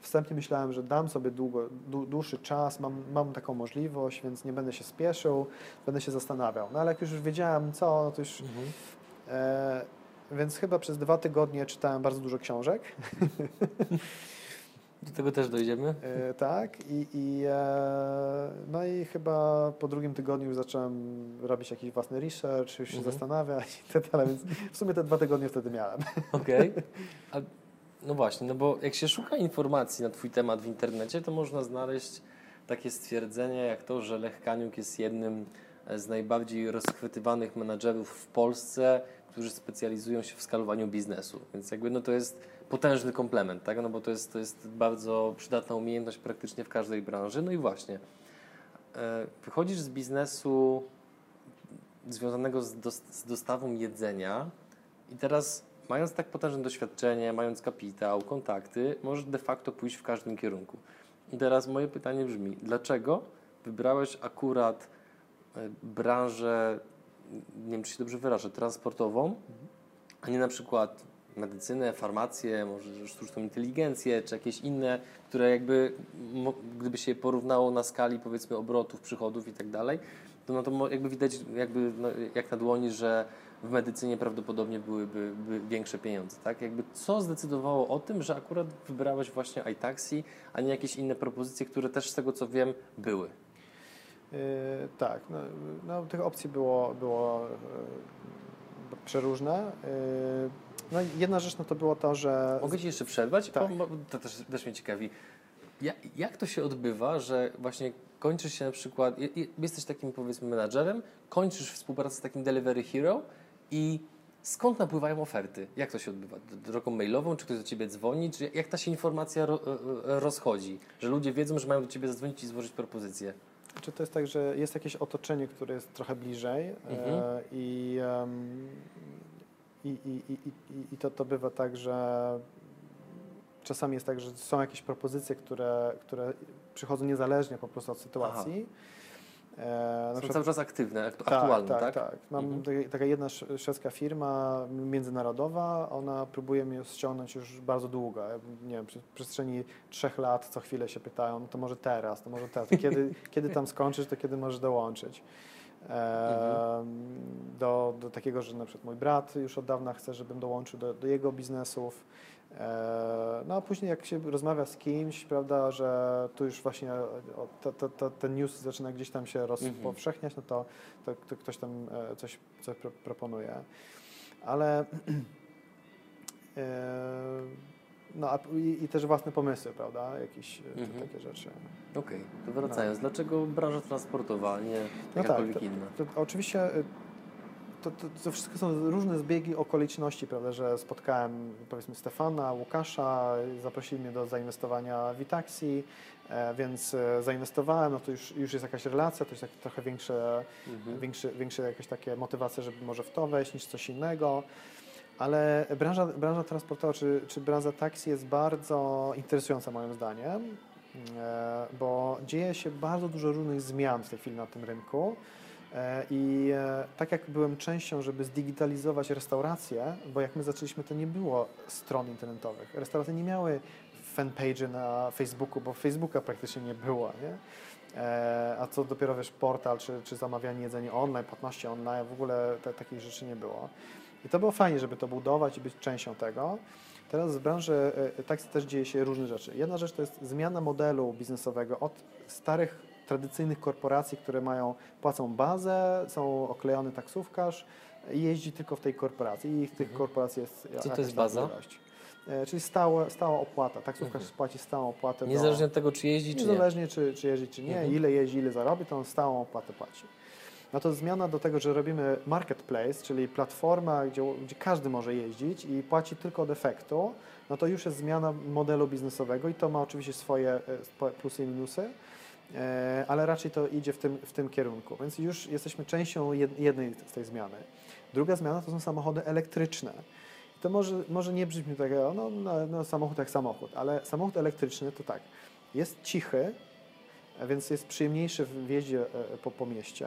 Wstępnie myślałem, że dam sobie długo, dłu- dłuższy czas, mam, mam taką możliwość, więc nie będę się spieszył, będę się zastanawiał. No ale jak już wiedziałem co, no to już... Mhm. E, więc chyba przez dwa tygodnie czytałem bardzo dużo książek. Do tego też dojdziemy. E, tak, i, i, e, no i chyba po drugim tygodniu już zacząłem robić jakiś własny research, już się Mhm. zastanawiać i tak dalej, więc w sumie te dwa tygodnie wtedy miałem. Okej. A No właśnie, no bo jak się szuka informacji na Twój temat w internecie, to można znaleźć takie stwierdzenie jak to, że Lech Kaniuk jest jednym z najbardziej rozchwytywanych menadżerów w Polsce, którzy specjalizują się w skalowaniu biznesu. Więc jakby no to jest potężny komplement, tak? No bo to jest, to jest bardzo przydatna umiejętność praktycznie w każdej branży. No i właśnie, e, wychodzisz z biznesu związanego z, dos- z dostawą jedzenia i teraz mając tak potężne doświadczenie, mając kapitał, kontakty, możesz de facto pójść w każdym kierunku. I teraz moje pytanie brzmi, dlaczego wybrałeś akurat e, branżę, nie wiem czy się dobrze wyrażę, transportową, a nie na przykład medycynę, farmację, może sztuczną inteligencję, czy jakieś inne, które jakby, gdyby się porównało na skali powiedzmy obrotów, przychodów i tak dalej, to no to jakby widać jakby no, jak na dłoni, że w medycynie prawdopodobnie byłyby by większe pieniądze, tak? Jakby co zdecydowało o tym, że akurat wybrałeś właśnie iTaxi, a nie jakieś inne propozycje, które też z tego co wiem były? Yy, tak, no, no, tych opcji było, było yy, przeróżne. Yy, no jedna rzecz no to było to, że... Mogę Ci jeszcze przerwać? Tak. Bo, to też, też mnie ciekawi. Ja, jak to się odbywa, że właśnie kończysz się na przykład, je- je- jesteś takim powiedzmy menadżerem, kończysz współpracę z takim delivery hero i skąd napływają oferty? Jak to się odbywa? Drogą mailową? Czy ktoś do Ciebie dzwoni? Czy jak ta się informacja e, e, rozchodzi? Że ludzie wiedzą, że mają do Ciebie zadzwonić i złożyć propozycję? Czy to jest tak, że jest jakieś otoczenie, które jest trochę bliżej Mhm. e, i, em, i, i, i, i, to, to bywa tak, że czasami jest tak, że są jakieś propozycje, które, które przychodzą niezależnie po prostu od sytuacji. E, Są przykład- cały czas aktywne, aktu- aktualne, tak? tak, tak. Mam Mhm. taka- jedna sz- szwedzka firma międzynarodowa, ona próbuje mnie ściągnąć już bardzo długo. Nie wiem, przy przestrzeni trzech lat co chwilę się pytają, no to może teraz, to może teraz, to kiedy, kiedy tam skończysz, to kiedy możesz dołączyć. E, do, do takiego, że na przykład mój brat już od dawna chce, żebym dołączył do, do jego biznesów. E, No a później jak się rozmawia z kimś, prawda, że tu już właśnie ten news zaczyna gdzieś tam się rozpowszechniać, no to, to, to ktoś tam e, coś, coś pro, proponuje. Ale e, no a, i, i też własne pomysły, prawda, jakieś Mhm. takie rzeczy. Okej, to wracając, dlaczego branża transportowa, a nie No tak, to, inna? oczywiście to, to, to wszystko są różne zbiegi okoliczności, prawda, że spotkałem powiedzmy Stefana, Łukasza, zaprosili mnie do zainwestowania w Itaxi, e, więc e, zainwestowałem, no to już, już jest jakaś relacja, to jest tak, trochę większe, Mhm. większe, większe jakieś takie motywacje, żeby może w to wejść niż coś innego. Ale branża, branża transportowa czy, czy branża taksi jest bardzo interesująca moim zdaniem, e, bo dzieje się bardzo dużo różnych zmian w tej chwili na tym rynku. E, I e, tak jak byłem częścią, żeby zdigitalizować restauracje, bo jak my zaczęliśmy, to nie było stron internetowych. Restauracje nie miały fanpage na Facebooku, bo Facebooka praktycznie nie było, nie? E, A co dopiero wiesz, portal czy, czy zamawianie jedzenia online, płatności online, w ogóle te, takich rzeczy nie było. I to było fajnie, żeby to budować i być częścią tego. Teraz w branży taksy też dzieje się różne rzeczy. Jedna rzecz to jest zmiana modelu biznesowego od starych, tradycyjnych korporacji, które mają, płacą bazę, są oklejony taksówkarz i jeździ tylko w tej korporacji i w tych Mhm. korporacji jest to jakaś jest baza? ilość. E, Czyli stałe, stała opłata. Taksówkarz Mhm. płaci stałą opłatę do... Niezależnie od tego, czy jeździ, czy nie. Niezależnie czy, czy jeździ, czy nie, Mhm. ile jeździ, ile zarobi, to on stałą opłatę płaci. No to zmiana do tego, że robimy marketplace, czyli platforma, gdzie, gdzie każdy może jeździć i płaci tylko od efektu, no to już jest zmiana modelu biznesowego i to ma oczywiście swoje e, plusy i minusy. E, ale raczej to idzie w tym, w tym kierunku, więc już jesteśmy częścią jed- jednej z tej zmiany. Druga zmiana to są samochody elektryczne. To może, może nie brzmi tak, no, no, no samochód jak samochód, ale samochód elektryczny to tak, jest cichy, więc jest przyjemniejszy w jeździe e, po, po mieście,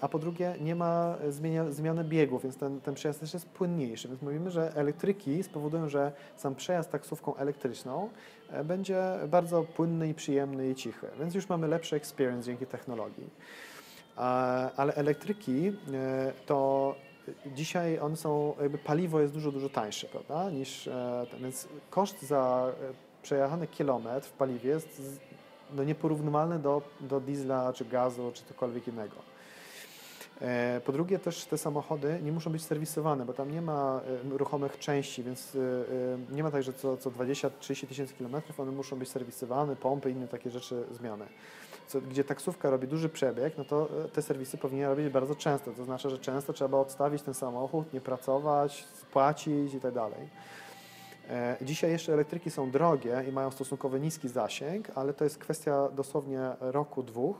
a po drugie nie ma zmienia, zmiany biegów, więc ten, ten przejazd też jest płynniejszy. Więc mówimy, że elektryki spowodują, że sam przejazd taksówką elektryczną e, będzie bardzo płynny i przyjemny i cichy. Więc już mamy lepszy experience dzięki technologii. Ale elektryki e, to dzisiaj one są, jakby paliwo jest dużo, dużo tańsze, prawda, niż, e, więc koszt za e, przejechany kilometr w paliwie jest no, nieporównywalny do, do diesla, czy gazu, czy cokolwiek innego. E, Po drugie też te samochody nie muszą być serwisowane, bo tam nie ma e, ruchomych części, więc e, nie ma tak, że co, co 20-30 tysięcy kilometrów one muszą być serwisowane, pompy i inne takie rzeczy, zmiany. Co, gdzie taksówka robi duży przebieg, no to te serwisy powinien robić bardzo często. To znaczy, że często trzeba odstawić ten samochód, nie pracować, spłacić i tak dalej. Dzisiaj jeszcze elektryki są drogie i mają stosunkowo niski zasięg, ale to jest kwestia dosłownie roku, dwóch.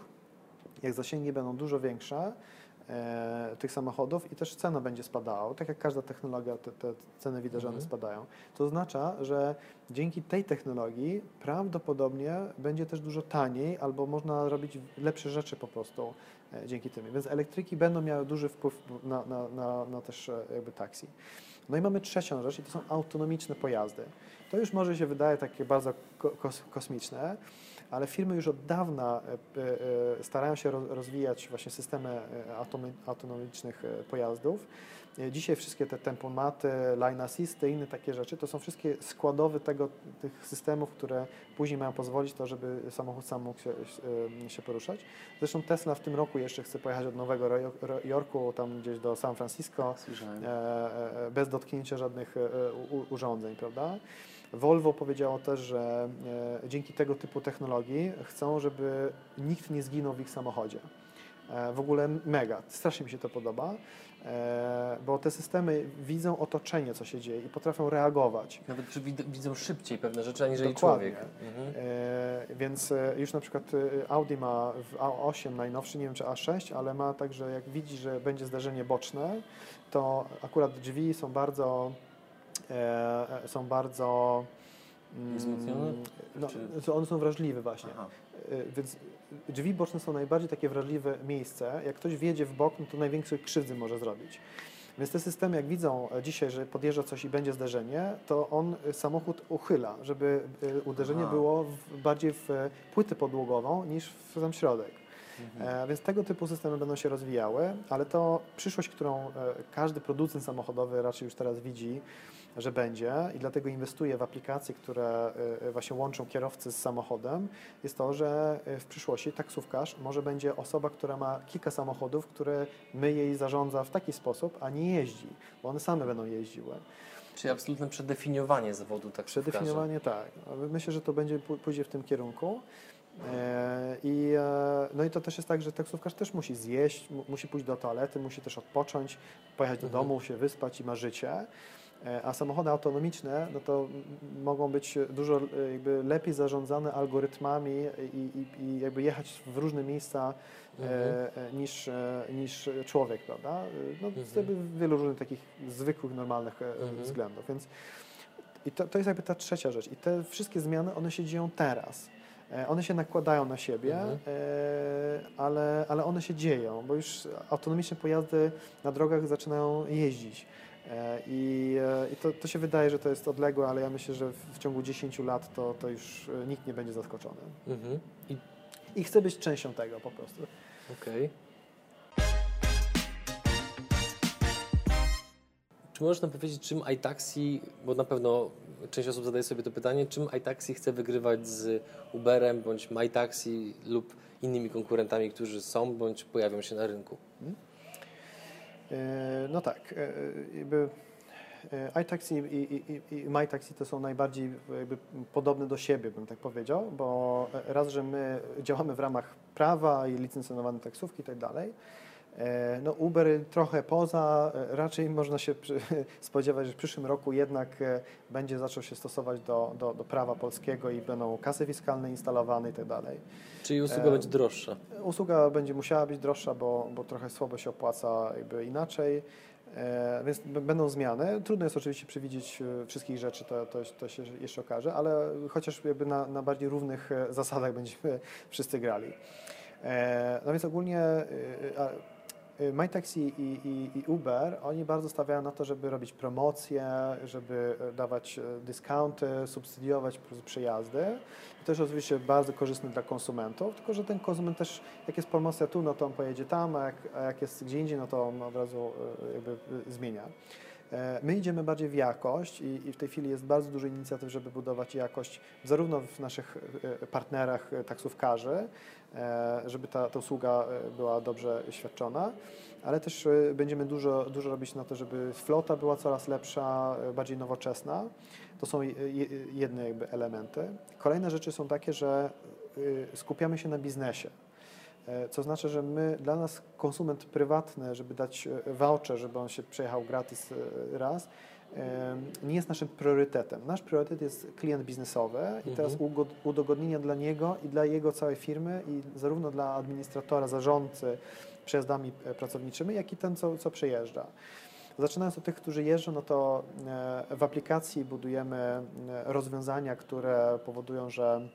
Jak zasięgi będą dużo większe tych samochodów i też cena będzie spadała, tak jak każda technologia, te, te ceny widać, że one Mhm. spadają. To oznacza, że dzięki tej technologii prawdopodobnie będzie też dużo taniej albo można robić lepsze rzeczy po prostu e, dzięki tym. Więc elektryki będą miały duży wpływ na, na, na, na też e, jakby taksi. No i mamy trzecią rzecz i to są autonomiczne pojazdy. To już może się wydaje takie bardzo ko- kos, kosmiczne, ale firmy już od dawna e, e, starają się ro- rozwijać właśnie systemy e, autonomicznych e, pojazdów. E, Dzisiaj wszystkie te tempomaty, line assist, inne takie rzeczy, to są wszystkie składowe tego, tych systemów, które później mają pozwolić to, żeby samochód sam mógł się, e, się poruszać. Zresztą Tesla w tym roku jeszcze chce pojechać od Nowego Jorku tam gdzieś do San Francisco Słyszałem. e, e, bez dotknięcia żadnych e, urządzeń, prawda? Volvo powiedziało też, że e, dzięki tego typu technologii chcą, żeby nikt nie zginął w ich samochodzie. E, w ogóle mega, strasznie mi się to podoba, e, bo te systemy widzą otoczenie, co się dzieje i potrafią reagować. Nawet widzą szybciej pewne rzeczy, aniżeli Dokładnie. człowiek. Mhm. Więc już na przykład Audi ma w A8 najnowszy, nie wiem czy A6, ale ma tak, że jak widzi, że będzie zdarzenie boczne, to akurat drzwi są bardzo są bardzo mm, Wzmocnione? No, Czy- one są wrażliwe właśnie. Aha. E, Więc drzwi boczne są najbardziej takie wrażliwe miejsce. Jak ktoś wjedzie w bok, no to największej krzywdy może zrobić. Więc te systemy, jak widzą e, dzisiaj, że podjeżdża coś i będzie zdarzenie, to on e, samochód uchyla, żeby e, uderzenie Aha. było w, bardziej w e, płytę podłogową niż w sam środek. Mhm. E, więc tego typu systemy będą się rozwijały, ale to przyszłość, którą e, każdy producent samochodowy raczej już teraz widzi, że będzie i dlatego inwestuje w aplikacje, które e, właśnie łączą kierowcę z samochodem, jest to, że e, w przyszłości taksówkarz może będzie osoba, która ma kilka samochodów, które myje i zarządza w taki sposób, a nie jeździ, bo one same będą jeździły. Czyli absolutne przedefiniowanie zawodu taksówkarza. Przedefiniowanie tak. Ale Myślę, że to będzie pó- pójdzie w tym kierunku. E, I, e, no i to też jest tak, że taksówkarz też musi zjeść, mu- musi pójść do toalety, musi też odpocząć, pojechać do Mhm. domu, się wyspać i ma życie. E, A samochody autonomiczne, no to mogą być dużo e, jakby lepiej zarządzane algorytmami i, i, i jakby jechać w różne miejsca Mhm. e, e, niż, niż człowiek, prawda? No, z Mhm. jakby wielu różnych takich zwykłych, normalnych Mhm. względów. Więc i to, to jest jakby ta trzecia rzecz. I te wszystkie zmiany, one się dzieją teraz. One się nakładają na siebie, Mhm. ale, ale one się dzieją, bo już autonomiczne pojazdy na drogach zaczynają jeździć. E, I, e, i to, to się wydaje, że to jest odległe, ale ja myślę, że w, w ciągu 10 lat to, to już e, nikt nie będzie zaskoczony. Mhm. I I chcę być częścią tego po prostu. Okej. Czy możesz nam powiedzieć, czym iTaxi, bo na pewno część osób zadaje sobie to pytanie, czym iTaxi chce wygrywać z Uberem bądź MyTaxi lub innymi konkurentami, którzy są bądź pojawią się na rynku? E, No tak, e, jakby e, iTaxi i, i, i- MyTaxi to są najbardziej jakby podobne do siebie, bym tak powiedział, bo raz, że my działamy w ramach prawa i licencjonowane taksówki i tak dalej, no Uber trochę poza, e, raczej można się spodziewać, że w przyszłym roku jednak e, będzie zaczął się stosować do, do, do prawa polskiego i będą kasy fiskalne instalowane i tak dalej. Czyli usługa e, będzie droższa? Usługa będzie musiała być droższa, bo, bo trochę słabo się opłaca jakby inaczej. E, więc będą zmiany. Trudno jest oczywiście przewidzieć wszystkich rzeczy, to, to, to się jeszcze okaże, ale chociaż jakby na, na bardziej równych zasadach będziemy wszyscy grali. E, no więc ogólnie Y, MyTaxi i, i, i, Uber, oni bardzo stawiają na to, żeby robić promocje, żeby e, dawać e, dyskonty, subsydiować przejazdy. To jest oczywiście bardzo korzystne dla konsumentów, tylko że ten konsument też, jak jest promocja tu, no to on pojedzie tam, a jak, a jak jest gdzie indziej, no to on od razu e, jakby zmienia. My idziemy bardziej w jakość i, i, w tej chwili jest bardzo dużo inicjatyw, żeby budować jakość zarówno w naszych partnerach taksówkarzy, żeby ta, ta usługa e, była dobrze świadczona, ale też e, będziemy dużo, dużo robić na to, żeby flota była coraz lepsza, bardziej nowoczesna. To są jedne jakby elementy. Kolejne rzeczy są takie, że skupiamy się na biznesie. Co znaczy, że my, dla nas konsument prywatny, żeby dać voucher, żeby on się przejechał gratis raz, nie jest naszym priorytetem. Nasz priorytet jest klient biznesowy i teraz mhm. udogodnienia dla niego i dla jego całej firmy i zarówno dla administratora, zarządcy przejazdami e, pracowniczymi, jak i ten, co, co przejeżdża. Zaczynając od tych, którzy jeżdżą, no to e, w aplikacji budujemy e, rozwiązania, które powodują, że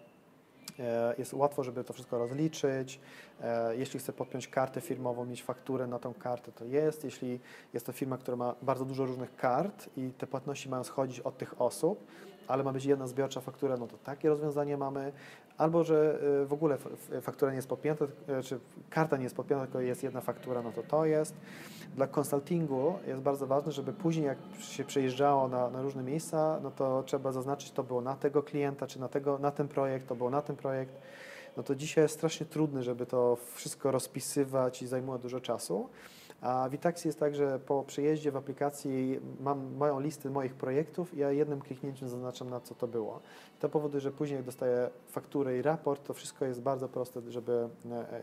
jest łatwo, żeby to wszystko rozliczyć. E, jeśli chcę podpiąć kartę firmową, mieć fakturę na tą kartę, to jest. Jeśli jest to firma, która ma bardzo dużo różnych kart i te płatności mają schodzić od tych osób, ale ma być jedna zbiorcza faktura, no to takie rozwiązanie mamy. Albo, że y, w ogóle faktura nie jest podpięta, y, czy karta nie jest podpięta, tylko jest jedna faktura, no to to jest. Dla konsultingu jest bardzo ważne, żeby później jak się przejeżdżało na, na różne miejsca, no to trzeba zaznaczyć, to było na tego klienta, czy na, tego, na ten projekt, to było na ten projekt. No to dzisiaj jest strasznie trudne, żeby to wszystko rozpisywać i zajmuje dużo czasu. A w Itaxi jest tak, że po przyjeździe w aplikacji mam moją listę moich projektów i ja jednym kliknięciem zaznaczam na co to było. To powoduje, że później jak dostaję fakturę i raport, to wszystko jest bardzo proste, żeby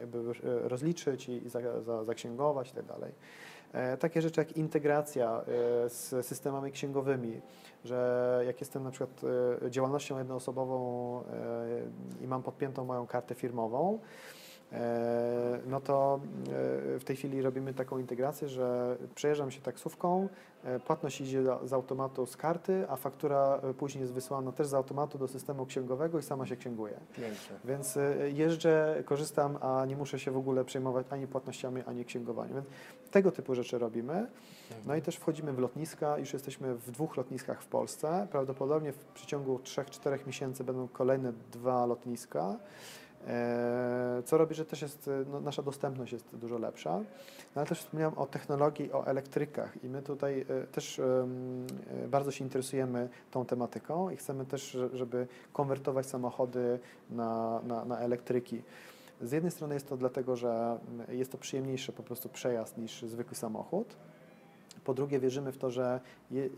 jakby e, rozliczyć i zaksięgować i tak dalej. E, takie rzeczy jak integracja e, z systemami księgowymi, że jak jestem na przykład działalnością jednoosobową i mam podpiętą moją kartę firmową, E, no to e, w tej chwili robimy taką integrację, że przejeżdżam się taksówką, e, płatność idzie z automatu z karty, a faktura później jest wysłana też z automatu do systemu księgowego i sama się księguje. Pięknie. Więc jeżdżę, korzystam, a nie muszę się w ogóle przejmować ani płatnościami, ani księgowaniem. Więc tego typu rzeczy robimy. No i też wchodzimy w lotniska, już jesteśmy w dwóch lotniskach w Polsce. Prawdopodobnie w przeciągu 3-4 miesięcy będą kolejne dwa lotniska. E, co robi, że też jest, no, nasza dostępność jest dużo lepsza. No, ale też wspomniałem o technologii, o elektrykach i my tutaj e, też e, bardzo się interesujemy tą tematyką i chcemy też, żeby konwertować samochody na, na, na elektryki. Z jednej strony jest to dlatego, że jest to przyjemniejszy po prostu przejazd niż zwykły samochód. Po drugie wierzymy w to, że je,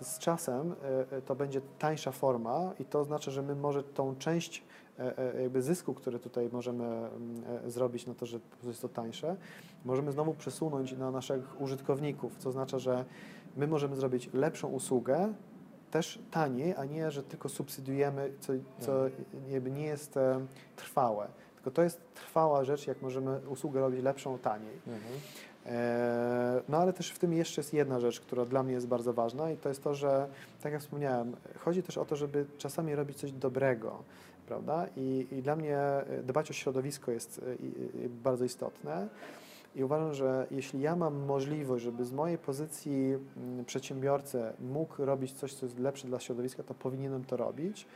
z czasem to będzie tańsza forma i to oznacza, że my może tą część E, e, jakby zysku, który tutaj możemy mm, e, zrobić na to, że jest to tańsze, możemy znowu przesunąć na naszych użytkowników, co oznacza, że my możemy zrobić lepszą usługę, też taniej, a nie, że tylko subsydiujemy, co, co mhm. nie jest trwałe. Tylko to jest trwała rzecz, jak możemy usługę robić lepszą, taniej. Mhm. No ale też w tym jeszcze jest jedna rzecz, która dla mnie jest bardzo ważna i to jest to, że tak jak wspomniałem, chodzi też o to, żeby czasami robić coś dobrego prawda? I, I dla mnie e, dbać o środowisko jest e, bardzo istotne. I uważam, że jeśli ja mam możliwość, żeby z mojej pozycji mm, przedsiębiorcy mógł robić coś, co jest lepsze dla środowiska, to powinienem to robić.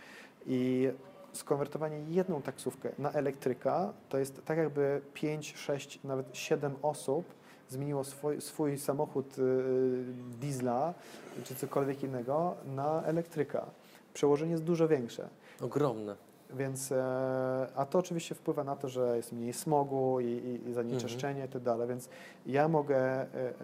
I skonwertowanie jedną taksówkę na elektryka to jest tak jakby 5, 6, nawet 7 osób zmieniło swój, swój samochód y, diesla czy cokolwiek innego na elektryka. Przełożenie jest dużo większe. Ogromne. Więc, e, a to oczywiście wpływa na to, że jest mniej smogu i, i, i zanieczyszczenie itd. Więc ja mogę e, e,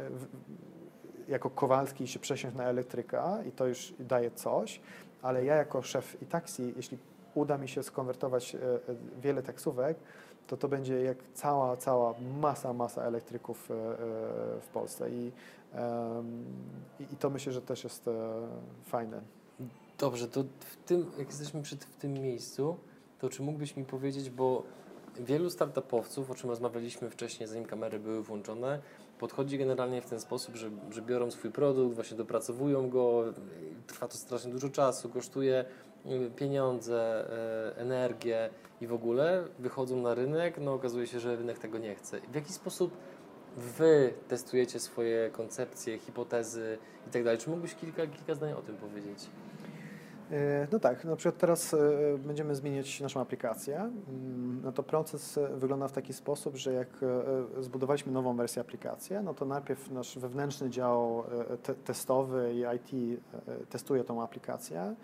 jako Kowalski się przesiąść na elektryka i to już daje coś, ale ja jako szef i taksi, jeśli uda mi się skonwertować wiele taksówek, to to będzie jak cała, cała masa, masa elektryków w Polsce i, i, to myślę, że też jest fajne. Dobrze, to w tym, jak jesteśmy przy, w tym miejscu, to czy mógłbyś mi powiedzieć, bo wielu startupowców, o czym rozmawialiśmy wcześniej, zanim kamery były włączone, podchodzi generalnie w ten sposób, że, że biorą swój produkt, właśnie dopracowują go, trwa to strasznie dużo czasu, kosztuje pieniądze, y, energię i w ogóle wychodzą na rynek, no okazuje się, że rynek tego nie chce. W jaki sposób Wy testujecie swoje koncepcje, hipotezy i tak? Czy mógłbyś kilka, kilka zdań o tym powiedzieć? E, no tak, na przykład teraz e, będziemy zmieniać naszą aplikację. Mm, no to proces e, wygląda w taki sposób, że jak zbudowaliśmy nową wersję aplikacji, no to najpierw nasz wewnętrzny dział te testowy i IT testuje tą aplikację.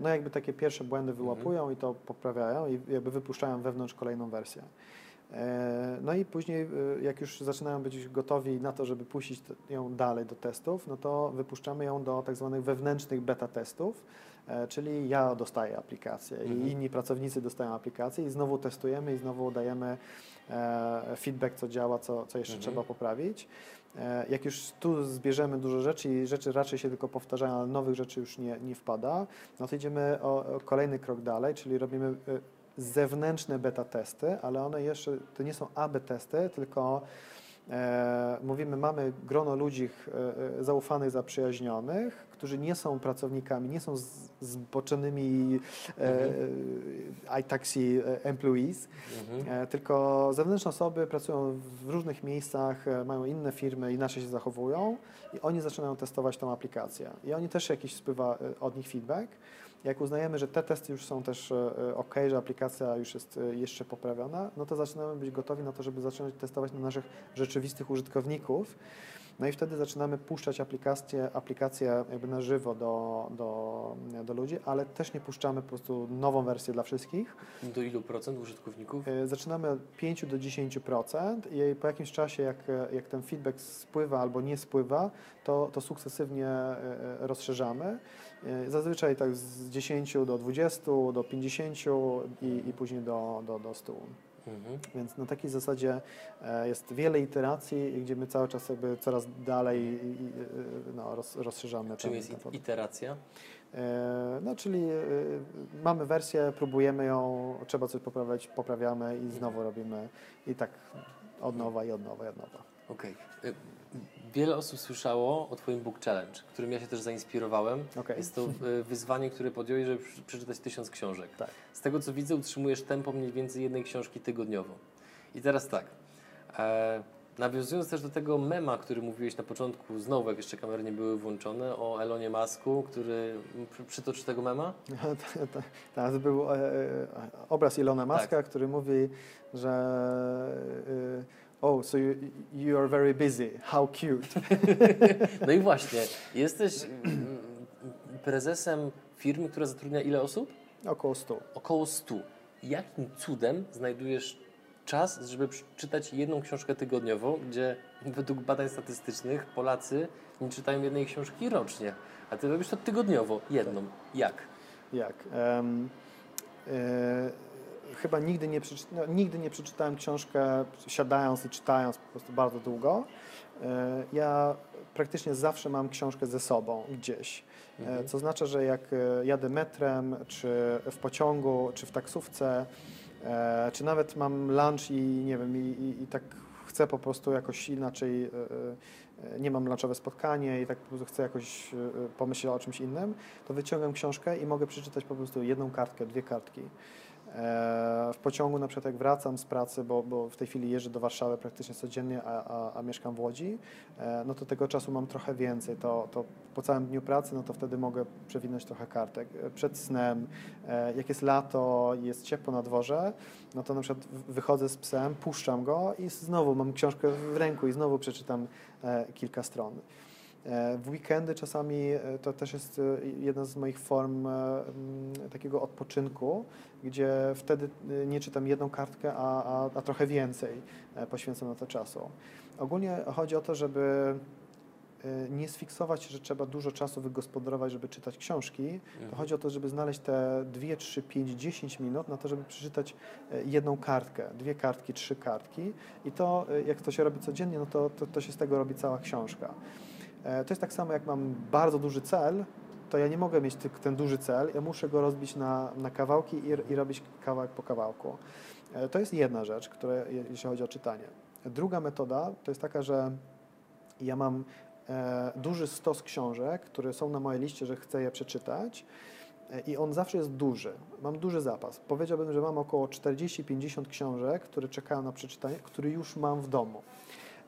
No jakby takie pierwsze błędy mhm. wyłapują i to poprawiają i jakby wypuszczają wewnątrz kolejną wersję. No i później, jak już zaczynają być gotowi na to, żeby puścić ją dalej do testów, no to wypuszczamy ją do tak zwanych wewnętrznych beta testów, E, czyli ja dostaję aplikację mhm. i inni pracownicy dostają aplikację i znowu testujemy i znowu dajemy e, feedback, co działa, co, co jeszcze mhm. trzeba poprawić. E, jak już tu zbierzemy dużo rzeczy i rzeczy raczej się tylko powtarzają, ale nowych rzeczy już nie, nie wpada, no to idziemy o, o kolejny krok dalej, czyli robimy zewnętrzne beta testy, ale one jeszcze, to nie są AB testy, tylko E, mówimy, mamy grono ludzi e, e, zaufanych, zaprzyjaźnionych, którzy nie są pracownikami, nie są zboczonymi mhm. iTaxi employees, mhm. tylko zewnętrzne osoby pracują w różnych miejscach, mają inne firmy, inaczej się zachowują i oni zaczynają testować tą aplikację. I oni też jakiś spływa od nich feedback. Jak uznajemy, że te testy już są też e, e, ok, że aplikacja już jest e, jeszcze poprawiona, no to zaczynamy być gotowi na to, żeby zacząć testować na naszych rzeczywistych użytkowników. No i wtedy zaczynamy puszczać aplikacje, aplikacje jakby na żywo do, do, do ludzi, ale też nie puszczamy po prostu nową wersję dla wszystkich. Do ilu procent użytkowników? Zaczynamy od 5 do 10% i po jakimś czasie, jak, jak ten feedback spływa albo nie spływa, to, to sukcesywnie rozszerzamy. E, zazwyczaj tak z 10 do 20, do 50 i, i później do, do, do 100. Mhm. Więc na takiej zasadzie e, jest wiele iteracji, gdzie my cały czas jakby coraz dalej no, roz, rozszerzamy. Czym ten, jest ten iteracja? E, no, czyli mamy wersję, próbujemy ją, trzeba coś poprawiać, poprawiamy i znowu robimy i tak od nowa i od nowa i od nowa. Okej. Okay. Wiele osób słyszało o Twoim Book Challenge, którym ja się też zainspirowałem. Okay. Jest to e, wyzwanie, które podjąłeś, żeby przeczytać tysiąc książek. Tak. Z tego co widzę, utrzymujesz tempo mniej więcej jednej książki tygodniowo. I teraz tak. E, nawiązując też do tego mema, który mówiłeś na początku, znowu jak jeszcze kamery nie były włączone, o Elonie Masku, który przytoczy tego mema? Tak, był e, e, obraz Elona Maska, tak. który mówi, że e, Oh, so you, you are very busy. How cute. no i właśnie, jesteś mm, prezesem firmy, która zatrudnia ile osób? Około 100. Około 100. Jakim cudem znajdujesz czas, żeby czytać jedną książkę tygodniowo, gdzie według badań statystycznych Polacy nie czytają jednej książki rocznie, a ty robisz to tygodniowo, jedną. Jak? Jak? Um, chyba nigdy nie, no, nigdy nie przeczytałem książkę siadając i czytając po prostu bardzo długo. E, ja praktycznie zawsze mam książkę ze sobą gdzieś. E, mhm. Co znaczy, że jak e, jadę metrem, czy w pociągu, czy w taksówce, czy nawet mam lunch i nie wiem, i, i, i tak chcę po prostu jakoś inaczej, nie mam lunchowe spotkanie i tak po prostu chcę jakoś pomyśleć o czymś innym, to wyciągam książkę i mogę przeczytać po prostu jedną kartkę, dwie kartki. E, w pociągu na przykład jak wracam z pracy, bo, bo w tej chwili jeżdżę do Warszawy praktycznie codziennie, a, a, a, mieszkam w Łodzi, e, no to tego czasu mam trochę więcej. To, to po całym dniu pracy, no to wtedy mogę przewinąć trochę kartek. E, przed snem, jak jest lato, jest ciepło na dworze, no to na przykład wychodzę z psem, puszczam go i znowu mam książkę w ręku i znowu przeczytam kilka stron. E, w weekendy czasami e, to też jest e, jedna z moich form takiego odpoczynku, gdzie wtedy nie czytam jedną kartkę, a, a, a trochę więcej poświęcam na to czasu. Ogólnie chodzi o to, żeby nie sfiksować się, że trzeba dużo czasu wygospodarować, żeby czytać książki. To Mhm. chodzi o to, żeby znaleźć te 2, 3, 5, 10 minut na to, żeby przeczytać jedną kartkę, dwie kartki, trzy kartki. I to, jak to się robi codziennie, no to, to, to się z tego robi cała książka. E, To jest tak samo, jak mam bardzo duży cel, to ja nie mogę mieć ten duży cel, ja muszę go rozbić na, na kawałki i, i robić kawałek po kawałku. E, To jest jedna rzecz, która, je- jeśli chodzi o czytanie. Druga metoda to jest taka, że ja mam e, duży stos książek, które są na mojej liście, że chcę je przeczytać i on zawsze jest duży. Mam duży zapas. Powiedziałbym, że mam około 40-50 książek, które czekają na przeczytanie, które już mam w domu.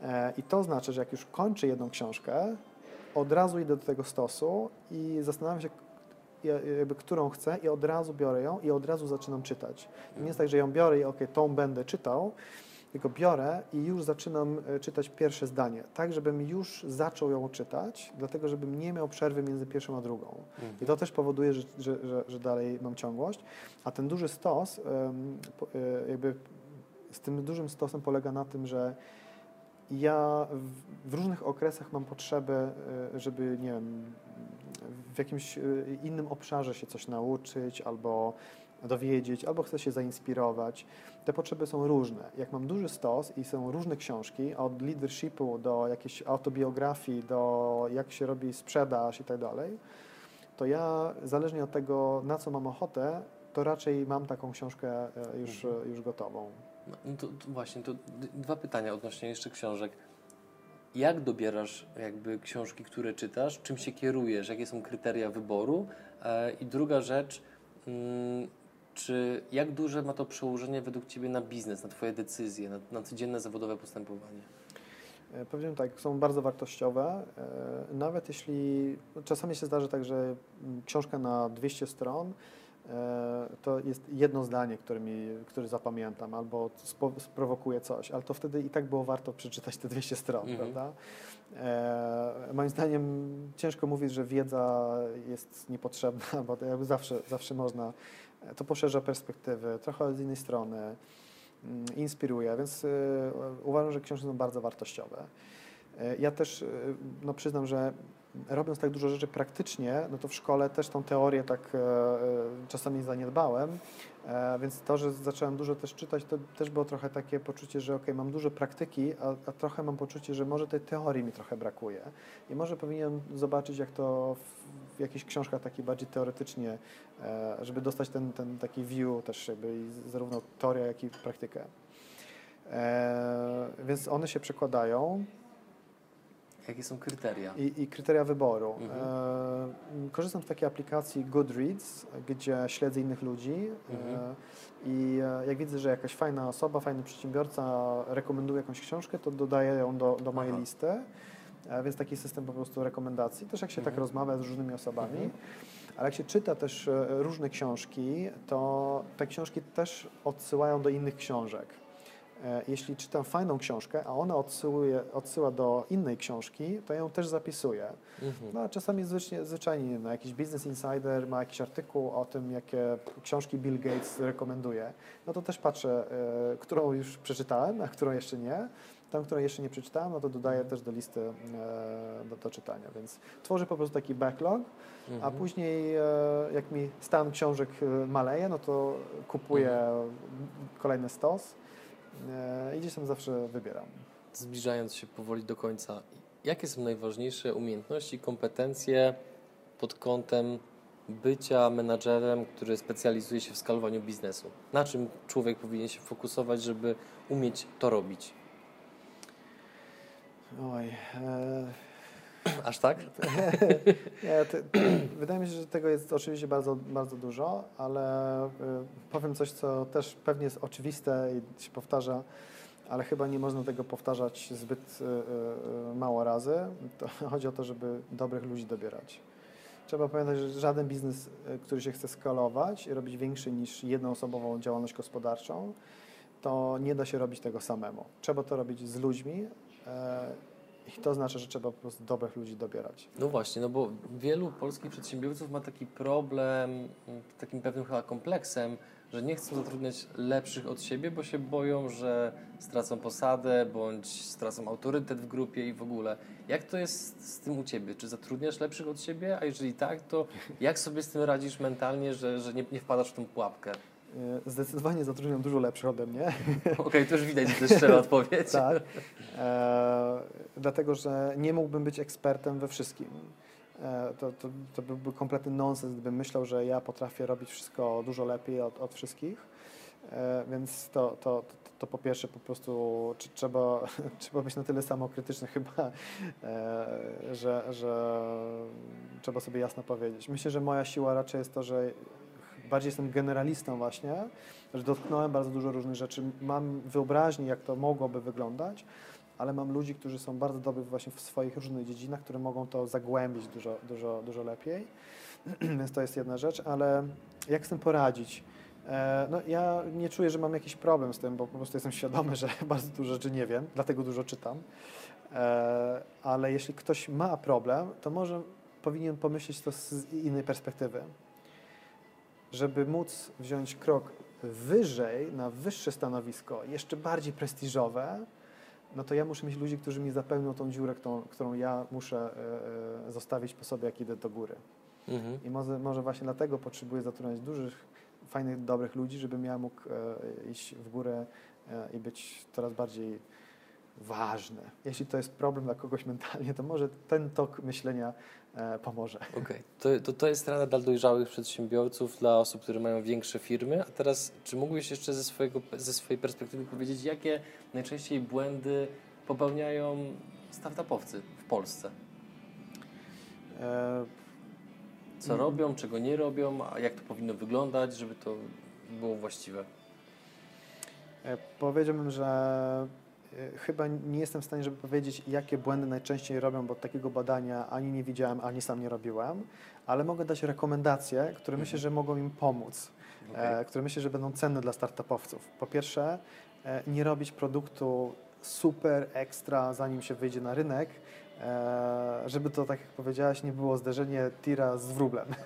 E, I to znaczy, że jak już kończę jedną książkę, od razu idę do tego stosu i zastanawiam się, ja- jakby, którą chcę i od razu biorę ją i od razu zaczynam czytać. To nie jest tak, że ją biorę i ok, tą będę czytał, tylko biorę i już zaczynam e, czytać pierwsze zdanie, tak żebym już zaczął ją czytać, dlatego żebym nie miał przerwy między pierwszą a drugą. Mhm. I to też powoduje, że, że, że, że dalej mam ciągłość. A ten duży stos, e, jakby z tym dużym stosem polega na tym, że ja w, w różnych okresach mam potrzebę, e, żeby, nie wiem, w jakimś e, innym obszarze się coś nauczyć albo dowiedzieć, albo chcę się zainspirować. Te potrzeby są różne. Jak mam duży stos i są różne książki, od leadershipu do jakiejś autobiografii, do jak się robi sprzedaż i tak dalej, to ja zależnie od tego, na co mam ochotę, to raczej mam taką książkę e, już, Mhm. już gotową. No, no to, to właśnie, to dwa pytania odnośnie jeszcze książek. Jak dobierasz jakby książki, które czytasz? Czym się kierujesz? Jakie są kryteria wyboru? E, I druga rzecz, mm, czy jak duże ma to przełożenie według Ciebie na biznes, na Twoje decyzje, na, na codzienne zawodowe postępowanie? E, Powiem tak, są bardzo wartościowe. e, Nawet jeśli czasami się zdarzy tak, że mm, książka na 200 stron to jest jedno zdanie, które, mi, które zapamiętam albo spo, sprowokuje coś, ale to wtedy i tak było warto przeczytać te 200 stron, Mhm. prawda? E, moim zdaniem ciężko mówić, że wiedza jest niepotrzebna, bo to jakby zawsze, zawsze można. e, To poszerza perspektywy, trochę z innej strony mm, inspiruje, więc y, uważam, że książki są bardzo wartościowe. Y, Ja też y, no, przyznam, że robiąc tak dużo rzeczy praktycznie, no to w szkole też tą teorię tak e, e, czasami zaniedbałem, e, więc to, że zacząłem dużo też czytać, to też było trochę takie poczucie, że ok, mam dużo praktyki, a, a trochę mam poczucie, że może tej teorii mi trochę brakuje. I może powinienem zobaczyć, jak to w, w jakichś książkach bardziej teoretycznie, e, żeby dostać ten, ten taki view też jakby zarówno teorię, jak i praktykę. E, więc one się przekładają Jakie są kryteria? i, i kryteria wyboru. Mhm. E, korzystam z takiej aplikacji Goodreads, gdzie śledzę innych ludzi Mhm. e, i e, jak widzę, że jakaś fajna osoba, fajny przedsiębiorca rekomenduje jakąś książkę, to dodaję ją do, do mojej Aha. listy. E, więc taki system po prostu rekomendacji. Też jak się tak Mhm. rozmawia z różnymi osobami. Mhm. Ale jak się czyta też e, różne książki, to te książki też odsyłają do innych książek. E, Jeśli czytam fajną książkę, a ona odsyłuje, odsyła do innej książki, to ją też zapisuję. Mhm. No a czasami zwyczajnie, zwyczajnie no, jakiś Business Insider ma jakiś artykuł o tym, jakie książki Bill Gates rekomenduje. No to też patrzę, e, którą już przeczytałem, a którą jeszcze nie. Tą, którą jeszcze nie przeczytałem, no to dodaję Mhm. też do listy e, do, do czytania. Więc tworzę po prostu taki backlog, a Mhm. później e, jak mi stan książek maleje, no to kupuję Mhm. kolejny stos i gdzieś tam zawsze wybieram. Zbliżając się powoli do końca, jakie są najważniejsze umiejętności, kompetencje pod kątem bycia menadżerem, który specjalizuje się w skalowaniu biznesu? Na czym człowiek powinien się fokusować, żeby umieć to robić? Oj, e, Aż tak? Nie, te, wydaje mi się, że tego jest oczywiście bardzo, bardzo dużo, ale y, powiem coś, co też pewnie jest oczywiste i się powtarza, ale chyba nie można tego powtarzać zbyt y, y, mało razy. To chodzi o to, żeby dobrych ludzi dobierać. Trzeba pamiętać, że żaden biznes, y, który się chce skalować i robić większy niż jednoosobową działalność gospodarczą, to nie da się robić tego samemu. Trzeba to robić z ludźmi. I to znaczy, że trzeba po prostu dobrych ludzi dobierać. No właśnie, no bo wielu polskich przedsiębiorców ma taki problem, takim pewnym chyba kompleksem, że nie chcą zatrudniać lepszych od siebie, bo się boją, że stracą posadę bądź stracą autorytet w grupie i w ogóle. Jak to jest z tym u Ciebie? Czy zatrudniasz lepszych od siebie? A jeżeli tak, to jak sobie z tym radzisz mentalnie, że, że nie, nie wpadasz w tą pułapkę? E, zdecydowanie zatrudniam dużo lepszych ode mnie. Okej, okay, to już widać, że to jest szczera odpowiedź. tak, e, dlatego że nie mógłbym być ekspertem we wszystkim. E, to, to, to byłby kompletny nonsens, gdybym myślał, że ja potrafię robić wszystko dużo lepiej od, od wszystkich. E, więc to, to, to, po pierwsze po prostu trzeba, trzeba być na tyle samokrytyczny chyba, e, że, że trzeba sobie jasno powiedzieć. Myślę, że moja siła raczej jest to, że bardziej jestem generalistą właśnie, że dotknąłem bardzo dużo różnych rzeczy, mam wyobraźnię, jak to mogłoby wyglądać, ale mam ludzi, którzy są bardzo dobrzy właśnie w swoich różnych dziedzinach, które mogą to zagłębić dużo, dużo, dużo lepiej. Więc to jest jedna rzecz, ale jak z tym poradzić? E, no, ja nie czuję, że mam jakiś problem z tym, bo po prostu jestem świadomy, że bardzo dużo rzeczy nie wiem, dlatego dużo czytam. E, ale jeśli ktoś ma problem, to może powinien pomyśleć to z innej perspektywy. Żeby móc wziąć krok wyżej, na wyższe stanowisko, jeszcze bardziej prestiżowe, no to ja muszę mieć ludzi, którzy mi zapełnią tą dziurę, którą, którą ja muszę e, zostawić po sobie, jak idę do góry. Mhm. I może, może właśnie dlatego potrzebuję zatrudniać dużych fajnych, dobrych ludzi, żebym ja mógł e, iść w górę e, i być coraz bardziej ważny. Jeśli to jest problem dla kogoś mentalnie, to może ten tok myślenia e, pomoże. Okej, okay. to, to, to jest rada dla dojrzałych przedsiębiorców, dla osób, które mają większe firmy. A teraz, czy mógłbyś jeszcze ze, swojego, ze swojej perspektywy powiedzieć, jakie najczęściej błędy popełniają startupowcy w Polsce? E co mhm. robią, czego nie robią, a jak to powinno wyglądać, żeby to było właściwe? E, powiedziałbym, że chyba nie jestem w stanie, żeby powiedzieć, jakie błędy najczęściej robią, bo takiego badania ani nie widziałem, ani sam nie robiłem, ale mogę dać rekomendacje, które myślę, że mogą im pomóc, e, okay. które myślę, że będą cenne dla startupowców. Po pierwsze, nie robić produktu super ekstra, zanim się wyjdzie na rynek, E, żeby to, tak jak powiedziałaś, nie było zderzenie tira z wróblem.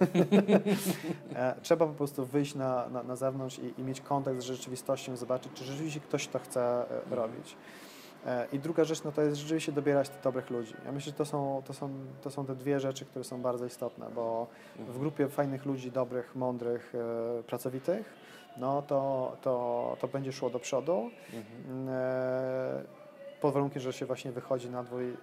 E, trzeba po prostu wyjść na, na, na zewnątrz i, i, mieć kontakt z rzeczywistością, zobaczyć, czy rzeczywiście ktoś to chce e, mhm. robić. I druga rzecz, no to jest rzeczywiście dobierać tych dobrych ludzi. Ja myślę, że to są, to, są, to są te dwie rzeczy, które są bardzo istotne, bo w mhm. grupie fajnych ludzi, dobrych, mądrych, pracowitych, no to, to, to będzie szło do przodu. Mhm. Pod warunkiem, że się właśnie wychodzi na dwój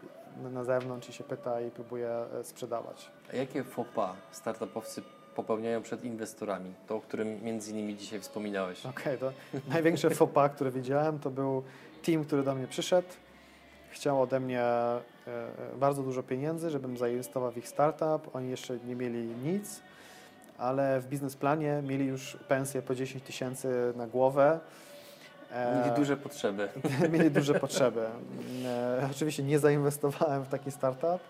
na zewnątrz i się pyta i próbuje e, sprzedawać. A jakie faux pas startupowcy popełniają przed inwestorami? To, o którym między innymi dzisiaj wspominałeś. Okej, okay, to największe faux pas, które widziałem, to był team, który do mnie przyszedł, chciał ode mnie e, e, bardzo dużo pieniędzy, żebym zainwestował w ich startup. Oni jeszcze nie mieli nic, ale w biznesplanie mieli już pensję po 10 tysięcy na głowę Mieli duże potrzeby. Mieli duże potrzeby. E, oczywiście nie zainwestowałem w taki startup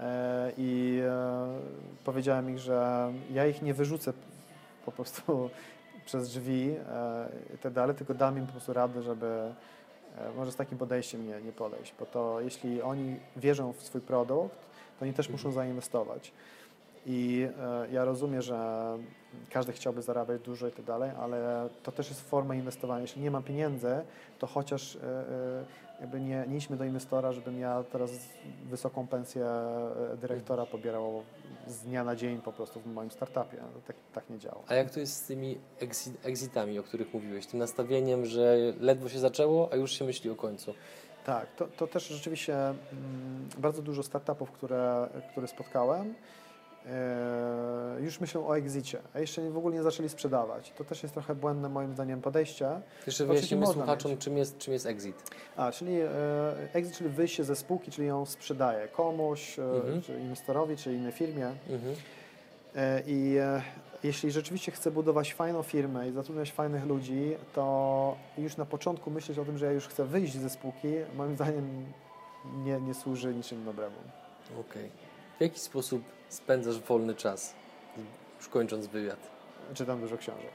e, i e, powiedziałem ich, że ja ich nie wyrzucę po prostu przez drzwi i tak tylko dam im po prostu radę, żeby może z takim podejściem nie, nie podejść, bo to jeśli oni wierzą w swój produkt, to oni też muszą mhm. zainwestować. I e, ja rozumiem, że każdy chciałby zarabiać dużo i tak dalej, ale to też jest forma inwestowania. Jeśli nie mam pieniędzy, to chociaż e, e, jakby nie, nie idźmy do inwestora, żebym ja teraz wysoką pensję dyrektora pobierał z dnia na dzień po prostu w moim startupie. No, tak, tak nie działa. A jak to jest z tymi exit, exitami, o których mówiłeś? Tym nastawieniem, że ledwo się zaczęło, a już się myśli o końcu. Tak, to, to też rzeczywiście mm, bardzo dużo startupów, które, które spotkałem, E, już myślą o exicie, a jeszcze w ogóle nie zaczęli sprzedawać. To też jest trochę błędne moim zdaniem podejście. Jeszcze wyjaśnimy słuchaczom, czym jest, czym jest exit. A, czyli e, exit, czyli wyjście ze spółki, czyli ją sprzedaje komuś, e, mhm. czy inwestorowi, czy innej firmie. Mhm. I jeśli rzeczywiście chcę budować fajną firmę i zatrudniać fajnych ludzi, to już na początku myśleć o tym, że ja już chcę wyjść ze spółki, moim zdaniem nie, nie służy niczym dobremu. Okej. Okay. W jaki sposób spędzasz wolny czas, już kończąc wywiad? Czytam dużo książek.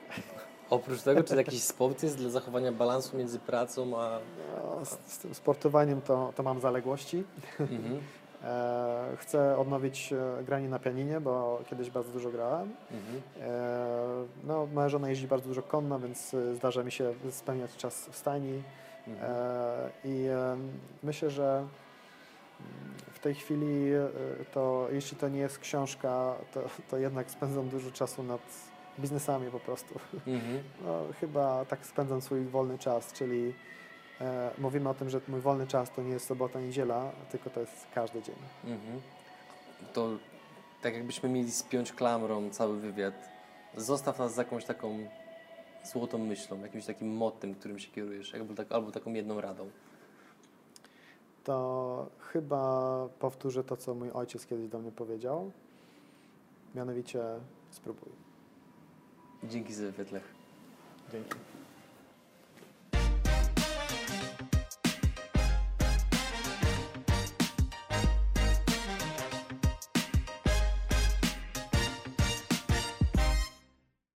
Oprócz tego, czy jakiś sport jest dla zachowania balansu między pracą a... No, z, z tym sportowaniem to, to mam zaległości. Mhm. E, chcę odnowić e, granie na pianinie, bo kiedyś bardzo dużo grałem. Mhm. E, no, moja żona jeździ bardzo dużo konno, więc e, zdarza mi się spełniać czas w stajni. Mhm. E, I e, myślę, że w tej chwili e, to jeśli to nie jest książka, to, to jednak spędzam dużo czasu nad biznesami po prostu. Mhm. No, chyba tak spędzam swój wolny czas, czyli e, mówimy o tym, że mój wolny czas to nie jest sobota, niedziela, tylko to jest każdy dzień. Mhm. To tak jakbyśmy mieli spiąć klamrą cały wywiad, zostaw nas z jakąś taką złotą myślą, jakimś takim mottem, którym się kierujesz, albo, tak, albo taką jedną radą. To chyba powtórzę to, co mój ojciec kiedyś do mnie powiedział. Mianowicie spróbuj. Dzięki za wywiad, Lech. Dzięki.